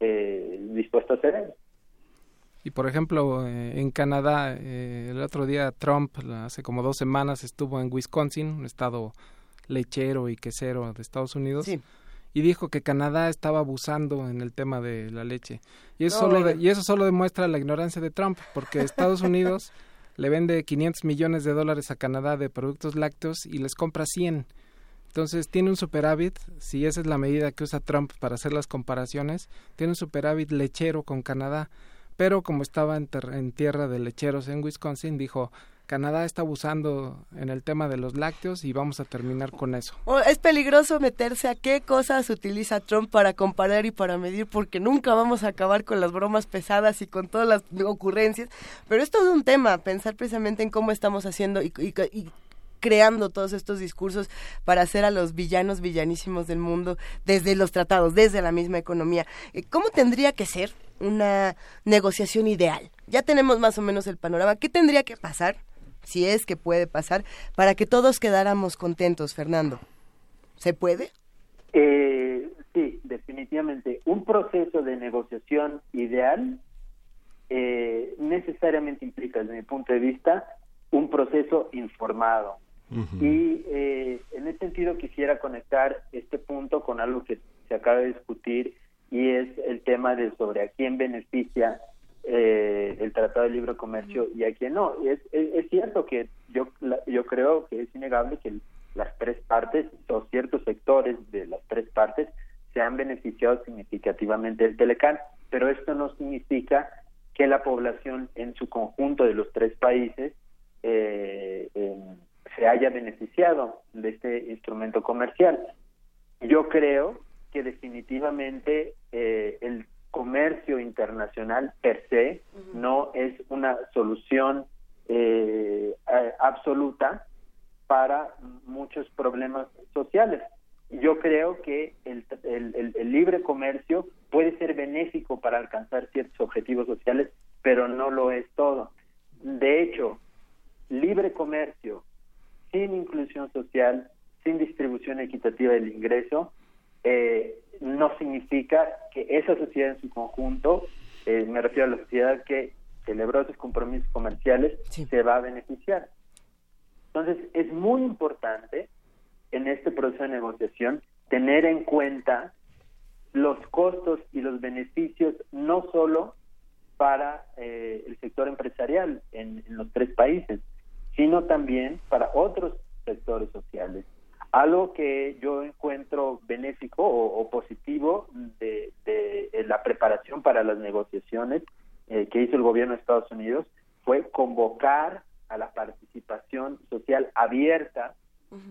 eh, dispuesto a hacer. Y por ejemplo, eh, en Canadá, eh, el otro día Trump, hace como dos semanas, estuvo en Wisconsin, un estado lechero y quesero de Estados Unidos, y dijo que Canadá estaba abusando en el tema de la leche. Y eso, solo, y eso solo demuestra la ignorancia de Trump, porque Estados Unidos le vende 500 millones de dólares a Canadá de productos lácteos y les compra 100. Entonces tiene un superávit, si esa es la medida que usa Trump para hacer las comparaciones, tiene un superávit lechero con Canadá, pero como estaba en, tierra de lecheros en Wisconsin, dijo, Canadá está abusando en el tema de los lácteos y vamos a terminar con eso. Es peligroso meterse a qué cosas utiliza Trump para comparar y para medir, porque nunca vamos a acabar con las bromas pesadas y con todas las ocurrencias. Pero es todo un tema, pensar precisamente en cómo estamos haciendo y, y creando todos estos discursos para hacer a los villanos villanísimos del mundo desde los tratados, desde la misma economía. Eh, ¿Cómo tendría que ser una negociación ideal? Ya tenemos más o menos el panorama. ¿Qué tendría que pasar, si es que puede pasar, para que todos quedáramos contentos, Fernando? ¿Se puede? Eh, sí, definitivamente. Un proceso de negociación ideal eh, necesariamente implica, desde mi punto de vista, un proceso informado, y eh, en ese sentido quisiera conectar este punto con algo que se acaba de discutir y es el tema de sobre a quién beneficia eh, el Tratado de Libre Comercio y a quién no. Es, es, cierto que yo, yo creo que es innegable que las tres partes o ciertos sectores de las tres partes se han beneficiado significativamente del Telecán, pero esto no significa que la población en su conjunto de los tres países eh, se haya beneficiado de este instrumento comercial. Yo creo que definitivamente eh, el comercio internacional per se no es una solución eh, absoluta para muchos problemas sociales. Yo creo que el, el, libre comercio puede ser benéfico para alcanzar ciertos objetivos sociales, pero no lo es todo. De hecho, libre comercio sin inclusión social, sin distribución equitativa del ingreso, eh, no significa que esa sociedad en su conjunto, eh, me refiero a la sociedad que celebró esos compromisos comerciales, se va a beneficiar. Entonces, es muy importante en este proceso de negociación tener en cuenta los costos y los beneficios no solo para eh, el sector empresarial en los tres países, sino también para otros sectores sociales. Algo que yo encuentro benéfico o, positivo de, la preparación para las negociaciones eh, que hizo el gobierno de Estados Unidos fue convocar a la participación social abierta,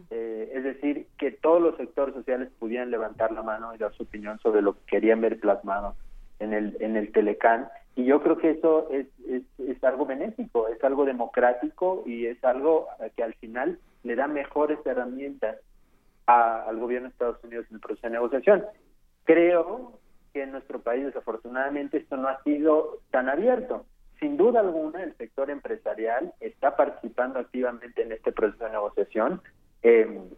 eh, es decir, que todos los sectores sociales pudieran levantar la mano y dar su opinión sobre lo que querían ver plasmado en el, en el Telecán. Y yo creo que eso es, es, es algo benéfico, es algo democrático y es algo que al final le da mejores herramientas al gobierno de Estados Unidos en el proceso de negociación. Creo que en nuestro país, desafortunadamente, esto no ha sido tan abierto. Sin duda alguna, el sector empresarial está participando activamente en este proceso de negociación, em,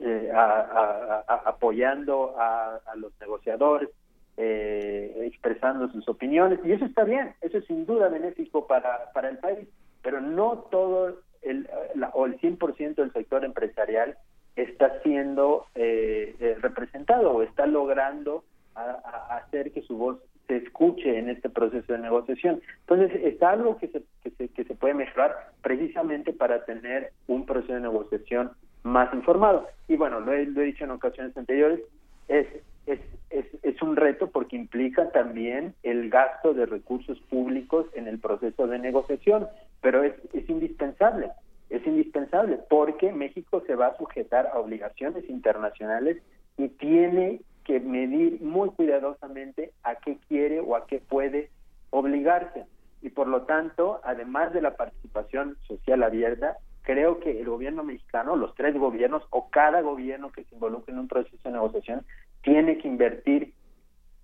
eh, apoyando a, los negociadores, eh, expresando sus opiniones, y eso está bien, eso es sin duda benéfico para, para el país, pero no todo el, o el 100% del sector empresarial está siendo eh, eh, representado o está logrando hacer que su voz se escuche en este proceso de negociación. Entonces, está algo que se, que se, que se puede mejorar precisamente para tener un proceso de negociación más informado. Y bueno, lo he, lo he dicho en ocasiones anteriores, es, es, es, un reto porque implica también el gasto de recursos públicos en el proceso de negociación, pero es, es indispensable es indispensable porque México se va a sujetar a obligaciones internacionales y tiene que medir muy cuidadosamente a qué quiere o a qué puede obligarse. Y por lo tanto, además de la participación social abierta, creo que el gobierno mexicano, los tres gobiernos o cada gobierno que se involucre en un proceso de negociación, tiene que invertir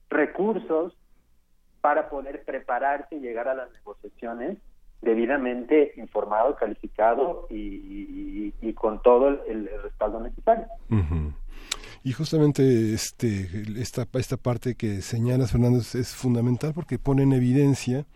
recursos para poder prepararse y llegar a las negociaciones debidamente informado, calificado y, con todo el, respaldo necesario. Y justamente este, esta, esta parte que señalas, Fernando, es fundamental porque pone en evidencia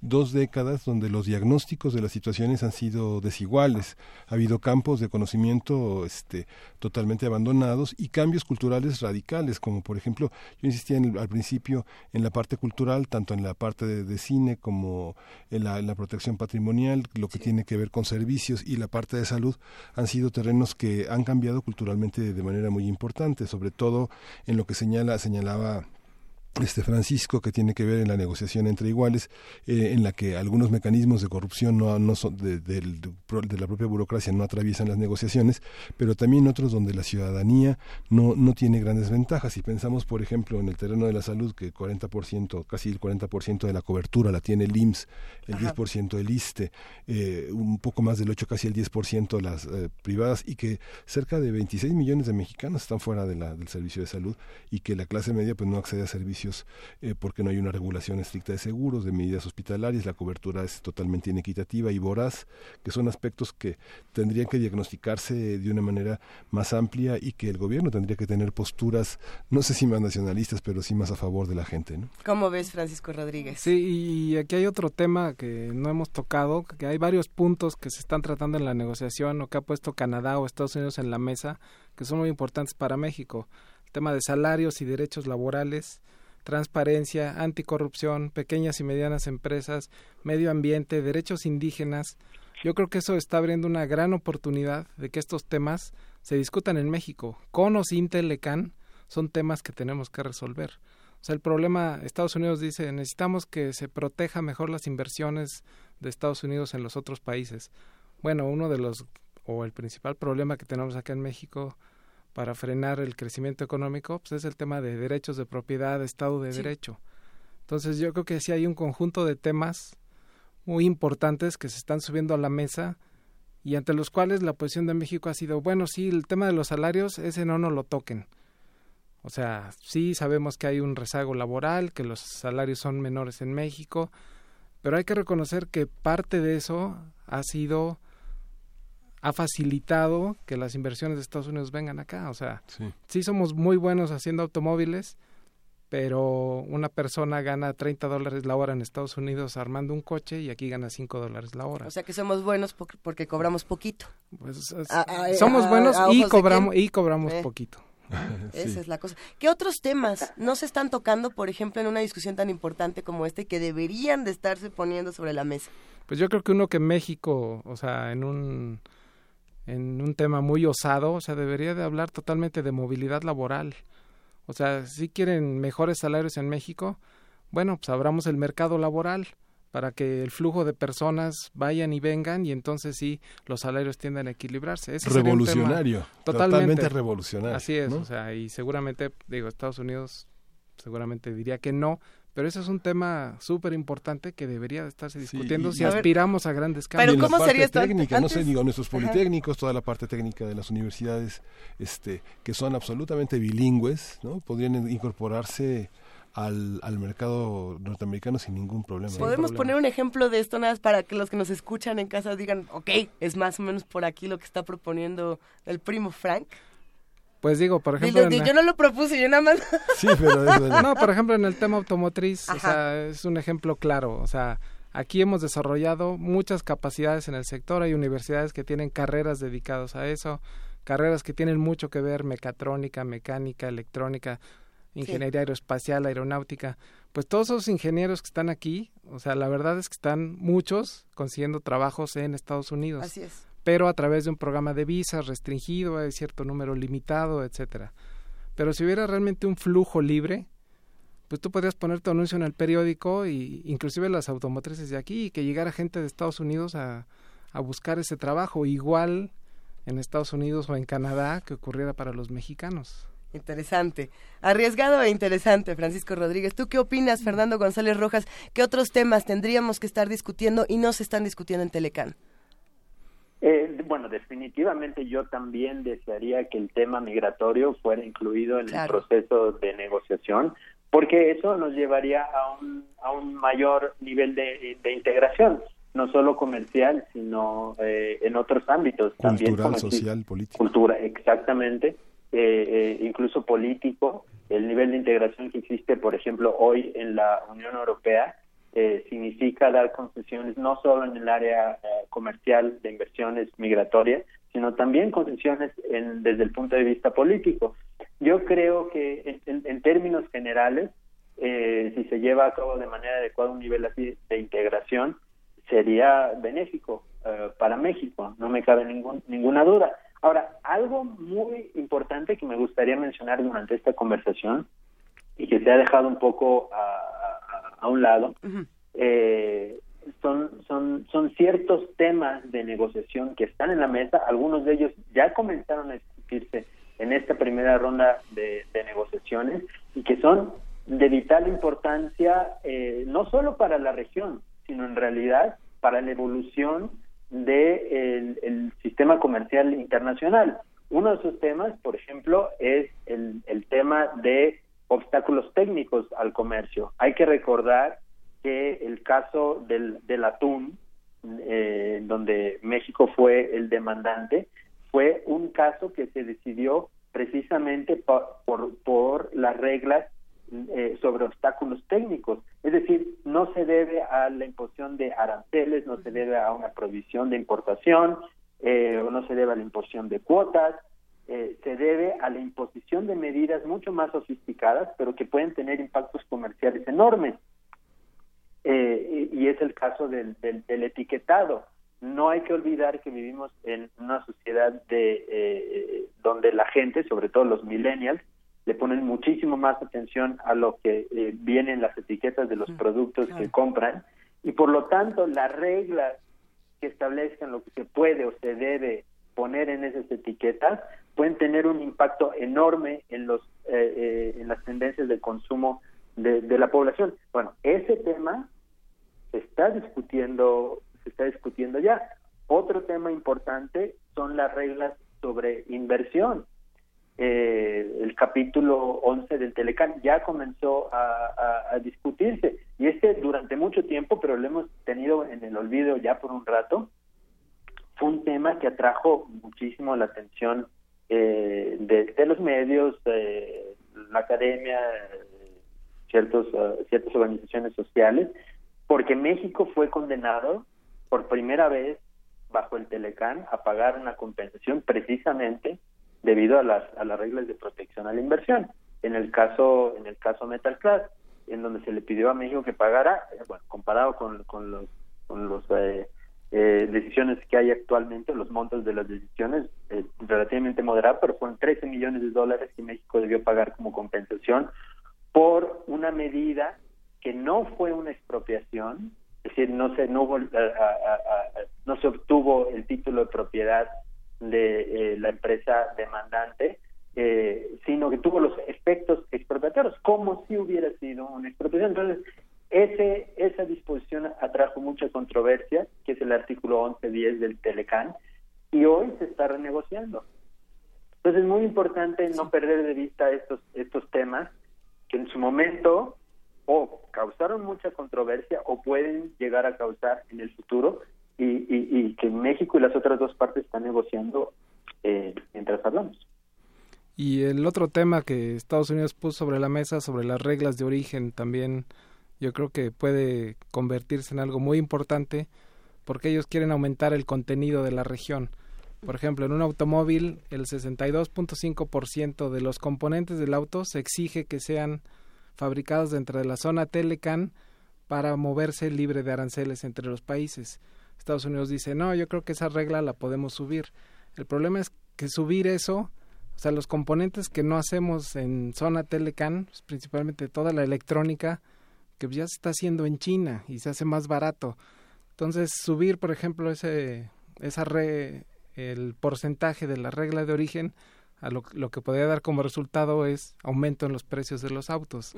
dos décadas donde los diagnósticos de las situaciones han sido desiguales. Ha habido campos de conocimiento este, totalmente abandonados y cambios culturales radicales, como por ejemplo, yo insistía al principio en la parte cultural, tanto en la parte de, cine como en la, protección patrimonial, lo que tiene que ver con servicios y la parte de salud, han sido terrenos que han cambiado culturalmente de manera muy importante, sobre todo en lo que señala, señalaba este Francisco que tiene que ver en la negociación entre iguales eh, en la que algunos mecanismos de corrupción no, no son de, de, la propia burocracia no atraviesan las negociaciones pero también otros donde la ciudadanía no no tiene grandes ventajas. Si pensamos por ejemplo en el terreno de la salud que el 40% casi el 40% de la cobertura la tiene el IMSS el 10% el ISTE eh, un poco más del 8 casi el 10% las eh, privadas y que cerca de 26 millones de mexicanos están fuera de la, del servicio de salud y que la clase media pues no accede a servicios eh, porque no hay una regulación estricta de seguros, de medidas hospitalarias, la cobertura es totalmente inequitativa y voraz, que son aspectos que tendrían que diagnosticarse de una manera más amplia y que el gobierno tendría que tener posturas, no sé si más nacionalistas, pero sí más a favor de la gente. ¿no? ¿Cómo ves, Francisco Rodríguez? Sí, y aquí hay otro tema que no hemos tocado, que hay varios puntos que se están tratando en la negociación o que ha puesto Canadá o Estados Unidos en la mesa, que son muy importantes para México. El tema de salarios y derechos laborales, transparencia, anticorrupción, pequeñas y medianas empresas, medio ambiente, derechos indígenas. Yo creo que eso está abriendo una gran oportunidad de que estos temas se discutan en México. Con o sin Telecan son temas que tenemos que resolver. O sea, el problema, Estados Unidos dice, necesitamos que se proteja mejor las inversiones de Estados Unidos en los otros países. Bueno, uno de los, o el principal problema que tenemos acá en México para frenar el crecimiento económico, pues es el tema de derechos de propiedad, Estado de Derecho. Entonces yo creo que sí hay un conjunto de temas muy importantes que se están subiendo a la mesa y ante los cuales la posición de México ha sido, bueno, sí, el tema de los salarios, ese no nos lo toquen. O sea, sí sabemos que hay un rezago laboral, que los salarios son menores en México, pero hay que reconocer que parte de eso ha sido ha facilitado que las inversiones de Estados Unidos vengan acá. O sea, sí, somos muy buenos haciendo automóviles, pero una persona gana 30 dólares la hora en Estados Unidos armando un coche y aquí gana 5 dólares la hora. O sea que somos buenos porque cobramos poquito. Pues, somos buenos y cobramos, y cobramos eh. poquito. Esa es la cosa. ¿Qué otros temas no se están tocando, por ejemplo, en una discusión tan importante como este que deberían de estarse poniendo sobre la mesa? Pues yo creo que uno que México, o sea, en un en un tema muy osado, o sea, debería de hablar totalmente de movilidad laboral. O sea, si quieren mejores salarios en México, bueno, pues abramos el mercado laboral. para que el flujo de personas vayan y vengan y entonces sí los salarios tienden a equilibrarse. revolucionario, totalmente, revolucionario. Así es, o sea, y seguramente, digo, Estados Unidos seguramente diría que no, pero eso es un tema súper importante que debería estarse discutiendo si aspiramos a grandes cambios. Pero ¿cómo sería esto? técnica, no sé, digo, nuestros politécnicos, toda la parte técnica de las universidades, este, que son absolutamente bilingües, ¿no? Podrían incorporarse al, al mercado norteamericano sin ningún problema. Podemos poner un ejemplo de esto nada más para que los que nos escuchan en casa digan, ok, es más o menos por aquí lo que está proponiendo el primo Frank. Pues digo, por ejemplo... yo no lo propuse, yo nada más... Sí, pero... no, por ejemplo, en el tema automotriz, o sea, es un ejemplo claro, o sea, aquí hemos desarrollado muchas capacidades en el sector, hay universidades que tienen carreras dedicadas a eso, carreras que tienen mucho que ver mecatrónica, mecánica, electrónica, ingeniería aeroespacial, aeronáutica, pues todos esos ingenieros que están aquí, o sea, la verdad es que están muchos consiguiendo trabajos en Estados Unidos. Así es pero a través de un programa de visas restringido, hay cierto número limitado, etcétera. Pero si hubiera realmente un flujo libre, pues tú podrías poner tu anuncio en el periódico y inclusive las automotrices de aquí y que llegara gente de Estados Unidos a, a buscar ese trabajo, igual en Estados Unidos o en Canadá que ocurriera para los mexicanos. Interesante, arriesgado e interesante, Francisco Rodríguez. ¿Tú qué opinas, Fernando González Rojas? ¿Qué otros temas tendríamos que estar discutiendo y no se están discutiendo en Telecán? Eh, bueno, definitivamente yo también desearía que el tema migratorio fuera incluido en el proceso de negociación, porque eso nos llevaría a un, a un mayor nivel de, integración, no solo comercial, sino eh, en otros ámbitos. Cultural, social, político. Cultura, exactamente, eh, incluso político. El nivel de integración que existe, por ejemplo, hoy en la Unión Europea eh, significa dar concesiones no solo en el área eh, comercial de inversiones migratorias, sino también concesiones en, desde el punto de vista político. Yo creo que en, términos generales, eh, si se lleva a cabo de manera adecuada un nivel así de integración, sería benéfico para México, no me cabe ningún, ninguna duda. Ahora, algo muy importante que me gustaría mencionar durante esta conversación y que se ha dejado un poco a, a un lado, eh, son, son, son ciertos temas de negociación que están en la mesa, algunos de ellos ya comenzaron a discutirse en esta primera ronda de, negociaciones y que son de vital importancia eh, no solo para la región, sino en realidad para la evolución del de el sistema comercial internacional. Uno de esos temas, por ejemplo, es el, el tema de obstáculos técnicos al comercio. Hay que recordar que el caso del, del atún, eh, donde México fue el demandante, fue un caso que se decidió precisamente por, las reglas eh, sobre obstáculos técnicos. Es decir, no se debe a la imposición de aranceles, no se debe a una provisión de importación, eh, o no se debe a la imposición de cuotas, eh, se debe a la imposición de medidas mucho más sofisticadas, pero que pueden tener impactos comerciales enormes. Eh, y, es el caso del, del, etiquetado. No hay que olvidar que vivimos en una sociedad de eh, donde la gente, sobre todo los millennials, le ponen muchísimo más atención a lo que viene en las etiquetas de los mm, productos que compran y por lo tanto las reglas que establezcan lo que se puede o se debe poner en esas etiquetas pueden tener un impacto enorme en los eh, eh, en las tendencias de consumo de, la población. Bueno, ese tema se está discutiendo se está discutiendo ya. Otro tema importante son las reglas sobre inversión. Eh, el capítulo 11 del Telecan ya comenzó a, a, discutirse y este durante mucho tiempo, pero lo hemos tenido en el olvido ya por un rato, fue un tema que atrajo muchísimo la atención eh, de, los medios, eh, la academia, ciertos, uh, ciertas organizaciones sociales, porque México fue condenado por primera vez bajo el Telecán a pagar una compensación precisamente debido a las, a las reglas de protección a la inversión. En el caso en el caso Metal Class, en donde se le pidió a México que pagara, eh, bueno, comparado con, con los con los eh, eh, decisiones que hay actualmente, los montos de las decisiones, eh, relativamente moderados, pero fueron 13 millones de dólares que México debió pagar como compensación por una medida que no fue una expropiación, es decir, no se, no, hubo, no se obtuvo el título de propiedad de la empresa demandante, sino que tuvo los efectos expropiatorios, como si hubiera sido una expropiación. Entonces, ese, esa disposición atrajo mucha controversia, que es el artículo 11.10 del Telecán, y hoy se está renegociando. Entonces es muy importante no perder de vista estos, estos temas que en su momento o causaron mucha controversia o pueden llegar a causar en el futuro y, y, que México y las otras dos partes están negociando eh, mientras hablamos. Y el otro tema que Estados Unidos puso sobre la mesa, sobre las reglas de origen, también yo creo que puede convertirse en algo muy importante porque ellos quieren aumentar el contenido de la región. Por ejemplo, en un automóvil el 62.5% de los componentes del auto se exige que sean fabricados dentro de la zona Telecan para moverse libre de aranceles entre los países. Estados Unidos dice, no, yo creo que esa regla la podemos subir. El problema es que subir eso, o sea, los componentes que no hacemos en zona Telecan, pues, principalmente toda la electrónica, que ya se está haciendo en China y se hace más barato. Entonces, subir, por ejemplo, ese, esa re, el porcentaje de la regla de origen, a lo, lo, que podría dar como resultado es aumento en los precios de los autos.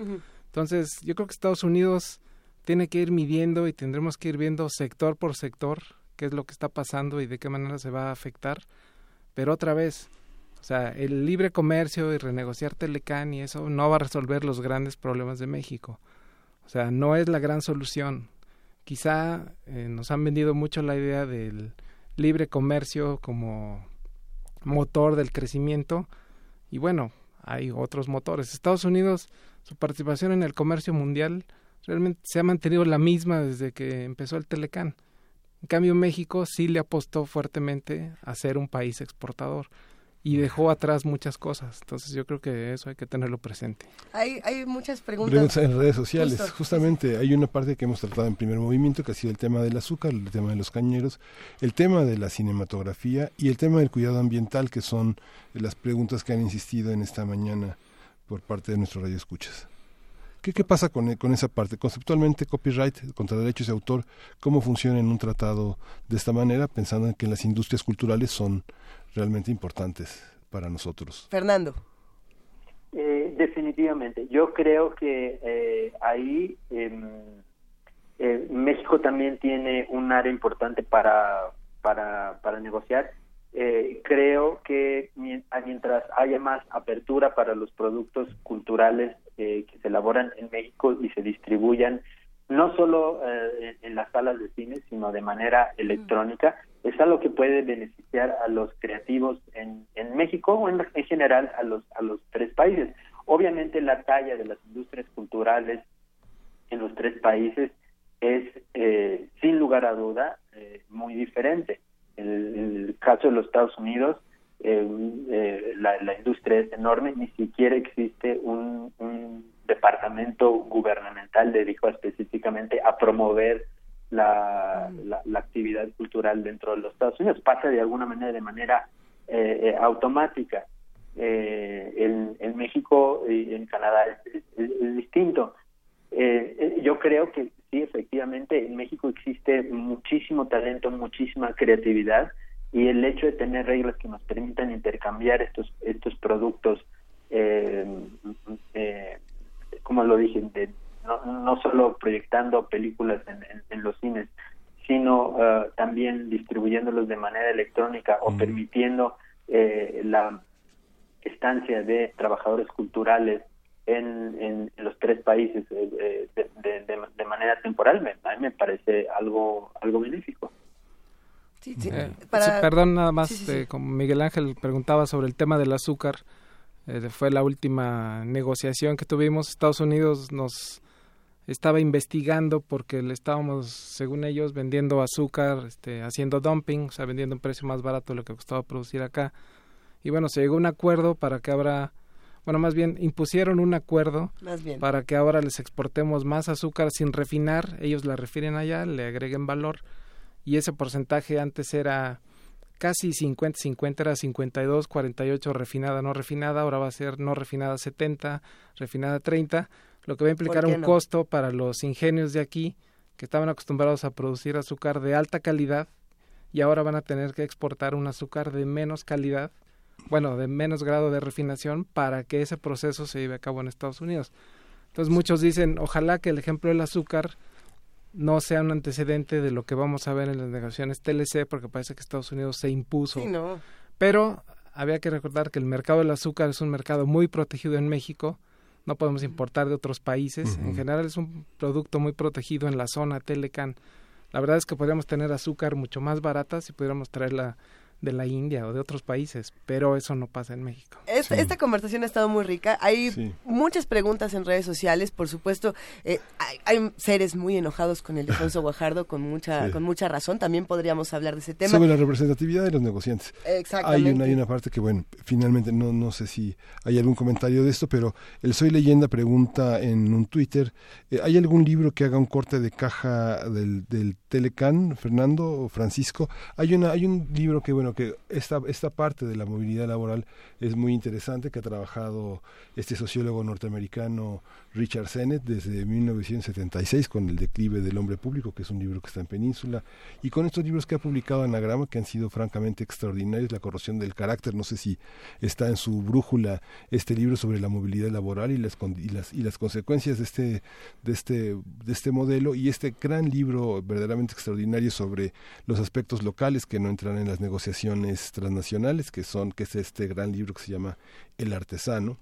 Entonces, yo creo que Estados Unidos tiene que ir midiendo y tendremos que ir viendo sector por sector qué es lo que está pasando y de qué manera se va a afectar. Pero otra vez, o sea, el libre comercio y renegociar Telecán y eso no va a resolver los grandes problemas de México. O sea, no es la gran solución. Quizá eh, nos han vendido mucho la idea del libre comercio como motor del crecimiento y bueno, hay otros motores. Estados Unidos, su participación en el comercio mundial realmente se ha mantenido la misma desde que empezó el Telecán. En cambio, México sí le apostó fuertemente a ser un país exportador y dejó atrás muchas cosas. Entonces yo creo que eso hay que tenerlo presente. Hay, hay muchas preguntas. en redes sociales. Justamente hay una parte que hemos tratado en primer movimiento, que ha sido el tema del azúcar, el tema de los cañeros, el tema de la cinematografía y el tema del cuidado ambiental, que son las preguntas que han insistido en esta mañana por parte de nuestro radio escuchas. ¿Qué, ¿Qué pasa con, con esa parte? Conceptualmente, copyright contra derechos de autor, ¿cómo funciona en un tratado de esta manera, pensando en que las industrias culturales son realmente importantes para nosotros. Fernando. Eh, definitivamente. Yo creo que eh, ahí em, eh, México también tiene un área importante para, para, para negociar. creo que mientras haya más apertura para los productos culturales que se elaboran en México y se distribuyan no solo en las salas de cine, sino de manera electrónica, es algo que puede beneficiar a los creativos en, en México o en, general a los, a los tres países. Obviamente la talla de las industrias culturales en los tres países es, eh, sin lugar a duda, eh, muy diferente. En el, caso de los Estados Unidos, eh, la, la, industria es enorme, ni siquiera existe un, un departamento gubernamental dedicado específicamente a promover la, la, actividad cultural dentro de los Estados Unidos. Pasa de alguna manera, de manera eh, eh, automática. Eh, en, en, México y en Canadá es, distinto. yo creo que sí, efectivamente, en México existe muchísimo talento, muchísima creatividad y el hecho de tener reglas que nos permitan intercambiar estos estos productos, como lo dije, de, no, no solo proyectando películas en, en, los cines, sino uh, también distribuyéndolos de manera electrónica o permitiendo eh, la estancia de trabajadores culturales en, en, los tres países eh, de, de, manera temporal, me, a mí me parece algo, algo benéfico. Sí, sí. Eh, perdón, nada más, como Miguel Ángel preguntaba sobre el tema del azúcar, fue la última negociación que tuvimos. Estados Unidos nos estaba investigando porque le estábamos, según ellos, vendiendo azúcar, este, haciendo dumping, o sea, vendiendo un precio más barato de lo que costaba producir acá. Y bueno, se llegó a un acuerdo para que ahora, bueno, más bien impusieron un acuerdo para que ahora les exportemos más azúcar sin refinar, ellos la refieren allá, le agreguen valor. Y ese porcentaje antes era casi 50-50, era 52-48 refinada, no refinada, ahora va a ser no refinada 70, refinada 30 lo que va a implicar un costo para los ingenios de aquí que estaban acostumbrados a producir azúcar de alta calidad y ahora van a tener que exportar un azúcar de menos calidad, bueno, de menos grado de refinación para que ese proceso se lleve a cabo en Estados Unidos. Entonces muchos dicen, ojalá que el ejemplo del azúcar no sea un antecedente de lo que vamos a ver en las negociaciones TLC, porque parece que Estados Unidos se impuso. Pero había que recordar que el mercado del azúcar es un mercado muy protegido en México, no podemos importar de otros países, en general es un producto muy protegido en la zona Telecan. La verdad es que podríamos tener azúcar mucho más barata si pudiéramos traerla de la India o de otros países, pero eso no pasa en México. Esta conversación ha estado muy rica. Hay muchas preguntas en redes sociales, por supuesto. Eh, hay, seres muy enojados con el Alfonso Guajardo, con mucha, con mucha razón. También podríamos hablar de ese tema. Sobre la representatividad de los negociantes. Exactamente. Hay una, hay una parte que, bueno, finalmente no, no sé si hay algún comentario de esto, pero el Soy Leyenda pregunta en un Twitter, eh, ¿hay algún libro que haga un corte de caja del, del Telecan, Fernando o Francisco? Hay, una, hay un libro que, bueno, que esta, esta parte de la movilidad laboral es muy interesante, que ha trabajado este sociólogo norteamericano Richard Sennett desde 1976 con El declive del hombre público, que es un libro que está en Península, y con estos libros que ha publicado Anagrama, que han sido francamente extraordinarios, La corrosión del carácter, no sé si está en su brújula este libro sobre la movilidad laboral y las, y las, y las consecuencias de este, de, este, de este modelo, y este gran libro verdaderamente extraordinario sobre los aspectos locales que no entran en las negociaciones transnacionales, que son, que es este gran libro que se llama El artesano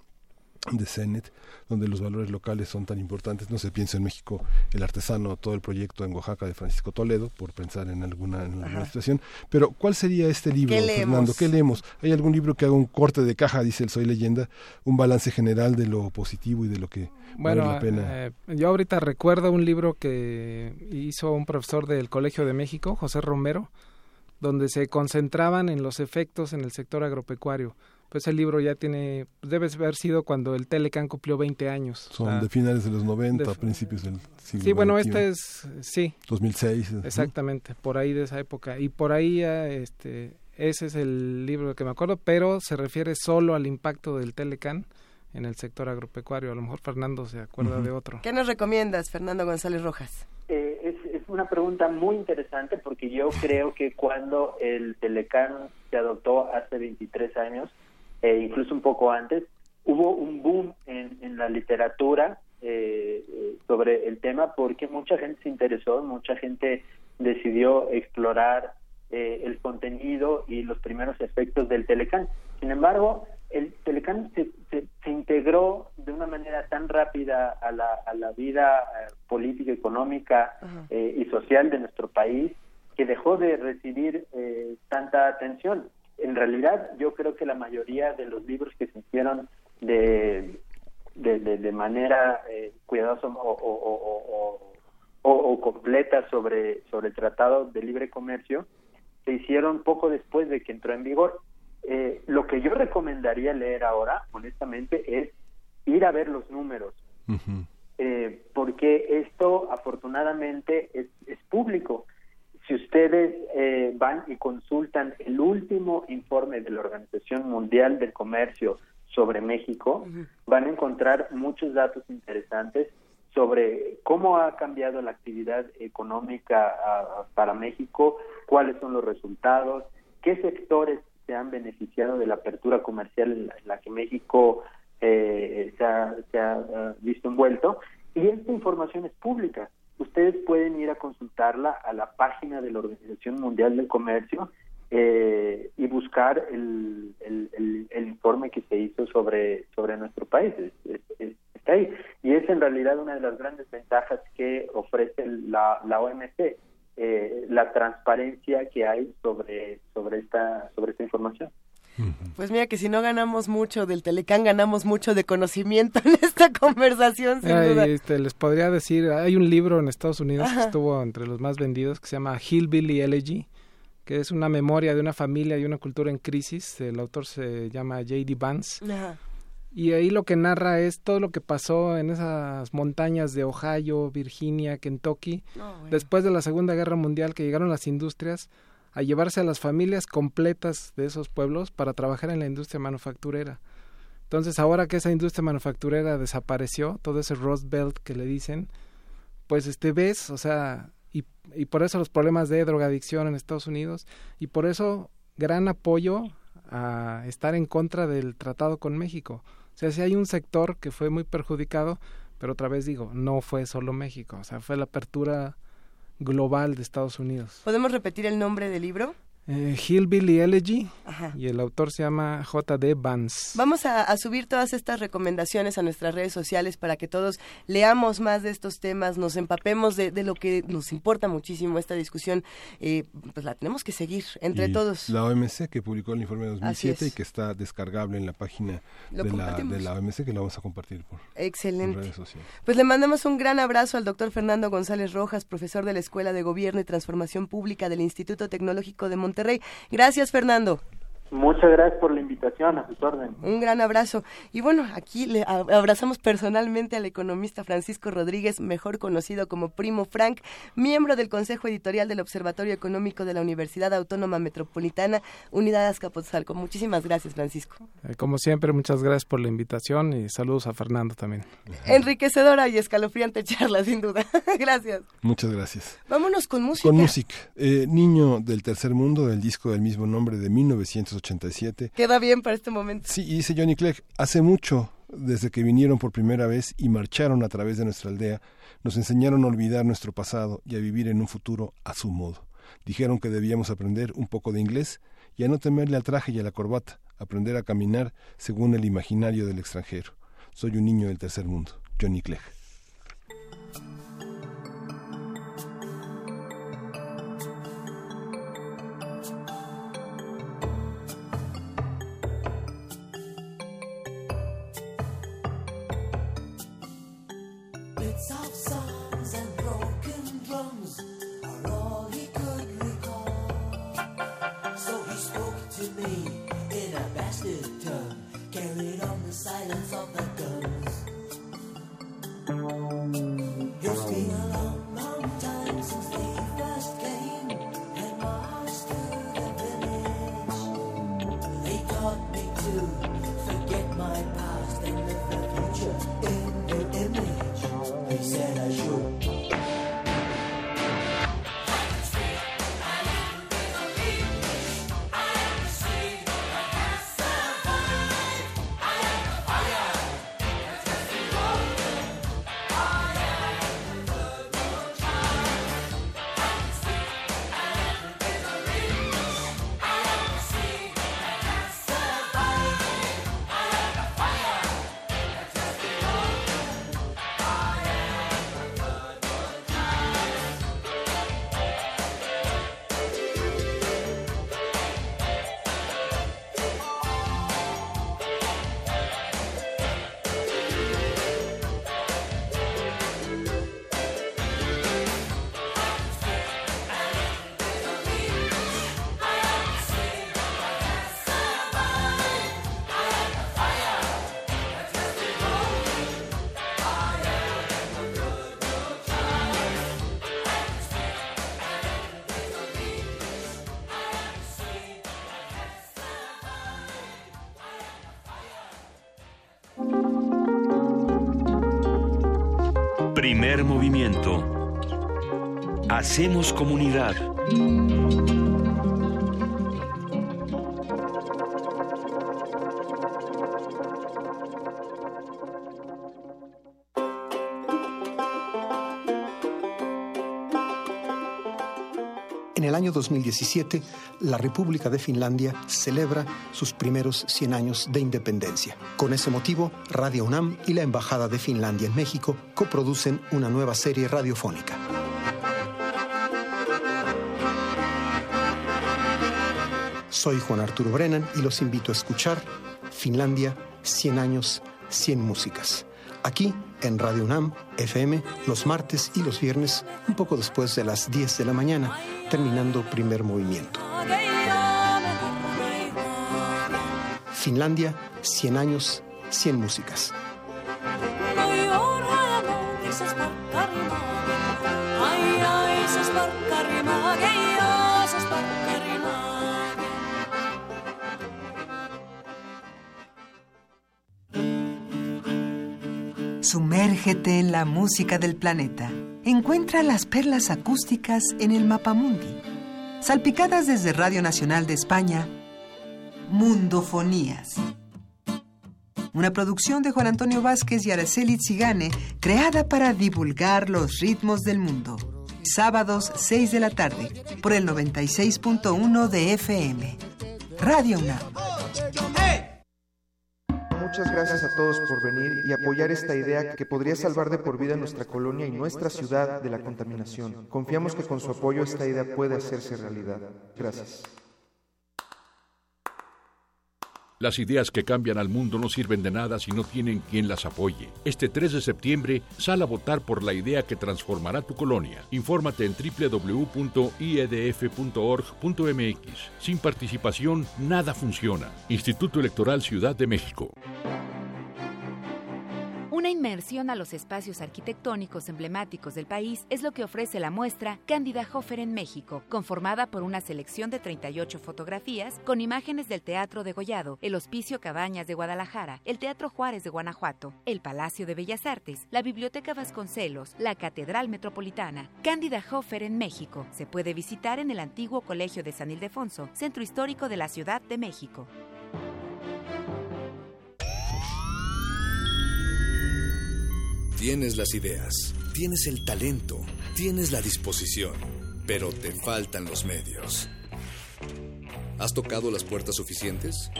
de Zenet, donde los valores locales son tan importantes. No se piensa en México el artesano, todo el proyecto en Oaxaca de Francisco Toledo, por pensar en alguna, en situación. Pero, ¿cuál sería este libro, Fernando? ¿Qué leemos? ¿Hay algún libro que haga un corte de caja, dice el Soy Leyenda, un balance general de lo positivo y de lo que vale la pena? Eh, yo ahorita recuerdo un libro que hizo un profesor del Colegio de México, José Romero, donde se concentraban en los efectos en el sector agropecuario. Pues el libro ya tiene, debe haber sido cuando el Telecan cumplió 20 años. Son de finales de los 90, principios del siglo Sí, bueno, este es, sí. 2006. Exactamente, por ahí de esa época. Y por ahí, este, ese es el libro que me acuerdo, pero se refiere solo al impacto del Telecan en el sector agropecuario. A lo mejor Fernando se acuerda de otro. ¿Qué nos recomiendas, Fernando González Rojas? Eh, es, una pregunta muy interesante porque yo creo que cuando el Telecán se adoptó hace 23 años, e incluso un poco antes, hubo un boom en, la literatura eh, sobre el tema porque mucha gente se interesó, mucha gente decidió explorar eh, el contenido y los primeros efectos del Telecán. Sin embargo, el Telecán se, se, integró de una manera tan rápida a la, a la vida eh, política, económica eh, y social de nuestro país que dejó de recibir eh, tanta atención. En realidad, yo creo que la mayoría de los libros que se hicieron de, de, de, manera cuidadosa o, o, o, o, completa sobre, sobre el Tratado de Libre Comercio se hicieron poco después de que entró en vigor. Eh, lo que yo recomendaría leer ahora, honestamente, es ir a ver los números, eh, porque esto afortunadamente es, público. Si ustedes eh, van y consultan el último informe de la Organización Mundial del Comercio sobre México, van a encontrar muchos datos interesantes sobre cómo ha cambiado la actividad económica para México, cuáles son los resultados, qué sectores se han beneficiado de la apertura comercial en la, que México eh, se, ha, ah, visto envuelto. Y esta información es pública. Ustedes pueden ir a consultarla a la página de la Organización Mundial del Comercio eh, y buscar el, informe que se hizo sobre, sobre nuestro país. está ahí. Y es en realidad una de las grandes ventajas que ofrece la, la OMC eh, la transparencia que hay sobre sobre esta sobre esta información. Pues mira que si no ganamos mucho del Telecán, ganamos mucho de conocimiento en esta conversación, sin duda. Este, les podría decir, hay un libro en Estados Unidos que estuvo entre los más vendidos que se llama Hillbilly Elegy, que es una memoria de una familia y una cultura en crisis. El autor se llama J.D. Vance. Y ahí lo que narra es todo lo que pasó en esas montañas de Ohio, Virginia, Kentucky, después de la Segunda Guerra Mundial, que llegaron las industrias a llevarse a las familias completas de esos pueblos para trabajar en la industria manufacturera. Entonces, ahora que esa industria manufacturera desapareció, todo ese Rust Belt que le dicen, pues este ves, o sea, y, y por eso los problemas de drogadicción en Estados Unidos y por eso gran apoyo a estar en contra del tratado con México. O sea, si hay un sector que fue muy perjudicado, pero otra vez digo, no fue solo México, o sea, fue la apertura global de Estados Unidos. ¿Podemos repetir el nombre del libro? Eh, Hillbilly Elegy y el autor se llama J.D. Vance. Vamos a, a, subir todas estas recomendaciones a nuestras redes sociales para que todos leamos más de estos temas, nos empapemos de, de lo que nos importa muchísimo esta discusión, eh, pues la tenemos que seguir entre y todos. La OMC que publicó el informe de 2007 y que está descargable en la página de la, de la, OMC que la vamos a compartir por, Excelente. por redes sociales. Pues le mandamos un gran abrazo al doctor Fernando González Rojas, profesor de la Escuela de Gobierno y Transformación Pública del Instituto Tecnológico de Monterrey. Gracias, Fernando. Muchas gracias por la invitación, a sus órdenes. Un gran abrazo. Y bueno, aquí le abrazamos personalmente al economista Francisco Rodríguez, mejor conocido como Primo Frank, miembro del Consejo Editorial del Observatorio Económico de la Universidad Autónoma Metropolitana, Unidad Azcapotzalco. Muchísimas gracias, Francisco. Eh, como siempre, muchas gracias por la invitación y saludos a Fernando también. Enriquecedora y escalofriante charla, sin duda. gracias. Muchas gracias. Vámonos con música. Con música. Eh, Niño del Tercer Mundo, del disco del mismo nombre de 1900 87. Queda bien para este momento. Sí, dice Johnny Clegg, hace mucho, desde que vinieron por primera vez y marcharon a través de nuestra aldea, nos enseñaron a olvidar nuestro pasado y a vivir en un futuro a su modo. Dijeron que debíamos aprender un poco de inglés y a no temerle al traje y a la corbata, aprender a caminar según el imaginario del extranjero. Soy un niño del tercer mundo. Johnny Clegg. Silence of the guns. Hacemos comunidad. En el año 2017, la República de Finlandia celebra sus primeros 100 años de independencia. Con ese motivo, Radio UNAM y la Embajada de Finlandia en México coproducen una nueva serie radiofónica. Soy Juan Arturo Brennan y los invito a escuchar Finlandia, 100 años, 100 músicas. Aquí en Radio UNAM FM los martes y los viernes un poco después de las 10 de la mañana, terminando primer movimiento. Finlandia, 100 años, 100 músicas. Sumérgete en la música del planeta. Encuentra las perlas acústicas en el Mapamundi. Salpicadas desde Radio Nacional de España, Mundofonías. Una producción de Juan Antonio Vázquez y Araceli Zigane, creada para divulgar los ritmos del mundo. Sábados 6 de la tarde, por el 96.1 de FM. Radio UNAM. Muchas gracias a todos por venir y apoyar esta idea que podría salvar de por vida nuestra colonia y nuestra ciudad de la contaminación. Confiamos que con su apoyo esta idea puede hacerse realidad. Gracias. Las ideas que cambian al mundo no sirven de nada si no tienen quien las apoye. Este 3 de septiembre, sal a votar por la idea que transformará tu colonia. Infórmate en www.iedf.org.mx. Sin participación, nada funciona. Instituto Electoral Ciudad de México. Una inmersión a los espacios arquitectónicos emblemáticos del país es lo que ofrece la muestra Cándida Hofer en México, conformada por una selección de 38 fotografías con imágenes del Teatro de Gollado, el Hospicio Cabañas de Guadalajara, el Teatro Juárez de Guanajuato, el Palacio de Bellas Artes, la Biblioteca Vasconcelos, la Catedral Metropolitana. Cándida Hofer en México se puede visitar en el antiguo Colegio de San Ildefonso, centro histórico de la Ciudad de México. Tienes las ideas, tienes el talento, tienes la disposición, pero te faltan los medios. ¿Has tocado las puertas suficientes?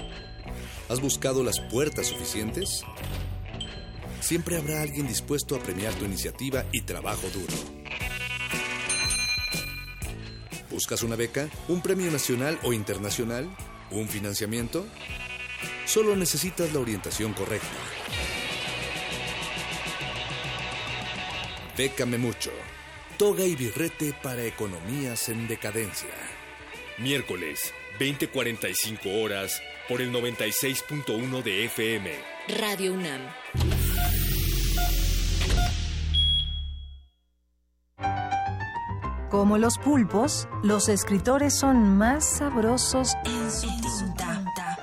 ¿Has buscado las puertas suficientes? Siempre habrá alguien dispuesto a premiar tu iniciativa y trabajo duro. ¿Buscas una beca? ¿Un premio nacional o internacional? ¿Un financiamiento? Solo necesitas la orientación correcta. Bécame mucho. Toga y birrete para economías en decadencia. Miércoles, 20:45 horas, por el 96.1 de FM. Radio UNAM. Como los pulpos, los escritores son más sabrosos en su tinta.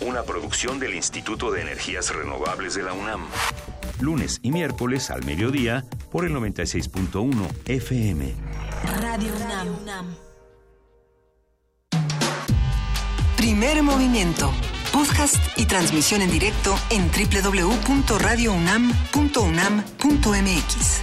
Una producción del Instituto de Energías Renovables de la UNAM. Lunes y miércoles al mediodía por el 96.1 FM. Radio UNAM. Primer movimiento. Podcast y transmisión en directo en www.radiounam.unam.mx.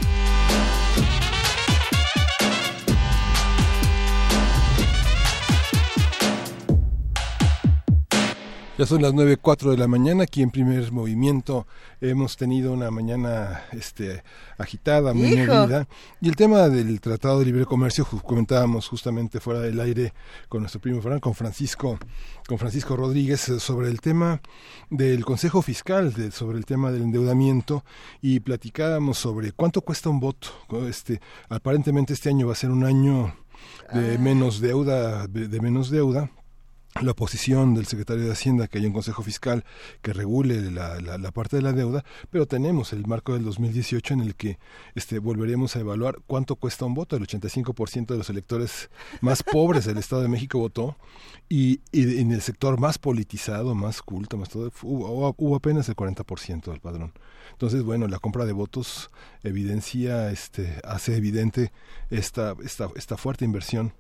Ya son las 9.04 de la mañana, aquí en primer movimiento hemos tenido una mañana este, agitada, muy ¡Hijo! movida. Y el tema del Tratado de Libre Comercio, comentábamos justamente fuera del aire con nuestro primo Fran, con Francisco, con Francisco Rodríguez, eh, sobre el tema del Consejo Fiscal, de- sobre el tema del endeudamiento, y platicábamos sobre cuánto cuesta un voto. Este, aparentemente este año va a ser un año de menos deuda, de, de menos deuda la posición del secretario de Hacienda que haya un consejo fiscal que regule la, la- parte de la deuda, pero tenemos el marco del 2018 en el que este, volveremos a evaluar cuánto cuesta un voto. El 85% de los electores más pobres del Estado de México votó y, y en el sector más politizado, más culto, más todo, hubo, hubo apenas el 40% del padrón. Entonces, bueno, la compra de votos evidencia, este, hace evidente esta, esta, esta fuerte inversión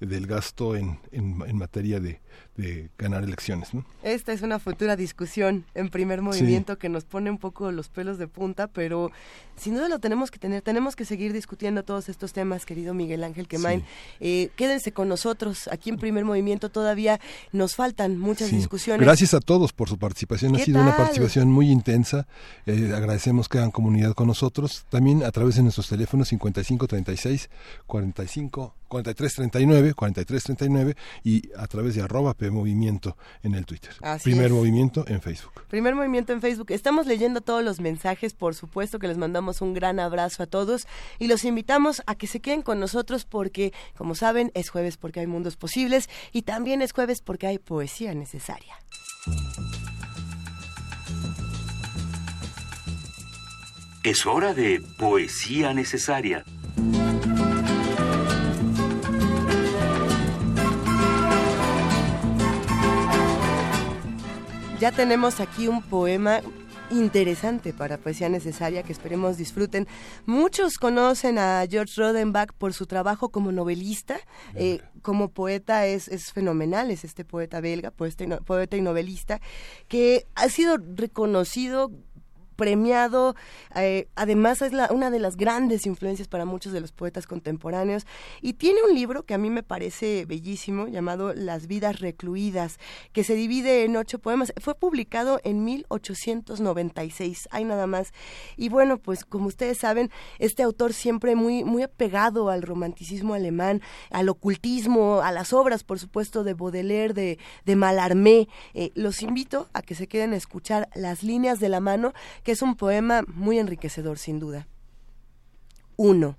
del gasto en, en, en materia de, de ganar elecciones. ¿no? Esta es una futura discusión en primer movimiento que nos pone un poco los pelos de punta, pero sin duda lo tenemos que tener. Tenemos que seguir discutiendo todos estos temas, querido Miguel Ángel Quemain. Eh, quédense con nosotros aquí en primer movimiento. Todavía nos faltan muchas Sí. discusiones. Gracias a todos por su participación. Ha ¿Qué sido una participación muy intensa. Eh, agradecemos que hagan comunidad con nosotros. También a través de nuestros teléfonos 5536 45 4339 4339 y a través de arroba P Movimiento en el Twitter. Así Primer es. movimiento en Facebook. Primer movimiento en Facebook. Estamos leyendo todos los mensajes, por supuesto que les mandamos un gran abrazo a todos y los invitamos a que se queden con nosotros porque, como saben, es jueves porque hay mundos posibles y también es jueves porque hay poesía necesaria. Es hora de poesía necesaria. Ya tenemos aquí un poema interesante para poesía necesaria que esperemos disfruten. Muchos conocen a George Rodenbach por su trabajo como novelista, eh, como poeta es, es fenomenal, es este poeta belga, poeta y, no- poeta y novelista, que ha sido reconocido premiado, eh, además es la- una de las grandes influencias para muchos de los poetas contemporáneos y tiene un libro que a mí me parece bellísimo llamado Las vidas recluidas, que se divide en ocho poemas. Fue publicado en 1896, hay nada más. Y bueno, pues como ustedes saben, este autor siempre muy, muy apegado al romanticismo alemán, al ocultismo, a las obras, por supuesto, de Baudelaire, de, de Mallarmé. Eh, los invito a que se queden a escuchar Las líneas de la mano, que es un poema muy enriquecedor, sin duda. 1.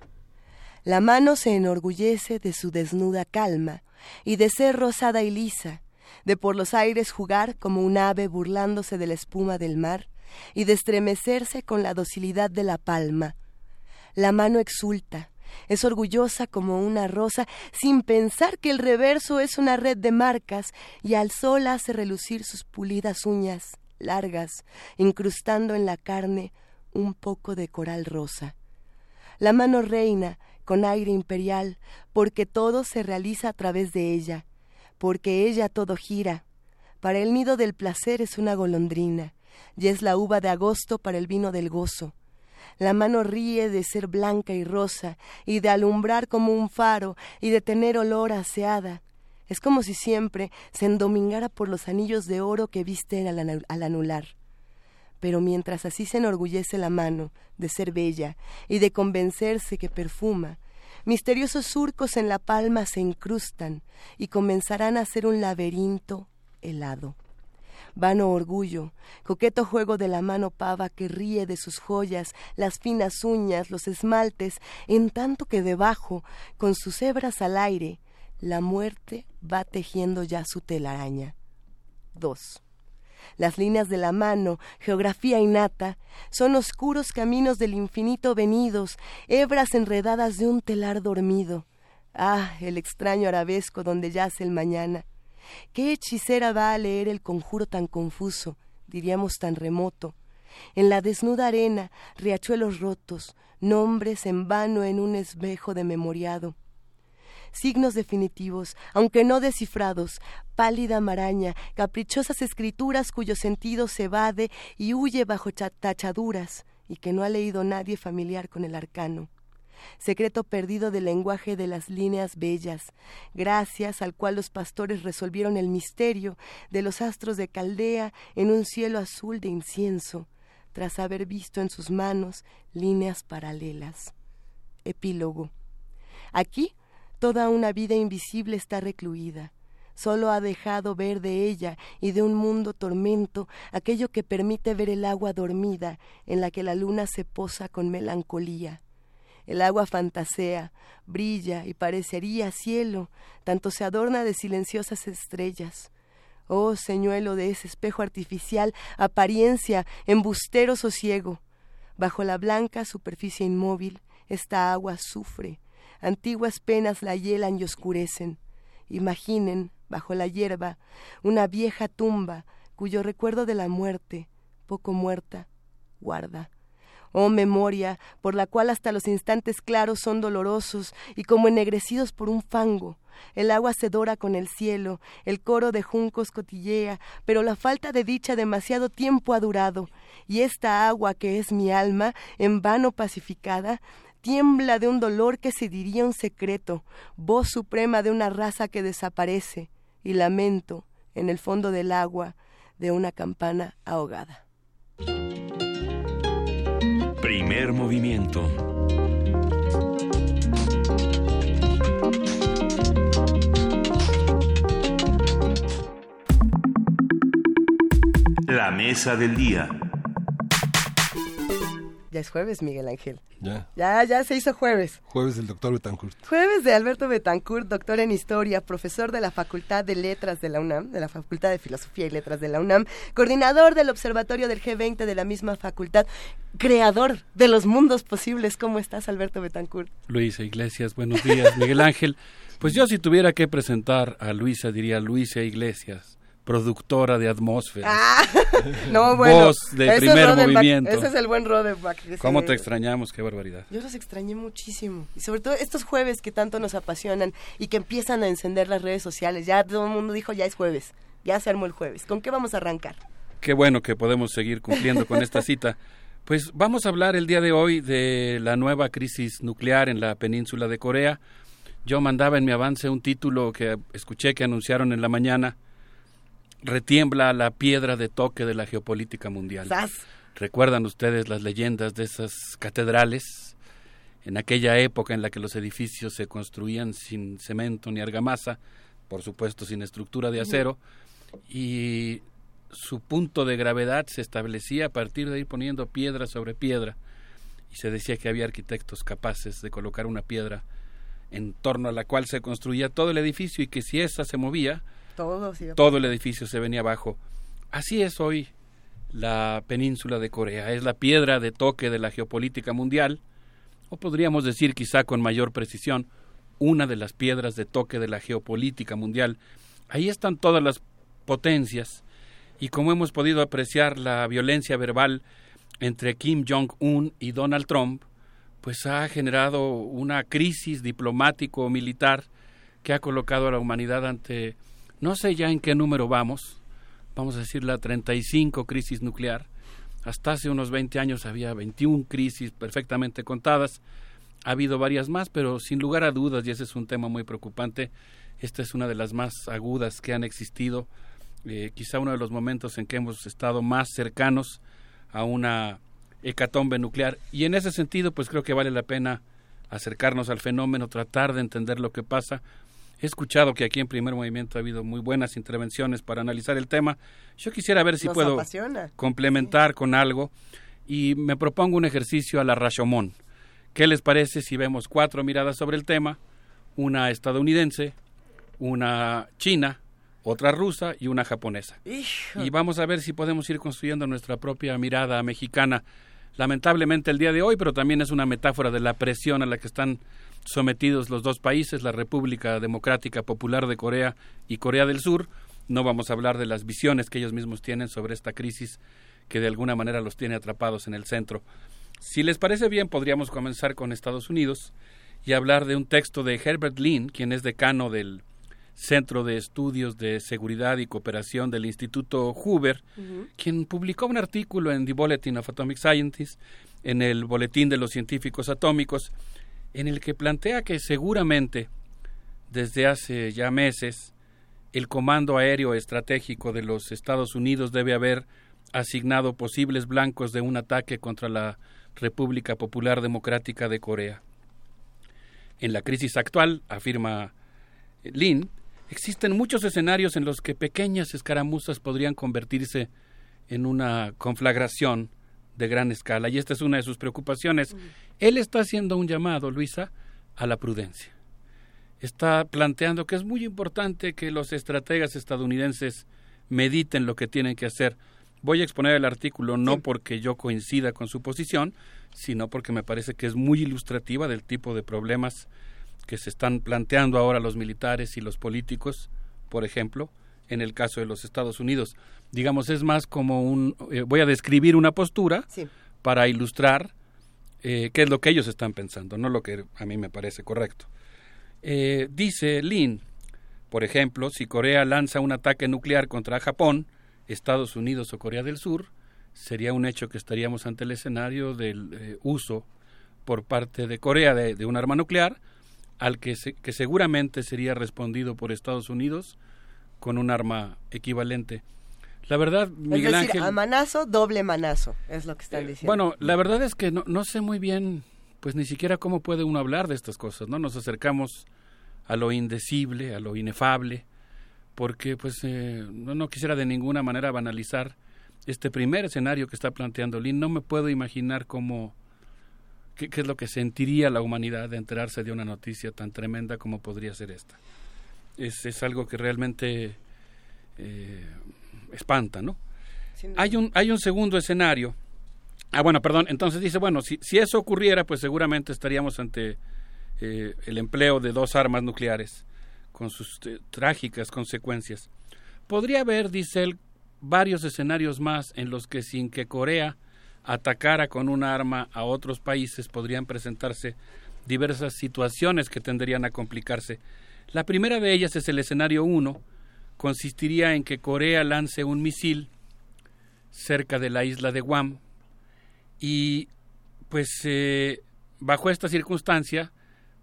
La mano se enorgullece de su desnuda calma y de ser rosada y lisa, de por los aires jugar como un ave burlándose de la espuma del mar y de estremecerse con la docilidad de la palma. La mano exulta, es orgullosa como una rosa, sin pensar que el reverso es una red de marcas, y al sol hace relucir sus pulidas uñas largas, incrustando en la carne un poco de coral rosa. La mano reina, con aire imperial, porque todo se realiza a través de ella, porque ella todo gira. Para el nido del placer es una golondrina, y es la uva de agosto para el vino del gozo. La mano ríe de ser blanca y rosa, y de alumbrar como un faro, y de tener olor aseada. Es como si siempre se endomingara por los anillos de oro que viste al, al anular. Pero mientras así se enorgullece la mano de ser bella y de convencerse que perfuma, misteriosos surcos en la palma se incrustan y comenzarán a ser un laberinto helado. Vano orgullo, coqueto juego de la mano pava que ríe de sus joyas, las finas uñas, los esmaltes, en tanto que debajo, con sus hebras al aire, la muerte va tejiendo ya su telaraña. 2. Las líneas de la mano, geografía innata, son oscuros caminos del infinito venidos, hebras enredadas de un telar dormido. Ah, el extraño arabesco donde yace el mañana. ¿Qué hechicera va a leer el conjuro tan confuso, diríamos tan remoto? En la desnuda arena, riachuelos rotos, nombres en vano en un espejo de memoriado signos definitivos, aunque no descifrados, pálida maraña, caprichosas escrituras cuyo sentido se evade y huye bajo cha- tachaduras, y que no ha leído nadie familiar con el arcano. Secreto perdido del lenguaje de las líneas bellas, gracias al cual los pastores resolvieron el misterio de los astros de Caldea en un cielo azul de incienso, tras haber visto en sus manos líneas paralelas. Epílogo. Aquí toda una vida invisible está recluida. Solo ha dejado ver de ella y de un mundo tormento aquello que permite ver el agua dormida en la que la luna se posa con melancolía. El agua fantasea, brilla y parecería cielo, tanto se adorna de silenciosas estrellas. Oh señuelo de ese espejo artificial, apariencia, embustero sosiego. Bajo la blanca superficie inmóvil, esta agua sufre, antiguas penas la hielan y oscurecen. Imaginen, bajo la hierba, una vieja tumba cuyo recuerdo de la muerte, poco muerta, guarda. Oh memoria, por la cual hasta los instantes claros son dolorosos y como ennegrecidos por un fango. El agua se dora con el cielo, el coro de juncos cotillea, pero la falta de dicha demasiado tiempo ha durado, y esta agua que es mi alma, en vano pacificada, tiembla de un dolor que se diría un secreto, voz suprema de una raza que desaparece, y lamento, en el fondo del agua, de una campana ahogada. Primer movimiento. La mesa del día. Ya es jueves, Miguel Ángel. Ya. Ya, ya se hizo jueves. Jueves del doctor Betancourt. Jueves de Alberto Betancourt, doctor en Historia, profesor de la Facultad de Letras de la UNAM, de la Facultad de Filosofía y Letras de la UNAM, coordinador del Observatorio del G20 de la misma facultad, creador de los mundos posibles. ¿Cómo estás, Alberto Betancourt? Luisa Iglesias, buenos días. Miguel Ángel, pues yo si tuviera que presentar a Luisa diría Luisa Iglesias, productora de atmósfera. Ah, no, bueno. Voz de primer movimiento. Ese es el buen Roddenbach. que ¿Cómo te extrañamos? Qué barbaridad. Yo los extrañé muchísimo. Y sobre todo estos jueves que tanto nos apasionan y que empiezan a encender las redes sociales. Ya todo el mundo dijo, ya es jueves. Ya se armó el jueves. ¿Con qué vamos a arrancar? Qué bueno que podemos seguir cumpliendo con esta cita. Pues vamos a hablar el día de hoy de la nueva crisis nuclear en la península de Corea. Yo mandaba en mi avance un título que escuché que anunciaron en la mañana. Retiembla la piedra de toque de la geopolítica mundial. ¡Sas! ¿Recuerdan ustedes las leyendas de esas catedrales? En aquella época en la que los edificios se construían sin cemento ni argamasa, por supuesto sin estructura de acero, y su punto de gravedad se establecía a partir de ir poniendo piedra sobre piedra, y se decía que había arquitectos capaces de colocar una piedra en torno a la cual se construía todo el edificio y que si esa se movía, Todo, sí. todo el edificio se venía abajo. Así es hoy la península de Corea. Es la piedra de toque de la geopolítica mundial, o podríamos decir quizá con mayor precisión, una de las piedras de toque de la geopolítica mundial. Ahí están todas las potencias y como hemos podido apreciar la violencia verbal entre Kim Jong-un y Donald Trump, pues ha generado una crisis diplomático militar que ha colocado a la humanidad ante no sé ya en qué número vamos, vamos a decir la 35 crisis nuclear. Hasta hace unos 20 años había 21 crisis perfectamente contadas. Ha habido varias más, pero sin lugar a dudas, y ese es un tema muy preocupante, esta es una de las más agudas que han existido. Eh, quizá uno de los momentos en que hemos estado más cercanos a una hecatombe nuclear. Y en ese sentido, pues creo que vale la pena acercarnos al fenómeno, tratar de entender lo que pasa. He escuchado que aquí en Primer Movimiento ha habido muy buenas intervenciones para analizar el tema. Yo quisiera ver si Nos puedo apasiona. complementar con algo y me propongo un ejercicio a la Rashomon. ¿Qué les parece si vemos cuatro miradas sobre el tema? Una estadounidense, una china, otra rusa y una japonesa. Hijo. Y vamos a ver si podemos ir construyendo nuestra propia mirada mexicana. Lamentablemente el día de hoy, pero también es una metáfora de la presión a la que están sometidos los dos países, la República Democrática Popular de Corea y Corea del Sur. No vamos a hablar de las visiones que ellos mismos tienen sobre esta crisis que de alguna manera los tiene atrapados en el centro. Si les parece bien, podríamos comenzar con Estados Unidos y hablar de un texto de Herbert Lin, quien es decano del Centro de Estudios de Seguridad y Cooperación del Instituto Hoover, quien publicó un artículo en The Bulletin of Atomic Scientists, en el Boletín de los Científicos Atómicos, en el que plantea que seguramente desde hace ya meses el Comando Aéreo Estratégico de los Estados Unidos debe haber asignado posibles blancos de un ataque contra la República Popular Democrática de Corea. En la crisis actual, afirma Lin, existen muchos escenarios en los que pequeñas escaramuzas podrían convertirse en una conflagración de gran escala, y esta es una de sus preocupaciones. Él está haciendo un llamado, Luisa, a la prudencia. Está planteando que es muy importante que los estrategas estadounidenses mediten lo que tienen que hacer. Voy a exponer el artículo no porque yo coincida con su posición, sino porque me parece que es muy ilustrativa del tipo de problemas que se están planteando ahora los militares y los políticos, por ejemplo, en el caso de los Estados Unidos. Digamos, es más como un... eh, voy a describir una postura Sí. para ilustrar eh, qué es lo que ellos están pensando, no lo que a mí me parece correcto. Eh, dice Lin, por ejemplo, si Corea lanza un ataque nuclear contra Japón, Estados Unidos o Corea del Sur, sería un hecho que estaríamos ante el escenario del eh, uso por parte de Corea de, de un arma nuclear, al que, se- que seguramente sería respondido por Estados Unidos con un arma equivalente. La verdad, Es Miguel decir, Ángel... a manazo, doble manazo, es lo que están diciendo. Bueno, la verdad es que no, no sé muy bien, pues ni siquiera cómo puede uno hablar de estas cosas, ¿no? Nos acercamos a lo indecible, a lo inefable, porque pues eh, no, no quisiera de ninguna manera banalizar este primer escenario que está planteando Lin. No me puedo imaginar cómo, qué, qué es lo que sentiría la humanidad de enterarse de una noticia tan tremenda como podría ser esta. Es, es algo que realmente eh, espanta, ¿no? Hay un, hay un segundo escenario. Ah, bueno, perdón. Entonces dice, bueno, si, si eso ocurriera, pues seguramente estaríamos ante eh, el empleo de dos armas nucleares con sus eh, trágicas consecuencias. Podría haber, dice él, varios escenarios más en los que sin que Corea atacara con un arma a otros países podrían presentarse diversas situaciones que tendrían a complicarse. La primera de ellas es el escenario 1, consistiría en que Corea lance un misil cerca de la isla de Guam y pues eh, bajo esta circunstancia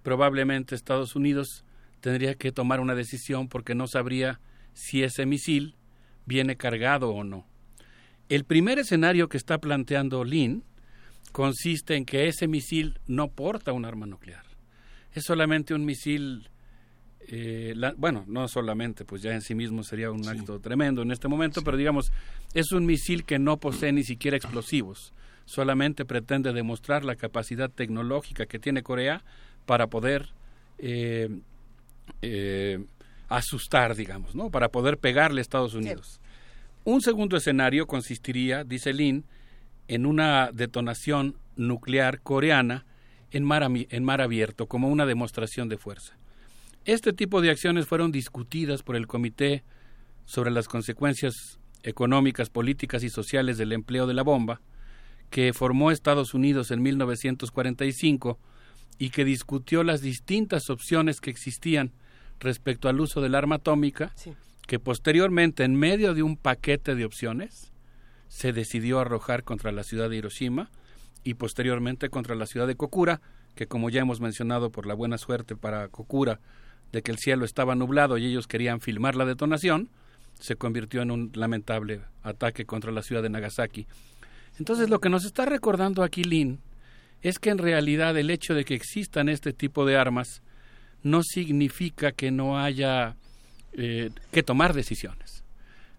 probablemente Estados Unidos tendría que tomar una decisión porque no sabría si ese misil viene cargado o no. El primer escenario que está planteando Lin consiste en que ese misil no porta un arma nuclear. Es solamente un misil, eh, la- bueno, no solamente, pues ya en sí mismo sería un acto tremendo en este momento, pero digamos, es un misil que no posee ni siquiera explosivos. Solamente pretende demostrar la capacidad tecnológica que tiene Corea para poder eh, eh, asustar, digamos, ¿no? Para poder pegarle a Estados Unidos. Un segundo escenario consistiría, dice Lin, en una detonación nuclear coreana en mar, en mar abierto, como una demostración de fuerza. Este tipo de acciones fueron discutidas por el Comité sobre las consecuencias económicas, políticas y sociales del empleo de la bomba, que formó Estados Unidos en 1945 y que discutió las distintas opciones que existían respecto al uso del arma atómica, que posteriormente, en medio de un paquete de opciones, se decidió arrojar contra la ciudad de Hiroshima y posteriormente contra la ciudad de Kokura, que como ya hemos mencionado por la buena suerte para Kokura de que el cielo estaba nublado y ellos querían filmar la detonación, se convirtió en un lamentable ataque contra la ciudad de Nagasaki. Entonces lo que nos está recordando aquí Lin es que en realidad el hecho de que existan este tipo de armas no significa que no haya eh, que tomar decisiones.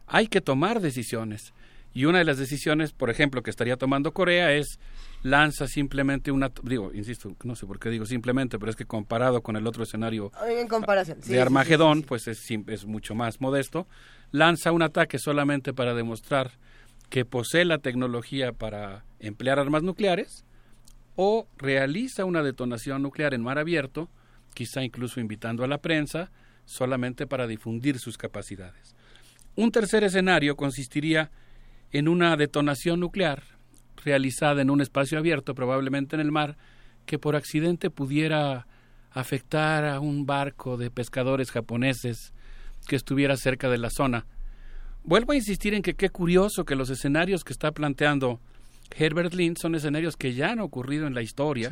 Hay que tomar decisiones. Y una de las decisiones, por ejemplo, que estaría tomando Corea es lanza simplemente una, digo, insisto, no sé por qué digo simplemente, pero es que comparado con el otro escenario En comparación. sí, sí, de sí, Armagedón, pues es, es mucho más modesto, lanza un ataque solamente para demostrar que posee la tecnología para emplear armas nucleares o realiza una detonación nuclear en mar abierto, quizá incluso invitando a la prensa, solamente para difundir sus capacidades. Un tercer escenario consistiría en una detonación nuclear realizada en un espacio abierto, probablemente en el mar, que por accidente pudiera afectar a un barco de pescadores japoneses que estuviera cerca de la zona. Vuelvo a insistir en que qué curioso que los escenarios que está planteando Herbert Lin son escenarios que ya han ocurrido en la historia,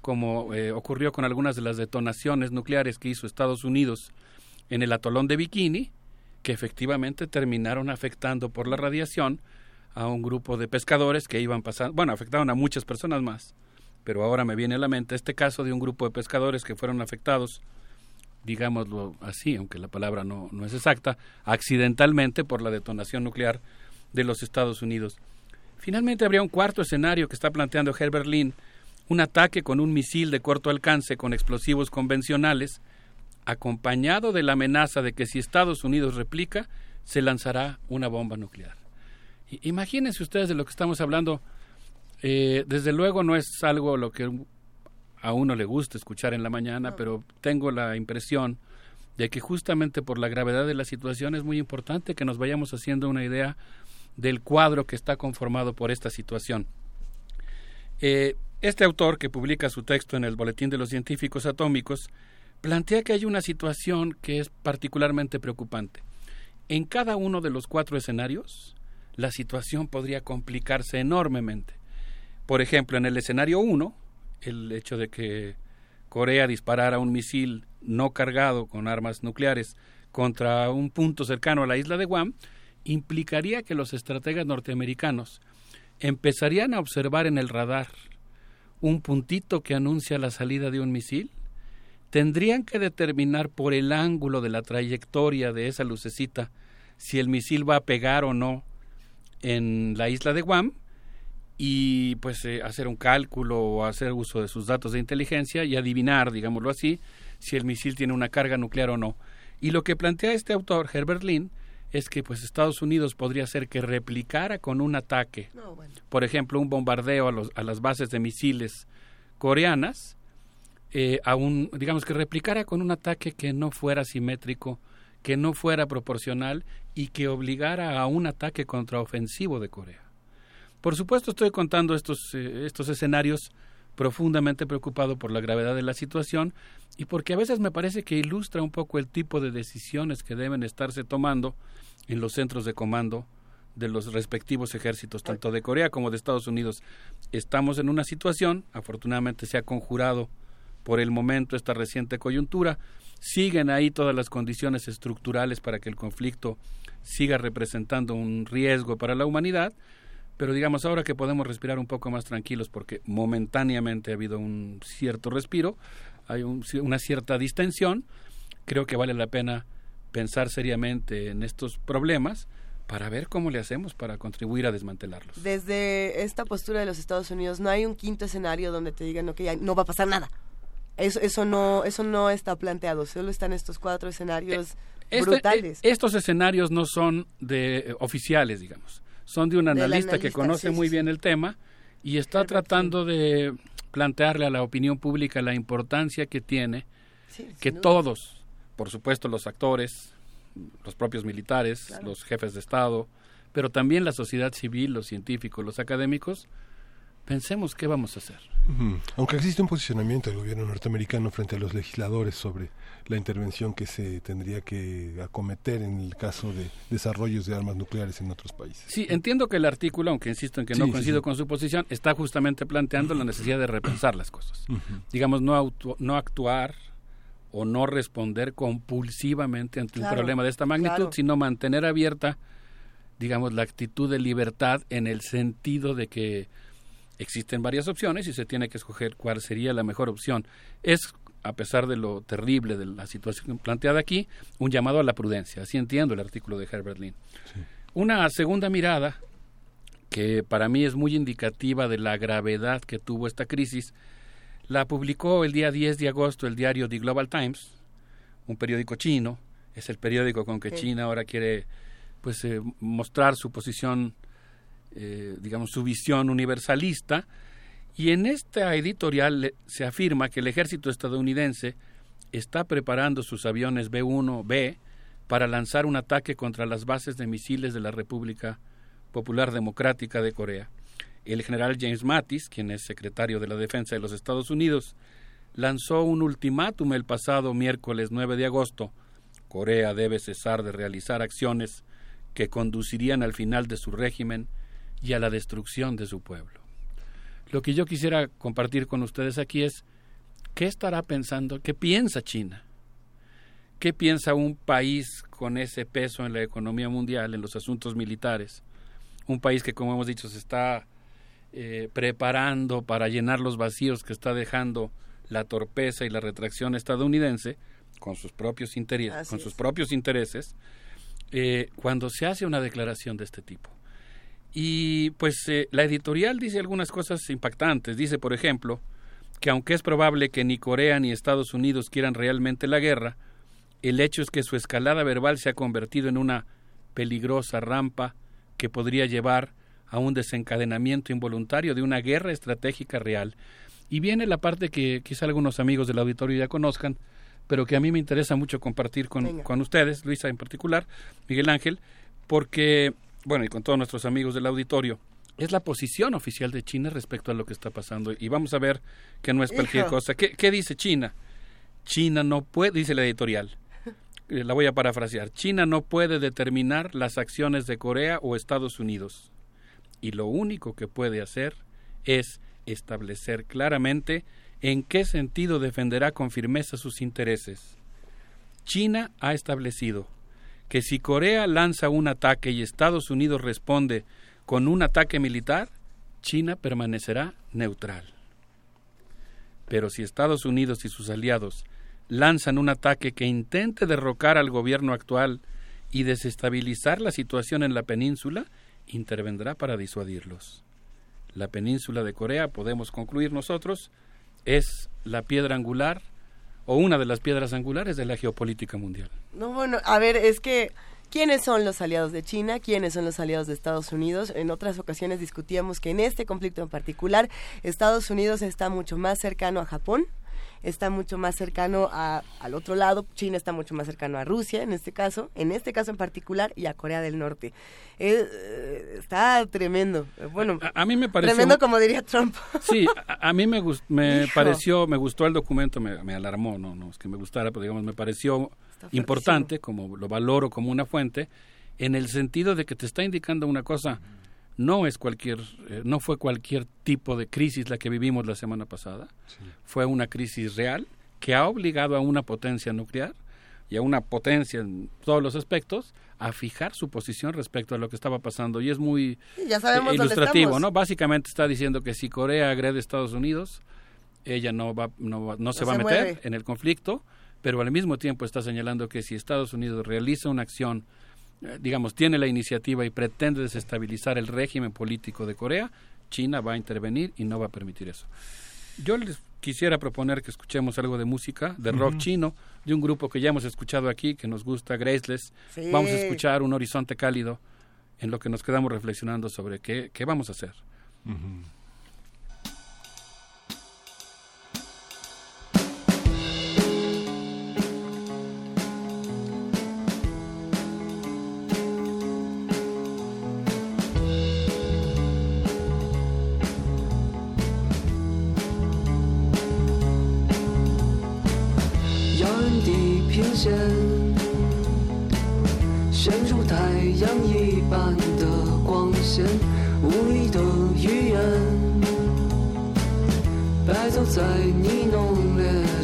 como eh, ocurrió con algunas de las detonaciones nucleares que hizo Estados Unidos en el atolón de Bikini, que efectivamente terminaron afectando por la radiación a un grupo de pescadores que iban pasando, bueno, afectaron a muchas personas más, pero ahora me viene a la mente este caso de un grupo de pescadores que fueron afectados, digámoslo así, aunque la palabra no, no es exacta, accidentalmente por la detonación nuclear de los Estados Unidos. Finalmente habría un cuarto escenario que está planteando Herbert Lin, un ataque con un misil de corto alcance con explosivos convencionales, acompañado de la amenaza de que si Estados Unidos replica, se lanzará una bomba nuclear. Imagínense ustedes de lo que estamos hablando. Eh, desde luego no es algo lo que a uno le gusta escuchar en la mañana, pero tengo la impresión de que justamente por la gravedad de la situación es muy importante que nos vayamos haciendo una idea del cuadro que está conformado por esta situación. Eh, este autor, que publica su texto en el Boletín de los Científicos Atómicos, plantea que hay una situación que es particularmente preocupante. En cada uno de los cuatro escenarios, la situación podría complicarse enormemente. Por ejemplo, en el escenario 1, el hecho de que Corea disparara un misil no cargado con armas nucleares contra un punto cercano a la isla de Guam, implicaría que los estrategas norteamericanos empezarían a observar en el radar un puntito que anuncia la salida de un misil, tendrían que determinar por el ángulo de la trayectoria de esa lucecita si el misil va a pegar o no en la isla de Guam y pues eh, hacer un cálculo o hacer uso de sus datos de inteligencia y adivinar, digámoslo así, si el misil tiene una carga nuclear o no. Y lo que plantea este autor, Herbert Lin, es que pues Estados Unidos podría ser que replicara con un ataque, por ejemplo, un bombardeo a, los, a las bases de misiles coreanas, eh, a un, digamos que replicara con un ataque que no fuera simétrico, que no fuera proporcional y que obligara a un ataque contraofensivo de Corea. Por supuesto estoy contando estos, eh, estos escenarios profundamente preocupado por la gravedad de la situación y porque a veces me parece que ilustra un poco el tipo de decisiones que deben estarse tomando en los centros de comando de los respectivos ejércitos, tanto de Corea como de Estados Unidos. Estamos en una situación, afortunadamente se ha conjurado por el momento esta reciente coyuntura, siguen ahí todas las condiciones estructurales para que el conflicto siga representando un riesgo para la humanidad, pero digamos ahora que podemos respirar un poco más tranquilos porque momentáneamente ha habido un cierto respiro, hay un- una cierta distensión, creo que vale la pena pensar seriamente en estos problemas para ver cómo le hacemos para contribuir a desmantelarlos. Desde esta postura de los Estados Unidos, no hay un quinto escenario donde te digan, ok, no va a pasar nada. Eso, eso, no, eso no está planteado, solo están estos cuatro escenarios Este- brutales. eh, estos escenarios no son de eh, oficiales, digamos. Son de un analista, que conoce sí, muy bien el tema y está tratando de plantearle a la opinión pública la importancia que tiene Sí, que todos, por supuesto los actores, los propios militares, los jefes de Estado, pero también la sociedad civil, los científicos, los académicos, pensemos qué vamos a hacer. Aunque existe un posicionamiento del gobierno norteamericano frente a los legisladores sobre la intervención que se tendría que acometer en el caso de desarrollos de armas nucleares en otros países. Sí, entiendo que el artículo, aunque insisto en que no Sí, coincido sí. con su posición, está justamente planteando la necesidad de repensar las cosas. Digamos, no, actuar o no responder compulsivamente ante un problema de esta magnitud, claro. sino mantener abierta, digamos, la actitud de libertad en el sentido de que existen varias opciones y se tiene que escoger cuál sería la mejor opción. Es, a pesar de lo terrible de la situación planteada aquí, un llamado a la prudencia. Así entiendo el artículo de Herbert Lin. Una segunda mirada, que para mí es muy indicativa de la gravedad que tuvo esta crisis, la publicó el día 10 de agosto el diario The Global Times, un periódico chino, es el periódico con que Sí. China ahora quiere pues eh, mostrar su posición, eh, digamos, su visión universalista, y en esta editorial le- se afirma que el ejército estadounidense está preparando sus aviones B-1B para lanzar un ataque contra las bases de misiles de la República Popular Democrática de Corea. El general James Mattis, quien es secretario de la Defensa de los Estados Unidos, lanzó un ultimátum el pasado miércoles 9 de agosto. Corea debe cesar de realizar acciones que conducirían al final de su régimen y a la destrucción de su pueblo. Lo que yo quisiera compartir con ustedes aquí es qué estará pensando, qué piensa China, qué piensa un país con ese peso en la economía mundial, en los asuntos militares, un país que, como hemos dicho, se está eh, preparando para llenar los vacíos que está dejando la torpeza y la retracción estadounidense con sus propios intereses, Así con es. sus propios intereses, eh, cuando se hace una declaración de este tipo. Y pues eh, la editorial dice algunas cosas impactantes. Dice, por ejemplo, que aunque es probable que ni Corea ni Estados Unidos quieran realmente la guerra, el hecho es que su escalada verbal se ha convertido en una peligrosa rampa que podría llevar a un desencadenamiento involuntario de una guerra estratégica real. Y viene la parte que quizá algunos amigos del auditorio ya conozcan, pero que a mí me interesa mucho compartir con, con ustedes, Luisa en particular, Miguel Ángel, porque, bueno, y con todos nuestros amigos del auditorio, es la posición oficial de China respecto a lo que está pasando. Y vamos a ver que no es cualquier Hijo. cosa. ¿Qué, qué dice China? China no puede, dice la editorial, eh, la voy a parafrasear, China no puede determinar las acciones de Corea o Estados Unidos. Y lo único que puede hacer es establecer claramente en qué sentido defenderá con firmeza sus intereses. China ha establecido que si Corea lanza un ataque y Estados Unidos responde con un ataque militar, China permanecerá neutral. Pero si Estados Unidos y sus aliados lanzan un ataque que intente derrocar al gobierno actual y desestabilizar la situación en la península, intervendrá para disuadirlos. La península de Corea, podemos concluir nosotros, es la piedra angular o una de las piedras angulares de la geopolítica mundial. No, bueno, a ver, es que ¿quiénes son los aliados de China? ¿Quiénes son los aliados de Estados Unidos? En otras ocasiones discutíamos que en este conflicto en particular Estados Unidos está mucho más cercano a Japón está mucho más cercano a, al otro lado, China está mucho más cercano a Rusia en este caso, en este caso en particular, y a Corea del Norte. Eh, está tremendo. Bueno, A, a mí me pareció... tremendo como diría Trump. Sí, a, a mí me, gus- me Hijo. pareció, me gustó el documento, me, me alarmó, no, no es que me gustara, pero digamos, me pareció importante, como lo valoro como una fuente, en el sentido de que te está indicando una cosa, no es cualquier, eh, no fue cualquier tipo de crisis la que vivimos la semana pasada, fue una crisis real que ha obligado a una potencia nuclear y a una potencia en todos los aspectos a fijar su posición respecto a lo que estaba pasando y es muy Ya sabemos eh, dónde ilustrativo. ¿no? Básicamente está diciendo que si Corea agrede a Estados Unidos, ella no va no, va- no se No va a meter mueve. en el conflicto, pero al mismo tiempo está señalando que si Estados Unidos realiza una acción, digamos, tiene la iniciativa y pretende desestabilizar el régimen político de Corea, China va a intervenir y no va a permitir eso. Yo les quisiera proponer que escuchemos algo de música, de rock chino, de un grupo que ya hemos escuchado aquí, que nos gusta, Graceless. Sí. Vamos a escuchar un horizonte cálido en lo que nos quedamos reflexionando sobre qué, qué vamos a hacer. 遥太阳一般的光线，无力的语言，败走在你浓烈。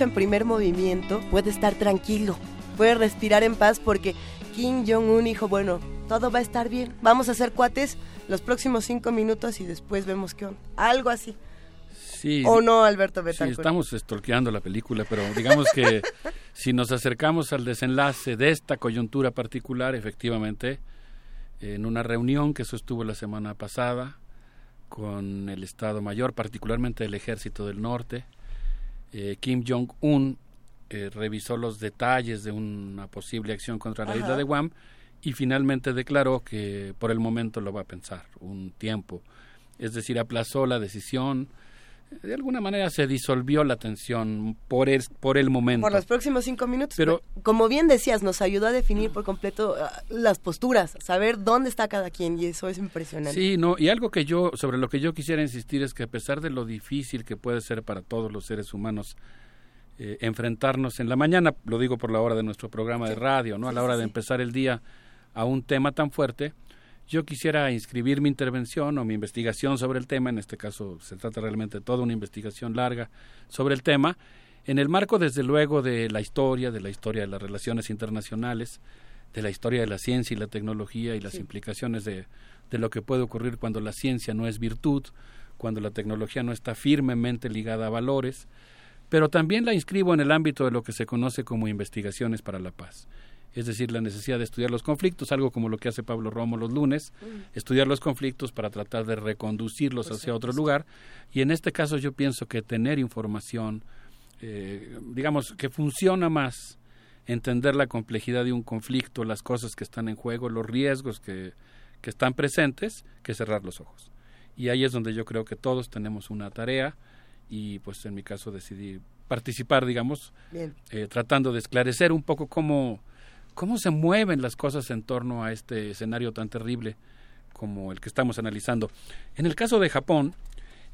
En primer movimiento puede estar tranquilo, puede respirar en paz porque Kim Jong-un dijo, bueno, todo va a estar bien, vamos a hacer cuates los próximos cinco minutos y después vemos qué onda. Algo así. Sí, ¿O no, Alberto Sí, Betancourt? estamos estolqueando la película, pero digamos que si nos acercamos al desenlace de esta coyuntura particular, efectivamente, en una reunión que sostuvo la semana pasada con el Estado Mayor, particularmente el Ejército del Norte, eh, Kim Jong-un eh, revisó los detalles de una posible acción contra la Ajá. isla de Guam y finalmente declaró que por el momento lo va a pensar un tiempo. Es decir, aplazó la decisión. De alguna manera se disolvió la tensión por el, por el momento. Por los próximos cinco minutos. Pero- como bien decías, nos ayudó a definir por completo ah, las posturas, saber dónde está cada quien y eso es impresionante. Sí, no, y algo que yo, sobre lo que yo quisiera insistir es que a pesar de lo difícil que puede ser para todos los seres humanos eh, enfrentarnos en la mañana, lo digo por la hora de nuestro programa de radio, ¿no? A la hora de empezar el día a un tema tan fuerte, yo quisiera inscribir mi intervención o mi investigación sobre el tema, en este caso se trata realmente de toda una investigación larga sobre el tema, en el marco desde luego de la historia, de la historia de las relaciones internacionales, de la historia de la ciencia y la tecnología y las implicaciones de, de lo que puede ocurrir cuando la ciencia no es virtud, cuando la tecnología no está firmemente ligada a valores, pero también la inscribo en el ámbito de lo que se conoce como investigaciones para la paz. Es decir, la necesidad de estudiar los conflictos, algo como lo que hace Pablo Romo los lunes, estudiar los conflictos para tratar de reconducirlos hacia otro lugar. Y en este caso yo pienso que tener información, eh, digamos, que funciona más entender la complejidad de un conflicto, las cosas que están en juego, los riesgos que, que están presentes, que cerrar los ojos. Y ahí es donde yo creo que todos tenemos una tarea y pues en mi caso decidí participar, digamos, eh, tratando de esclarecer un poco cómo, cómo se mueven las cosas en torno a este escenario tan terrible como el que estamos analizando. En el caso de Japón,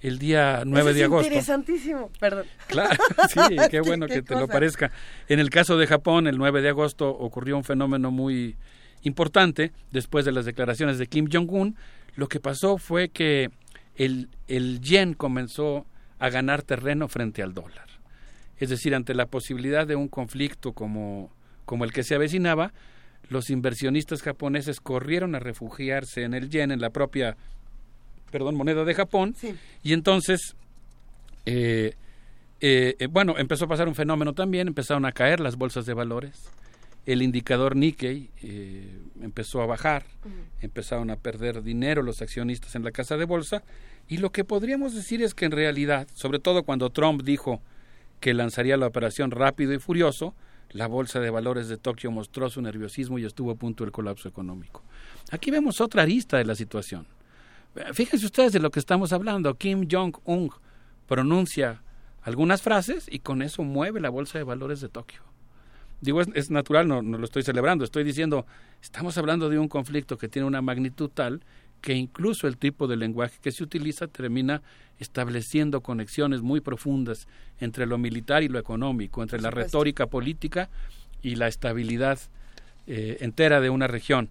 el día 9 Eso de es agosto. Interesantísimo, perdón. Claro, sí, qué bueno que te lo parezca. En el caso de Japón, el 9 de agosto ocurrió un fenómeno muy importante después de las declaraciones de Kim Jong-un. Lo que pasó fue que el, el yen comenzó a ganar terreno frente al dólar. Es decir, ante la posibilidad de un conflicto como, como el que se avecinaba, los inversionistas japoneses corrieron a refugiarse en el yen, en la propia perdón, moneda de Japón, y entonces eh, eh, eh, bueno, empezó a pasar un fenómeno también, empezaron a caer las bolsas de valores, el indicador Nikkei eh, empezó a bajar, empezaron a perder dinero los accionistas en la casa de bolsa, y lo que podríamos decir es que en realidad, sobre todo cuando Trump dijo que lanzaría la operación rápido y furioso, la bolsa de valores de Tokio mostró su nerviosismo y estuvo a punto del colapso económico. Aquí vemos otra arista de la situación. Fíjense ustedes de lo que estamos hablando. Kim Jong-un pronuncia algunas frases y con eso mueve la bolsa de valores de Tokio. Digo, es, es natural, no, no lo estoy celebrando, estoy diciendo, estamos hablando de un conflicto que tiene una magnitud tal que incluso el tipo de lenguaje que se utiliza termina estableciendo conexiones muy profundas entre lo militar y lo económico, entre la retórica política y la estabilidad eh, entera de una región.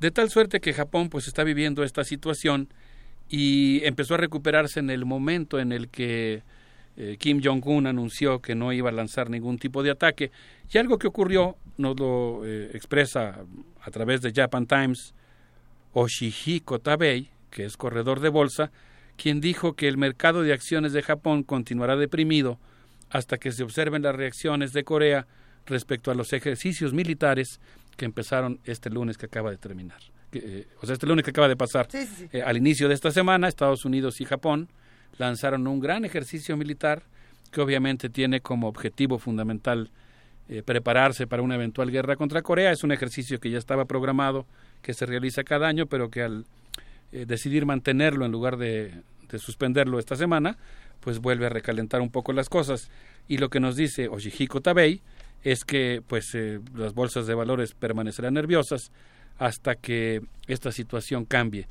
De tal suerte que Japón pues está viviendo esta situación y empezó a recuperarse en el momento en el que eh, Kim Jong-un anunció que no iba a lanzar ningún tipo de ataque. Y algo que ocurrió nos lo eh, expresa a través de Japan Times Oshihiko Tabei, que es corredor de bolsa, quien dijo que el mercado de acciones de Japón continuará deprimido hasta que se observen las reacciones de Corea respecto a los ejercicios militares que empezaron este lunes que acaba de terminar. Eh, o sea, este lunes que acaba de pasar. Sí, sí, sí. Eh, al inicio de esta semana, Estados Unidos y Japón lanzaron un gran ejercicio militar que obviamente tiene como objetivo fundamental eh, prepararse para una eventual guerra contra Corea. Es un ejercicio que ya estaba programado, que se realiza cada año, pero que al eh, decidir mantenerlo en lugar de, de suspenderlo esta semana, pues vuelve a recalentar un poco las cosas. Y lo que nos dice Oshihiko Tabei es que pues eh, las bolsas de valores permanecerán nerviosas hasta que esta situación cambie.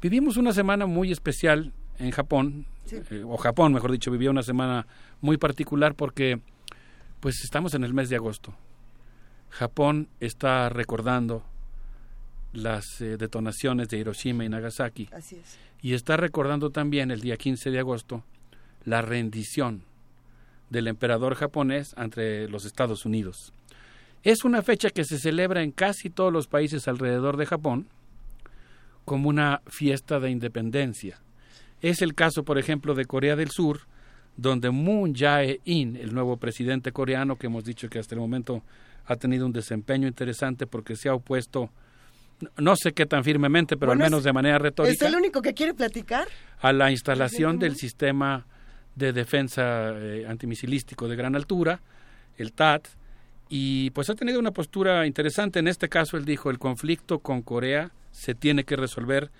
Vivimos una semana muy especial en Japón, eh, o Japón, mejor dicho, vivió una semana muy particular porque pues estamos en el mes de agosto. Japón está recordando las eh, detonaciones de Hiroshima y Nagasaki Así es. y está recordando también el día 15 de agosto la rendición del emperador japonés ante los Estados Unidos. Es una fecha que se celebra en casi todos los países alrededor de Japón como una fiesta de independencia. Es el caso, por ejemplo, de Corea del Sur, donde Moon Jae-in, el nuevo presidente coreano, que hemos dicho que hasta el momento ha tenido un desempeño interesante porque se ha opuesto, no sé qué tan firmemente, pero Bueno, al menos es- de manera ¿Es retórica, el único que quiere platicar? a la instalación del sistema de defensa eh, antimisilístico de gran altura, el TAT, y pues ha tenido una postura interesante. En este caso, él dijo, el conflicto con Corea se tiene que resolver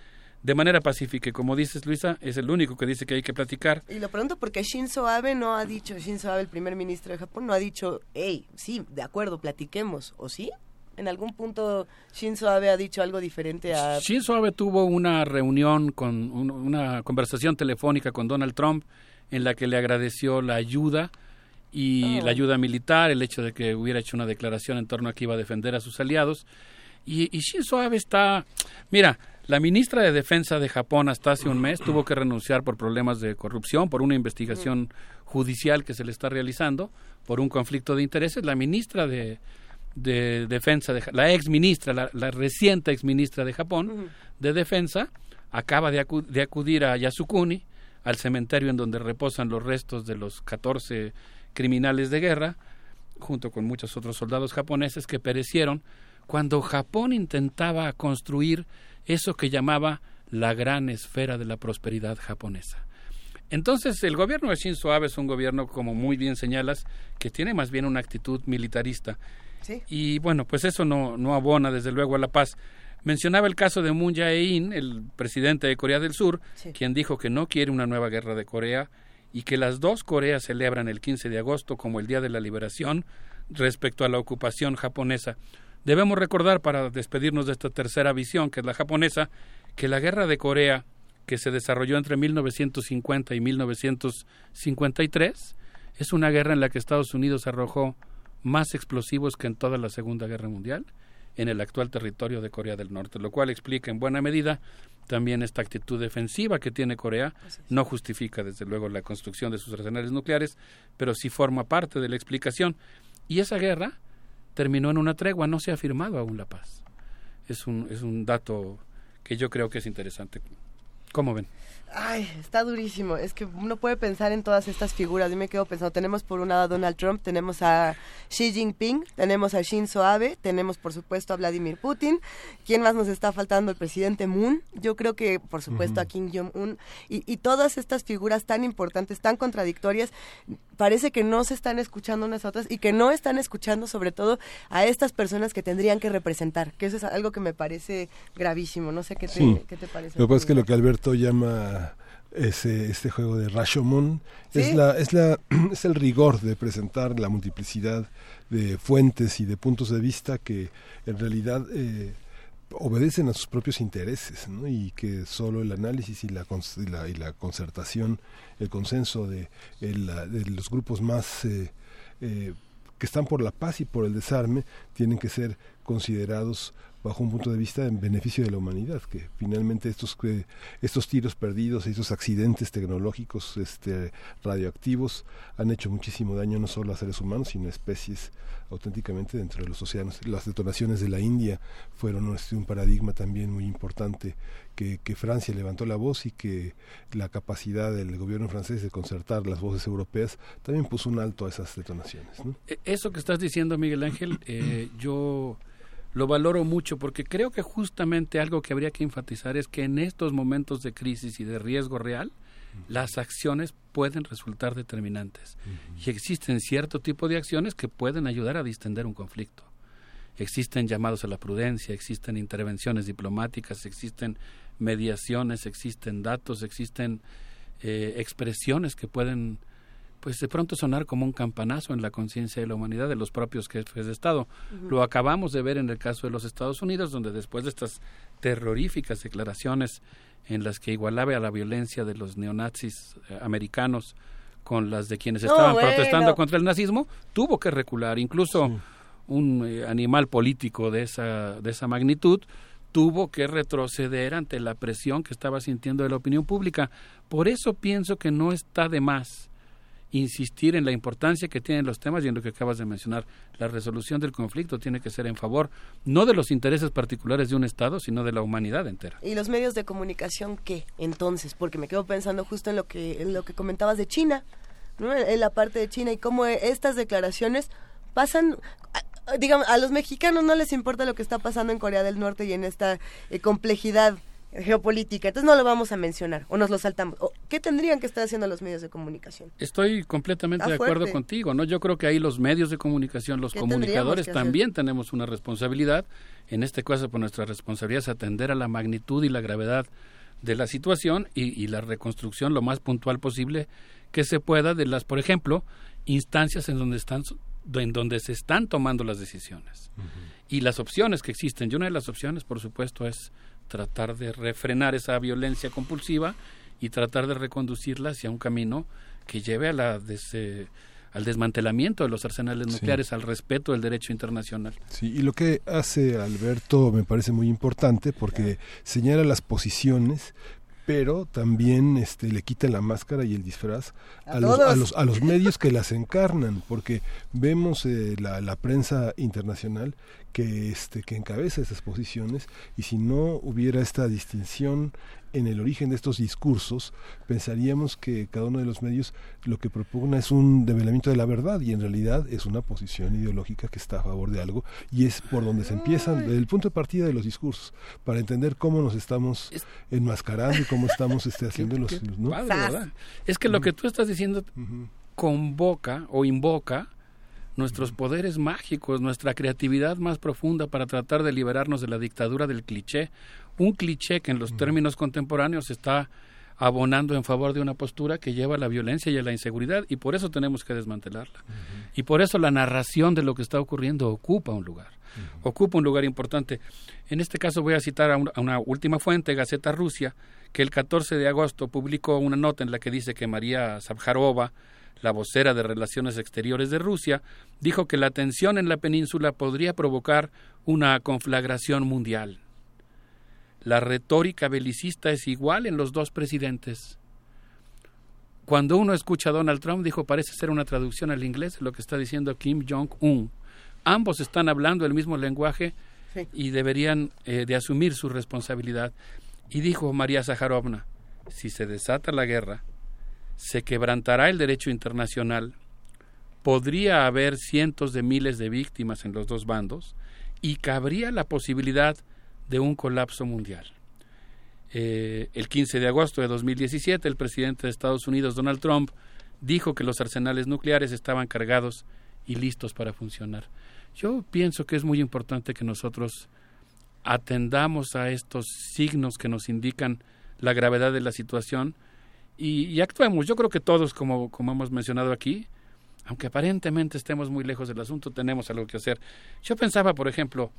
de manera pacífica. Y como dices, Luisa, es el único que dice que hay que platicar. Y lo pregunto porque Shinzo Abe no ha dicho, Shinzo Abe, el primer ministro de Japón, no ha dicho, hey, sí, de acuerdo, platiquemos, ¿o sí? ¿En algún punto Shinzo Abe ha dicho algo diferente a... Shinzo Abe tuvo una reunión con un- una conversación telefónica con Donald Trump en la que le agradeció la ayuda y Oh. la ayuda militar, el hecho de que hubiera hecho una declaración en torno a que iba a defender a sus aliados. Y, y Shinzo Abe está, mira, la ministra de Defensa de Japón hasta hace un mes tuvo que renunciar por problemas de corrupción, por una investigación judicial que se le está realizando, por un conflicto de intereses. La ministra de, de Defensa, de, la ex ministra, la, la reciente ex ministra de Japón de Defensa, acaba de, acu- de acudir a Yasukuni, al cementerio en donde reposan los restos de los 14 criminales de guerra, junto con muchos otros soldados japoneses que perecieron cuando Japón intentaba construir eso que llamaba la gran esfera de la prosperidad japonesa. Entonces, el gobierno de Shinzo Abe es un gobierno, como muy bien señalas, que tiene más bien una actitud militarista. Sí. Y bueno, pues eso no, no abona desde luego a la paz. Mencionaba el caso de Moon Jae-in, el presidente de Corea del Sur, Sí. quien dijo que no quiere una nueva guerra de Corea y que las dos Coreas celebran el 15 de agosto como el Día de la Liberación respecto a la ocupación japonesa. Debemos recordar, para despedirnos de esta tercera visión, que es la japonesa, que la guerra de Corea, que se desarrolló entre 1950 y 1953, es una guerra en la que Estados Unidos arrojó más explosivos que en toda la Segunda Guerra Mundial en el actual territorio de Corea del Norte, lo cual explica en buena medida también esta actitud defensiva que tiene Corea. No justifica, desde luego, la construcción de sus arsenales nucleares, pero sí forma parte de la explicación. Y esa guerra terminó en una tregua, no se ha firmado aún la paz. Es un, es un dato que yo creo que es interesante. ¿Cómo ven? Ay, está durísimo. Es que uno puede pensar en todas estas figuras. Yo me quedo pensando, tenemos por un lado a Donald Trump, tenemos a Xi Jinping, tenemos a Shinzo Abe, tenemos por supuesto a Vladimir Putin. ¿Quién más nos está faltando? El presidente Moon. Yo creo que por supuesto a Kim Jong-un. Y, y todas estas figuras tan importantes, tan contradictorias, parece que no se están escuchando unas a otras y que no están escuchando sobre todo a estas personas que tendrían que representar. Que eso es algo que me parece gravísimo. No sé qué te, Sí. qué te parece. Lo que pasa es que lo que Alberto llama ese, este juego de Rashomon es, la, es, la, es el rigor de presentar la multiplicidad de fuentes y de puntos de vista que en realidad eh, obedecen a sus propios intereses ¿no? y que solo el análisis y la, y la, y la concertación, el consenso de, el- la- de los grupos más eh, eh, que están por la paz y por el desarme tienen que ser considerados bajo un punto de vista en beneficio de la humanidad, que finalmente estos que- estos tiros perdidos, estos accidentes tecnológicos, este, radioactivos, han hecho muchísimo daño no solo a seres humanos, sino a especies auténticamente dentro de los océanos. Las detonaciones de la India fueron este, un paradigma también muy importante que, Francia levantó la voz y que la capacidad del gobierno francés de concertar las voces europeas también puso un alto a esas detonaciones. E- Eso que estás diciendo, Miguel Ángel, eh, yo lo valoro mucho porque creo que justamente algo que habría que enfatizar es que en estos momentos de crisis y de riesgo real, las acciones pueden resultar determinantes. Y existen cierto tipo de acciones que pueden ayudar a distender un conflicto. Existen llamados a la prudencia, existen intervenciones diplomáticas, existen mediaciones, existen datos, existen eh, expresiones que pueden pues de pronto sonar como un campanazo en la conciencia de la humanidad de los propios jefes de Estado. Lo acabamos de ver en el caso de los Estados Unidos, donde después de estas terroríficas declaraciones en las que igualaba a la violencia de los neonazis eh, americanos con las de quienes No, estaban bueno. protestando contra el nazismo, tuvo que recular. Incluso un eh, animal político de esa, de esa magnitud tuvo que retroceder ante la presión que estaba sintiendo de la opinión pública. Por eso pienso que no está de más insistir en la importancia que tienen los temas y en lo que acabas de mencionar. La resolución del conflicto tiene que ser en favor no de los intereses particulares de un Estado, sino de la humanidad entera. ¿Y los medios de comunicación qué? Entonces, porque me quedo pensando justo en lo que, en lo que comentabas de China, ¿no? En la parte de China y cómo estas declaraciones pasan, digamos, a los mexicanos no les importa lo que está pasando en Corea del Norte y en esta eh, complejidad geopolítica, entonces no lo vamos a mencionar o nos lo saltamos. O, ¿Qué tendrían que estar haciendo los medios de comunicación? Estoy completamente Está de acuerdo fuerte. contigo, ¿no? Yo creo que ahí los medios de comunicación, los ¿Qué comunicadores también tenemos una responsabilidad. En este caso, pues nuestra responsabilidad es atender a la magnitud y la gravedad de la situación y, y la reconstrucción lo más puntual posible que se pueda de las, por ejemplo, instancias en donde están en donde se están tomando las decisiones y las opciones que existen. Y una de las opciones, por supuesto, es tratar de refrenar esa violencia compulsiva y tratar de reconducirla hacia un camino que lleve a la des- eh, al desmantelamiento de los arsenales Sí. nucleares, al respeto del derecho internacional. Sí, y lo que hace Alberto me parece muy importante porque señala las posiciones, pero también este, le quita la máscara y el disfraz A a, los, a, los, a los medios que las encarnan, porque vemos eh, la, la prensa internacional que, este, que encabeza esas posiciones y si no hubiera esta distinción en el origen de estos discursos, pensaríamos que cada uno de los medios lo que propugna es un develamiento de la verdad y en realidad es una posición ideológica que está a favor de algo y es por donde se empiezan, desde el punto de partida de los discursos, para entender cómo nos estamos enmascarando y cómo estamos este, haciendo los... ¿no? Padre, ¿verdad? Es que lo que tú estás diciendo convoca o invoca nuestros poderes mágicos, nuestra creatividad más profunda para tratar de liberarnos de la dictadura del cliché, un cliché que en los términos contemporáneos está abonando en favor de una postura que lleva a la violencia y a la inseguridad y por eso tenemos que desmantelarla. Y por eso la narración de lo que está ocurriendo ocupa un lugar, ocupa un lugar importante. En este caso voy a citar a, un- a una última fuente, Gaceta Rusia, que el 14 de agosto publicó una nota en la que dice que María Zabharova, la vocera de Relaciones Exteriores de Rusia, dijo que la tensión en la península podría provocar una conflagración mundial. La retórica belicista es igual en los dos presidentes. Cuando uno escucha a Donald Trump, dijo, parece ser una traducción al inglés de lo que está diciendo Kim Jong-un. Ambos están hablando el mismo lenguaje y deberían eh, de asumir su responsabilidad. Y dijo María Zaharovna, si se desata la guerra, se quebrantará el derecho internacional, podría haber cientos de miles de víctimas en los dos bandos y cabría la posibilidad de un colapso mundial. Eh, el 15 de agosto de 2017, el presidente de Estados Unidos, Donald Trump, dijo que los arsenales nucleares estaban cargados y listos para funcionar. Yo pienso que es muy importante que nosotros atendamos a estos signos que nos indican la gravedad de la situación y, y actuemos. Yo creo que todos, como, como hemos mencionado aquí, aunque aparentemente estemos muy lejos del asunto, tenemos algo que hacer. Yo pensaba, por ejemplo,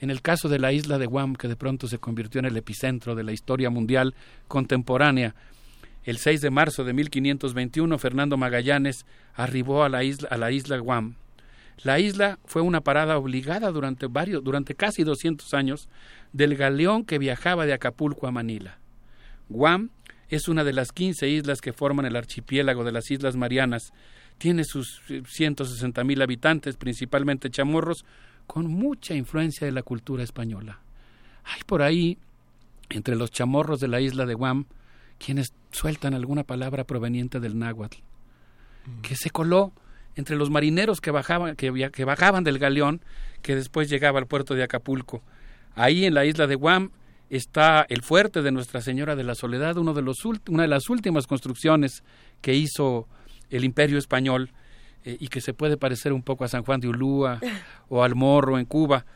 en el caso de la isla de Guam, que de pronto se convirtió en el epicentro de la historia mundial contemporánea. El 6 de marzo de 1521, Fernando Magallanes arribó a la isla, a la isla Guam. La isla fue una parada obligada durante varios, durante casi 200 años del galeón que viajaba de Acapulco a Manila. Guam es una de las 15 islas que forman el archipiélago de las Islas Marianas. Tiene sus 160 mil habitantes, principalmente chamorros, con mucha influencia de la cultura española. Hay por ahí, entre los chamorros de la isla de Guam, quienes sueltan alguna palabra proveniente del náhuatl, que se coló entre los marineros que bajaban, que, que bajaban del galeón, que después llegaba al puerto de Acapulco. Ahí en la isla de Guam está el fuerte de Nuestra Señora de la Soledad, uno de los una de las últimas construcciones que hizo el Imperio Español eh, y que se puede parecer un poco a San Juan de Ulúa o al Morro en Cuba.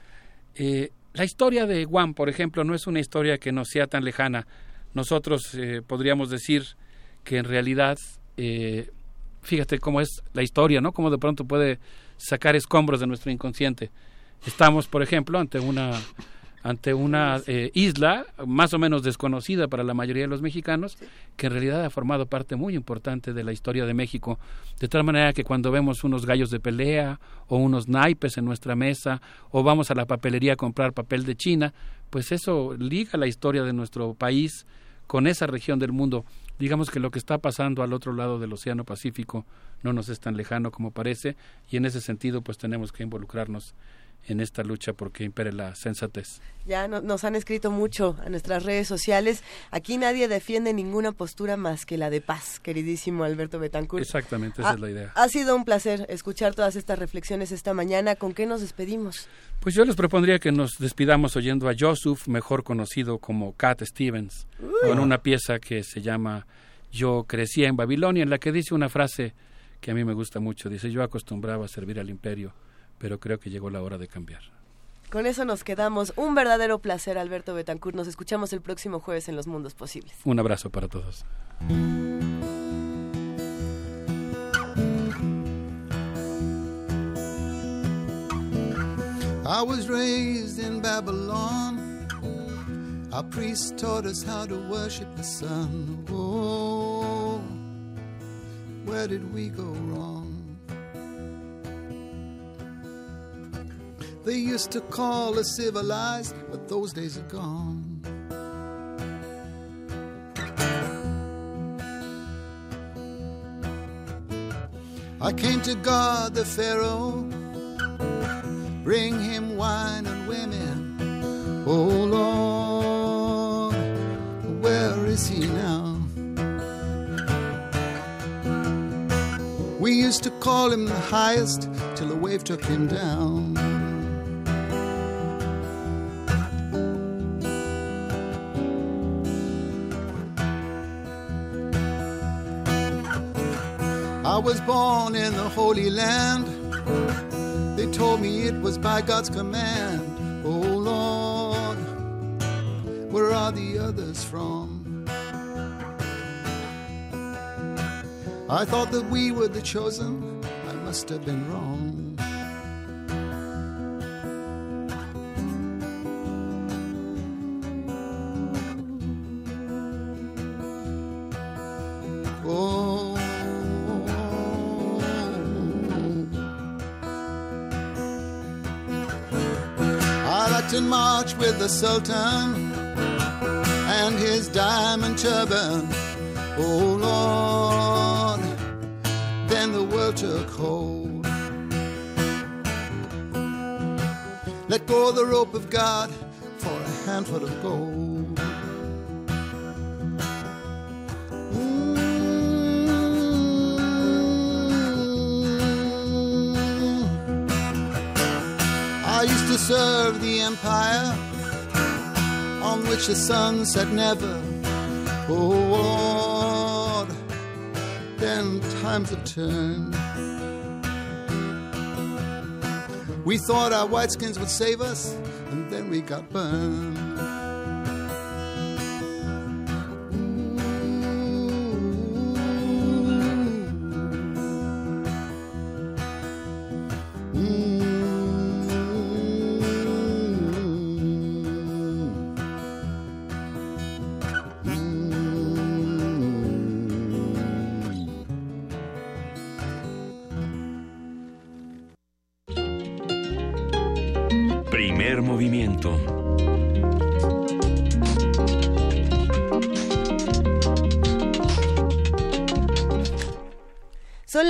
Eh, la historia de Guam, por ejemplo, no es una historia que nos sea tan lejana. Nosotros eh, podríamos decir que en realidad, fíjate cómo es la historia, ¿no? Cómo de pronto puede sacar escombros de nuestro inconsciente. Estamos, por ejemplo, ante una ante una eh, isla más o menos desconocida para la mayoría de los mexicanos, que en realidad ha formado parte muy importante de la historia de México, de tal manera que cuando vemos unos gallos de pelea o unos naipes en nuestra mesa o vamos a la papelería a comprar papel de China, pues eso liga la historia de nuestro país con esa región del mundo. Digamos que lo que está pasando al otro lado del Océano Pacífico no nos es tan lejano como parece y en ese sentido pues tenemos que involucrarnos en esta lucha porque impere la sensatez. Ya no- nos han escrito mucho a nuestras redes sociales. Aquí nadie defiende ninguna postura más que la de paz, queridísimo Alberto Betancourt. Exactamente, esa Ha- es la idea. Ha sido un placer escuchar todas estas reflexiones esta mañana. ¿Con qué nos despedimos? Pues yo les propondría que nos despidamos oyendo a Joseph, mejor conocido como Cat Stevens, con una pieza que se llama Yo crecí en Babilonia, en la que dice una frase que a mí me gusta mucho. Dice, yo acostumbraba a servir al imperio, pero creo que llegó la hora de cambiar. Con eso nos quedamos. Un verdadero placer, Alberto Betancourt. Nos escuchamos el próximo jueves en Los Mundos Posibles. Un abrazo para todos. I was raised in Babylon. Our priests taught us how to worship the sun. Oh, where did we go wrong? They used to call us civilized, but those days are gone. I came to God the Pharaoh bring him wine and women. Oh Lord, where is he now? We used to call him the highest till the wave took him down. I was born in the Holy Land They told me it was by God's command. Oh Lord, where are the others from? I thought that we were the chosen. I must have been wrong. March with the Sultan and his diamond turban. Oh Lord, then the world took hold. Let go the rope of God for a handful of gold. I used to serve the empire on which the sun set never. Oh Lord, then times have turned. We thought our whiteskins would save us, and then we got burned.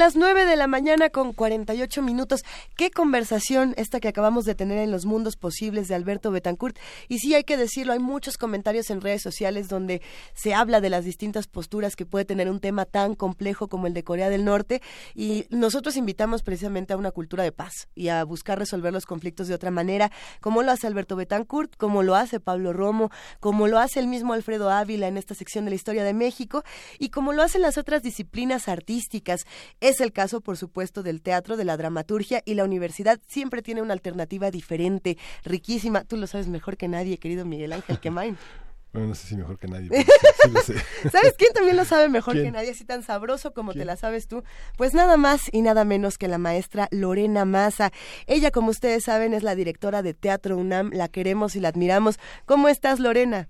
Las 9 de la mañana con 48 minutos. Qué conversación esta que acabamos de tener en los mundos posibles de Alberto Betancourt. Y sí, hay que decirlo, hay muchos comentarios en redes sociales donde se habla de las distintas posturas que puede tener un tema tan complejo como el de Corea del Norte. Y nosotros invitamos precisamente a una cultura de paz y a buscar resolver los conflictos de otra manera, como lo hace Alberto Betancourt, como lo hace Pablo Romo, como lo hace el mismo Alfredo Ávila en esta sección de la historia de México y como lo hacen las otras disciplinas artísticas. Es el caso, por supuesto, del teatro, de la dramaturgia y la universidad siempre tiene una alternativa diferente, riquísima. Tú lo sabes mejor que nadie, querido Miguel Ángel Quemain. Bueno, no sé si mejor que nadie. pero sí, sí lo sé. ¿Sabes quién también lo sabe mejor ¿Quién? que nadie, así tan sabroso como te la sabes tú? Pues nada más y nada menos que la maestra Lorena Maza. Ella, como ustedes saben, es la directora de Teatro UNAM, la queremos y la admiramos. ¿Cómo estás, Lorena?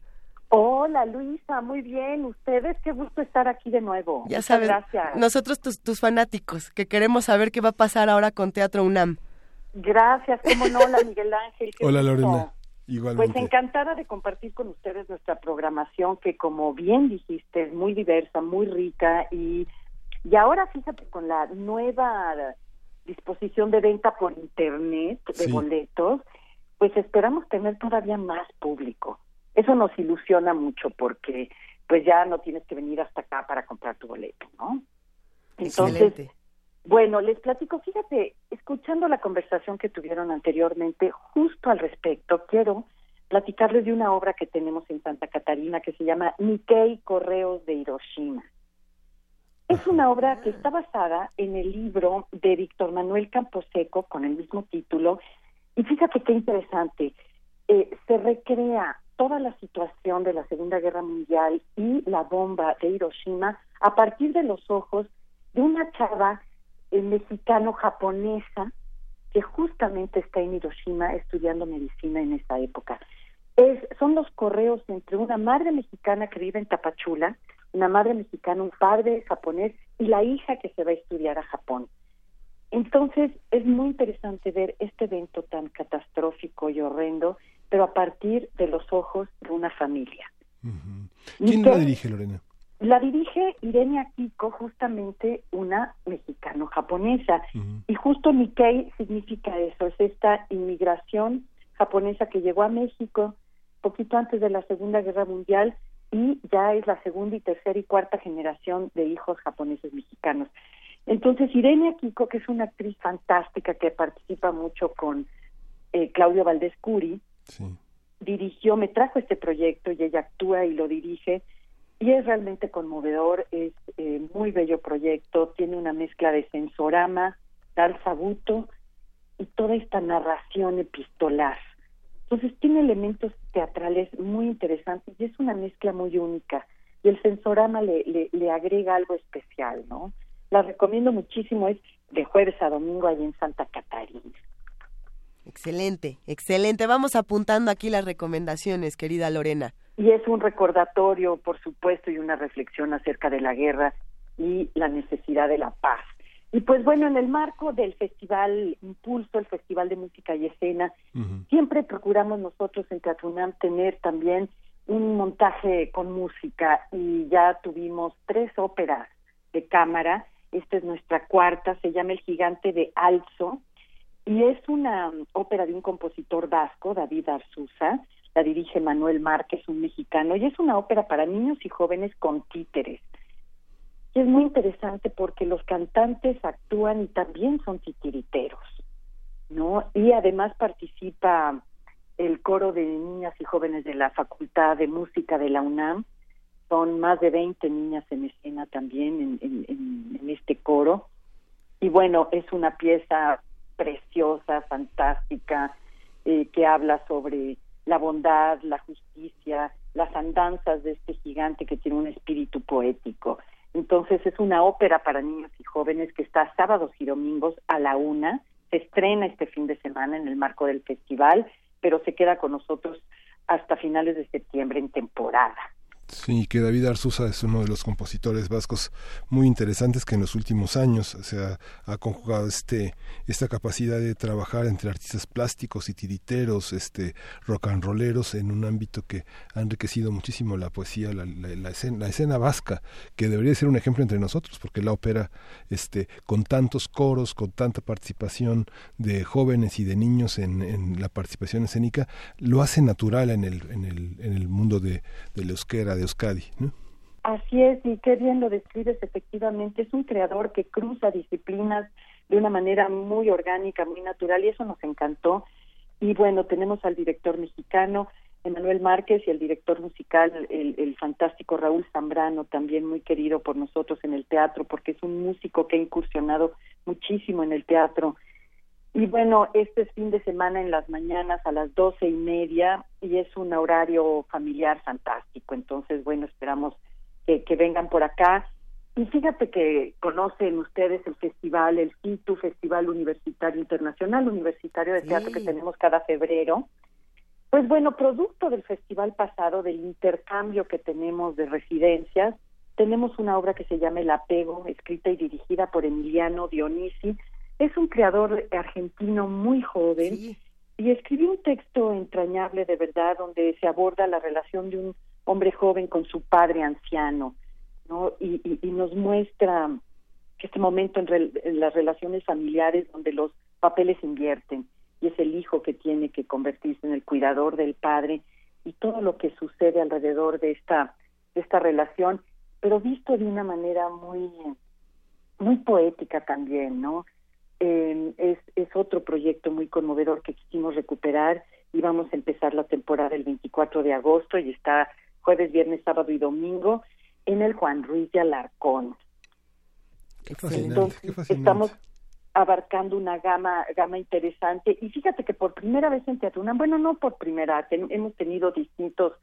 Hola Luisa, muy bien. Ustedes, qué gusto estar aquí de nuevo. Ya Muchas sabes, Gracias. nosotros tus, tus fanáticos, que queremos saber qué va a pasar ahora con Teatro UNAM. Gracias, cómo no, hola Miguel Ángel. qué Hola gusto. Lorena, Pues igualmente. encantada de compartir con ustedes nuestra programación que como bien dijiste es muy diversa, muy rica y, y ahora fíjate con la nueva disposición de venta por internet de Sí. boletos, pues esperamos tener todavía más público. Eso nos ilusiona mucho porque pues ya no tienes que venir hasta acá para comprar tu boleto, ¿no? Entonces, Excelente. bueno, les platico, fíjate, escuchando la conversación que tuvieron anteriormente, justo al respecto, quiero platicarles de una obra que tenemos en Santa Catarina que se llama Nikkei Correos de Hiroshima. Es una obra que está basada en el libro de Víctor Manuel Camposeco con el mismo título. Y fíjate qué interesante, eh, se recrea toda la situación de la Segunda Guerra Mundial y la bomba de Hiroshima a partir de los ojos de una chava eh, mexicano-japonesa que justamente está en Hiroshima estudiando medicina en esa época. Es, son los correos entre una madre mexicana que vive en Tapachula, una madre mexicana, un padre japonés y la hija que se va a estudiar a Japón. Entonces es muy interesante ver este evento tan catastrófico y horrendo, pero a partir de los ojos de una familia. ¿Quién la dirige, Lorena? La dirige Irene Akiko, justamente una mexicano-japonesa. Y justo Nikkei significa eso, es esta inmigración japonesa que llegó a México poquito antes de la Segunda Guerra Mundial y ya es la segunda y tercera y cuarta generación de hijos japoneses mexicanos. Entonces, Irene Akiko, que es una actriz fantástica que participa mucho con eh, Claudio Valdés Curi, dirigió, me trajo este proyecto y ella actúa y lo dirige y es realmente conmovedor, es eh, muy bello proyecto, tiene una mezcla de sensorama, Dal Sabuto y toda esta narración epistolar. Entonces tiene elementos teatrales muy interesantes y es una mezcla muy única. Y el sensorama le, le, le agrega algo especial, ¿no? La recomiendo muchísimo, es de jueves a domingo ahí en Santa Catarina. Excelente, excelente. Vamos apuntando aquí las recomendaciones, querida Lorena. Y es un recordatorio, por supuesto, y una reflexión acerca de la guerra y la necesidad de la paz. Y pues bueno, en el marco del Festival Impulso, el Festival de Música y Escena, siempre procuramos nosotros en Teatro UNAM tener también un montaje con música y ya tuvimos tres óperas de cámara. Esta es nuestra cuarta, se llama El Gigante de Alzo y es una um, ópera de un compositor vasco, David Arzuza, la dirige Manuel Márquez, un mexicano, y es una ópera para niños y jóvenes con títeres. Y es muy interesante porque los cantantes actúan y también son titiriteros, ¿no? Y además participa el coro de niñas y jóvenes de la Facultad de Música de la UNAM. Son más de 20 niñas en escena también en- en este coro. Y bueno, es una pieza preciosa, fantástica, eh, que habla sobre la bondad, la justicia, las andanzas de este gigante que tiene un espíritu poético. Entonces es una ópera para niños y jóvenes que está sábados y domingos a la una. Se estrena este fin de semana en el marco del festival, pero se queda con nosotros hasta finales de septiembre en temporada. Sí, que David Arzuza es uno de los compositores vascos muy interesantes que en los últimos años se ha, ha conjugado este esta capacidad de trabajar entre artistas plásticos y tiriteros, este rock and rolleros en un ámbito que ha enriquecido muchísimo la poesía, la, la- la escena, la escena vasca, que debería ser un ejemplo entre nosotros, porque la ópera, este, con tantos coros, con tanta participación de jóvenes y de niños en, en la participación escénica, lo hace natural en el, en el, en el mundo de, del euskera, de Euskadi. Así es, y qué bien lo describes efectivamente. Es un creador que cruza disciplinas de una manera muy orgánica, muy natural, y eso nos encantó. Y bueno, tenemos al director mexicano, Emanuel Márquez, y el director musical, el, el fantástico Raúl Zambrano, también muy querido por nosotros en el teatro, porque es un músico que ha incursionado muchísimo en el teatro. Y bueno, este es fin de semana en las mañanas a las doce y media y es un horario familiar fantástico. Entonces, bueno, esperamos que, que vengan por acá. Y fíjate que conocen ustedes el festival, el CITU, Festival Universitario Internacional Universitario de Teatro que tenemos cada febrero. Pues bueno, producto del festival pasado, del intercambio que tenemos de residencias, tenemos una obra que se llama El apego, escrita y dirigida por Emiliano Dionisi. Es un creador argentino muy joven y escribió un texto entrañable de verdad donde se aborda la relación de un hombre joven con su padre anciano, ¿no? Y, y- y nos muestra que este momento en, rel- en las relaciones familiares donde los papeles invierten y es el hijo que tiene que convertirse en el cuidador del padre y todo lo que sucede alrededor de esta de esta relación, pero visto de una manera muy muy poética también, ¿no? Eh, es, es otro proyecto muy conmovedor que quisimos recuperar y vamos a empezar la temporada el 24 de agosto y está jueves, viernes, sábado y domingo en el Juan Ruiz de Alarcón. fascinante, Entonces, qué fascinante. estamos abarcando una gama gama interesante y fíjate que por primera vez en Teatro UNAM, bueno, no por primera, ten- hemos tenido distintos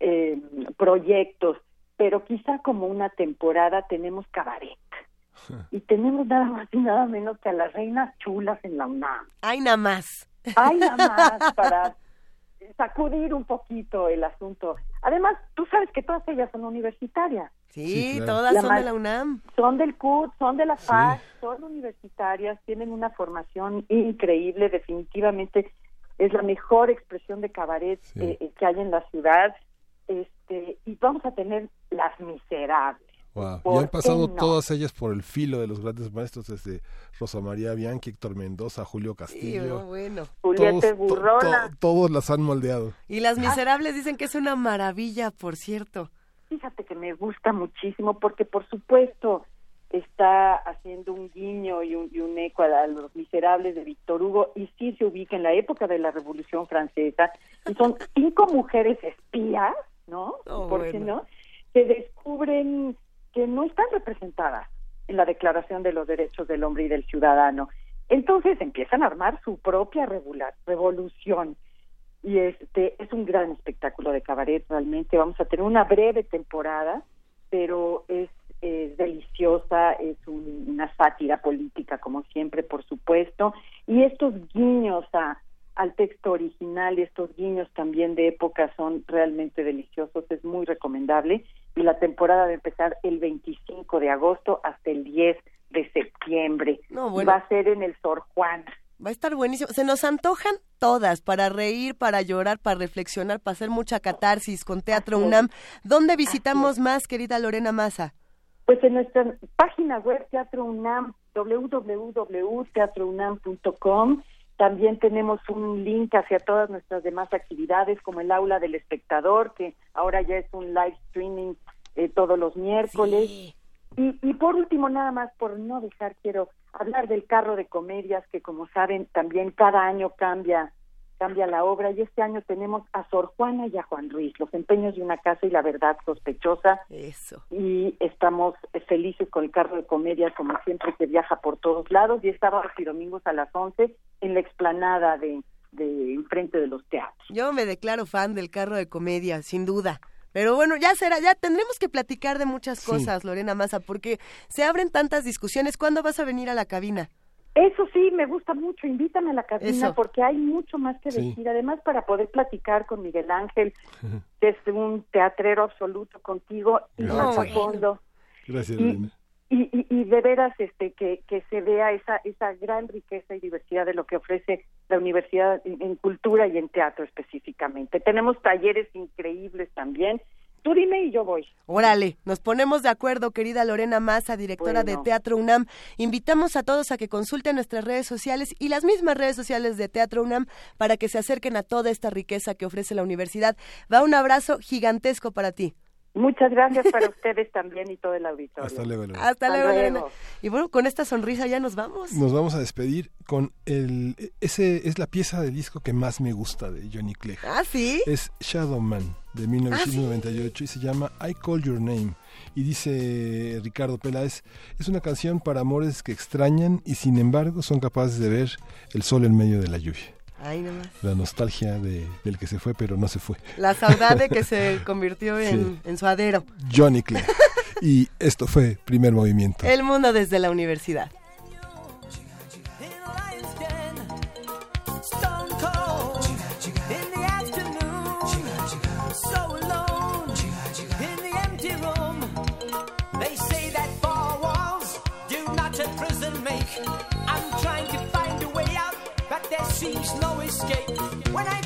eh, proyectos, pero quizá como una temporada tenemos cabaret y tenemos nada más y nada menos que a las reinas chulas en la UNAM. Ay, nada más. Hay nada más para sacudir un poquito el asunto. Además, tú sabes que todas ellas son universitarias. Sí, todas son de la UNAM. Son del CUT, son de la FAS, son universitarias, tienen una formación increíble, definitivamente es la mejor expresión de cabaret eh, eh, que hay en la ciudad. Este, y vamos a tener Las Miserables. Wow. ¿Por Y han pasado no? todas ellas por el filo de los grandes maestros, desde Rosa María Bianchi, Héctor Mendoza, Julio Castillo. bueno. Julieta Todos- to- Burrola. to- todos las han moldeado. Y Las Miserables dicen que es una maravilla, por cierto. Fíjate que me gusta muchísimo porque, por supuesto, está haciendo un guiño y un, y un eco a, los miserables de Víctor Hugo y sí se ubica en la época de la Revolución Francesa y son cinco mujeres espías, ¿no? Oh, ¿Por qué no? Que descubren que no están representadas en la Declaración de los Derechos del Hombre y del Ciudadano. Entonces empiezan a armar su propia revolución. Y este es un gran espectáculo de cabaret realmente. Vamos a tener una breve temporada, pero es, deliciosa, es un- una sátira política como siempre, por supuesto, y estos guiños a al texto original estos guiños también de época son realmente deliciosos, es muy recomendable y la temporada va a empezar el 25 de agosto hasta el 10 de septiembre. No, bueno. va a ser en el Sor Juan. Va a estar buenísimo. Se nos antojan todas para reír, para llorar, para reflexionar, para hacer mucha catarsis con Teatro UNAM. ¿Dónde visitamos más, querida Lorena Massa? Pues en nuestra página web Teatro UNAM, www.teatrounam.com, también tenemos un link hacia todas nuestras demás actividades, como el aula del espectador, que ahora ya es un live streaming eh, todos los miércoles. Y, y por último, nada más por no dejar, quiero hablar del carro de comedias, que como saben, también cada año cambia cambia la obra y este año tenemos a Sor Juana y a Juan Ruiz, los empeños de una casa y la verdad sospechosa. Eso. Y estamos felices con el carro de comedia, como siempre, que viaja por todos lados. Y es sábados y domingos a las 11 en la explanada de, de enfrente de los teatros. Yo me declaro fan del carro de comedia, sin duda. Pero bueno, ya será, ya tendremos que platicar de muchas Sí. cosas, Lorena Massa, porque se abren tantas discusiones. ¿Cuándo vas a venir a la cabina? Eso sí, me gusta mucho. Invítame a la cabina Eso. porque hay mucho más que Sí. decir. Además, para poder platicar con Miguel Ángel, que es un teatrero absoluto contigo y más a fondo. Gracias, Y-. Y, y, y de veras este que, que se vea esa esa gran riqueza y diversidad de lo que ofrece la universidad en, en cultura y en teatro específicamente. Tenemos talleres increíbles también. Tú dime y yo voy. Órale, nos ponemos de acuerdo, querida Lorena Massa, directora de. Teatro UNAM. Invitamos a todos a que consulten nuestras redes sociales y las mismas redes sociales de Teatro UNAM para que se acerquen a toda esta riqueza que ofrece la universidad. Va un abrazo gigantesco para ti. Muchas gracias para ustedes también y todo el auditorio. Hasta luego, Lorena. Hasta luego, Lorena. Y bueno, con esta sonrisa ya nos vamos. Nos vamos a despedir con el ese es la pieza del disco que más me gusta de Johnny Clegg. Ah, sí. Es Shadow Man de 1998 y se llama I Call Your Name. Y dice Ricardo Peláez, es una canción para amores que extrañan y sin embargo son capaces de ver el sol en medio de la lluvia. Ay, nomás. La nostalgia de, del que se fue pero no se fue. La saudade que se convirtió en, en suadero. Johnny Clegg. Y esto fue Primer Movimiento. El mundo desde la universidad. Escape. When I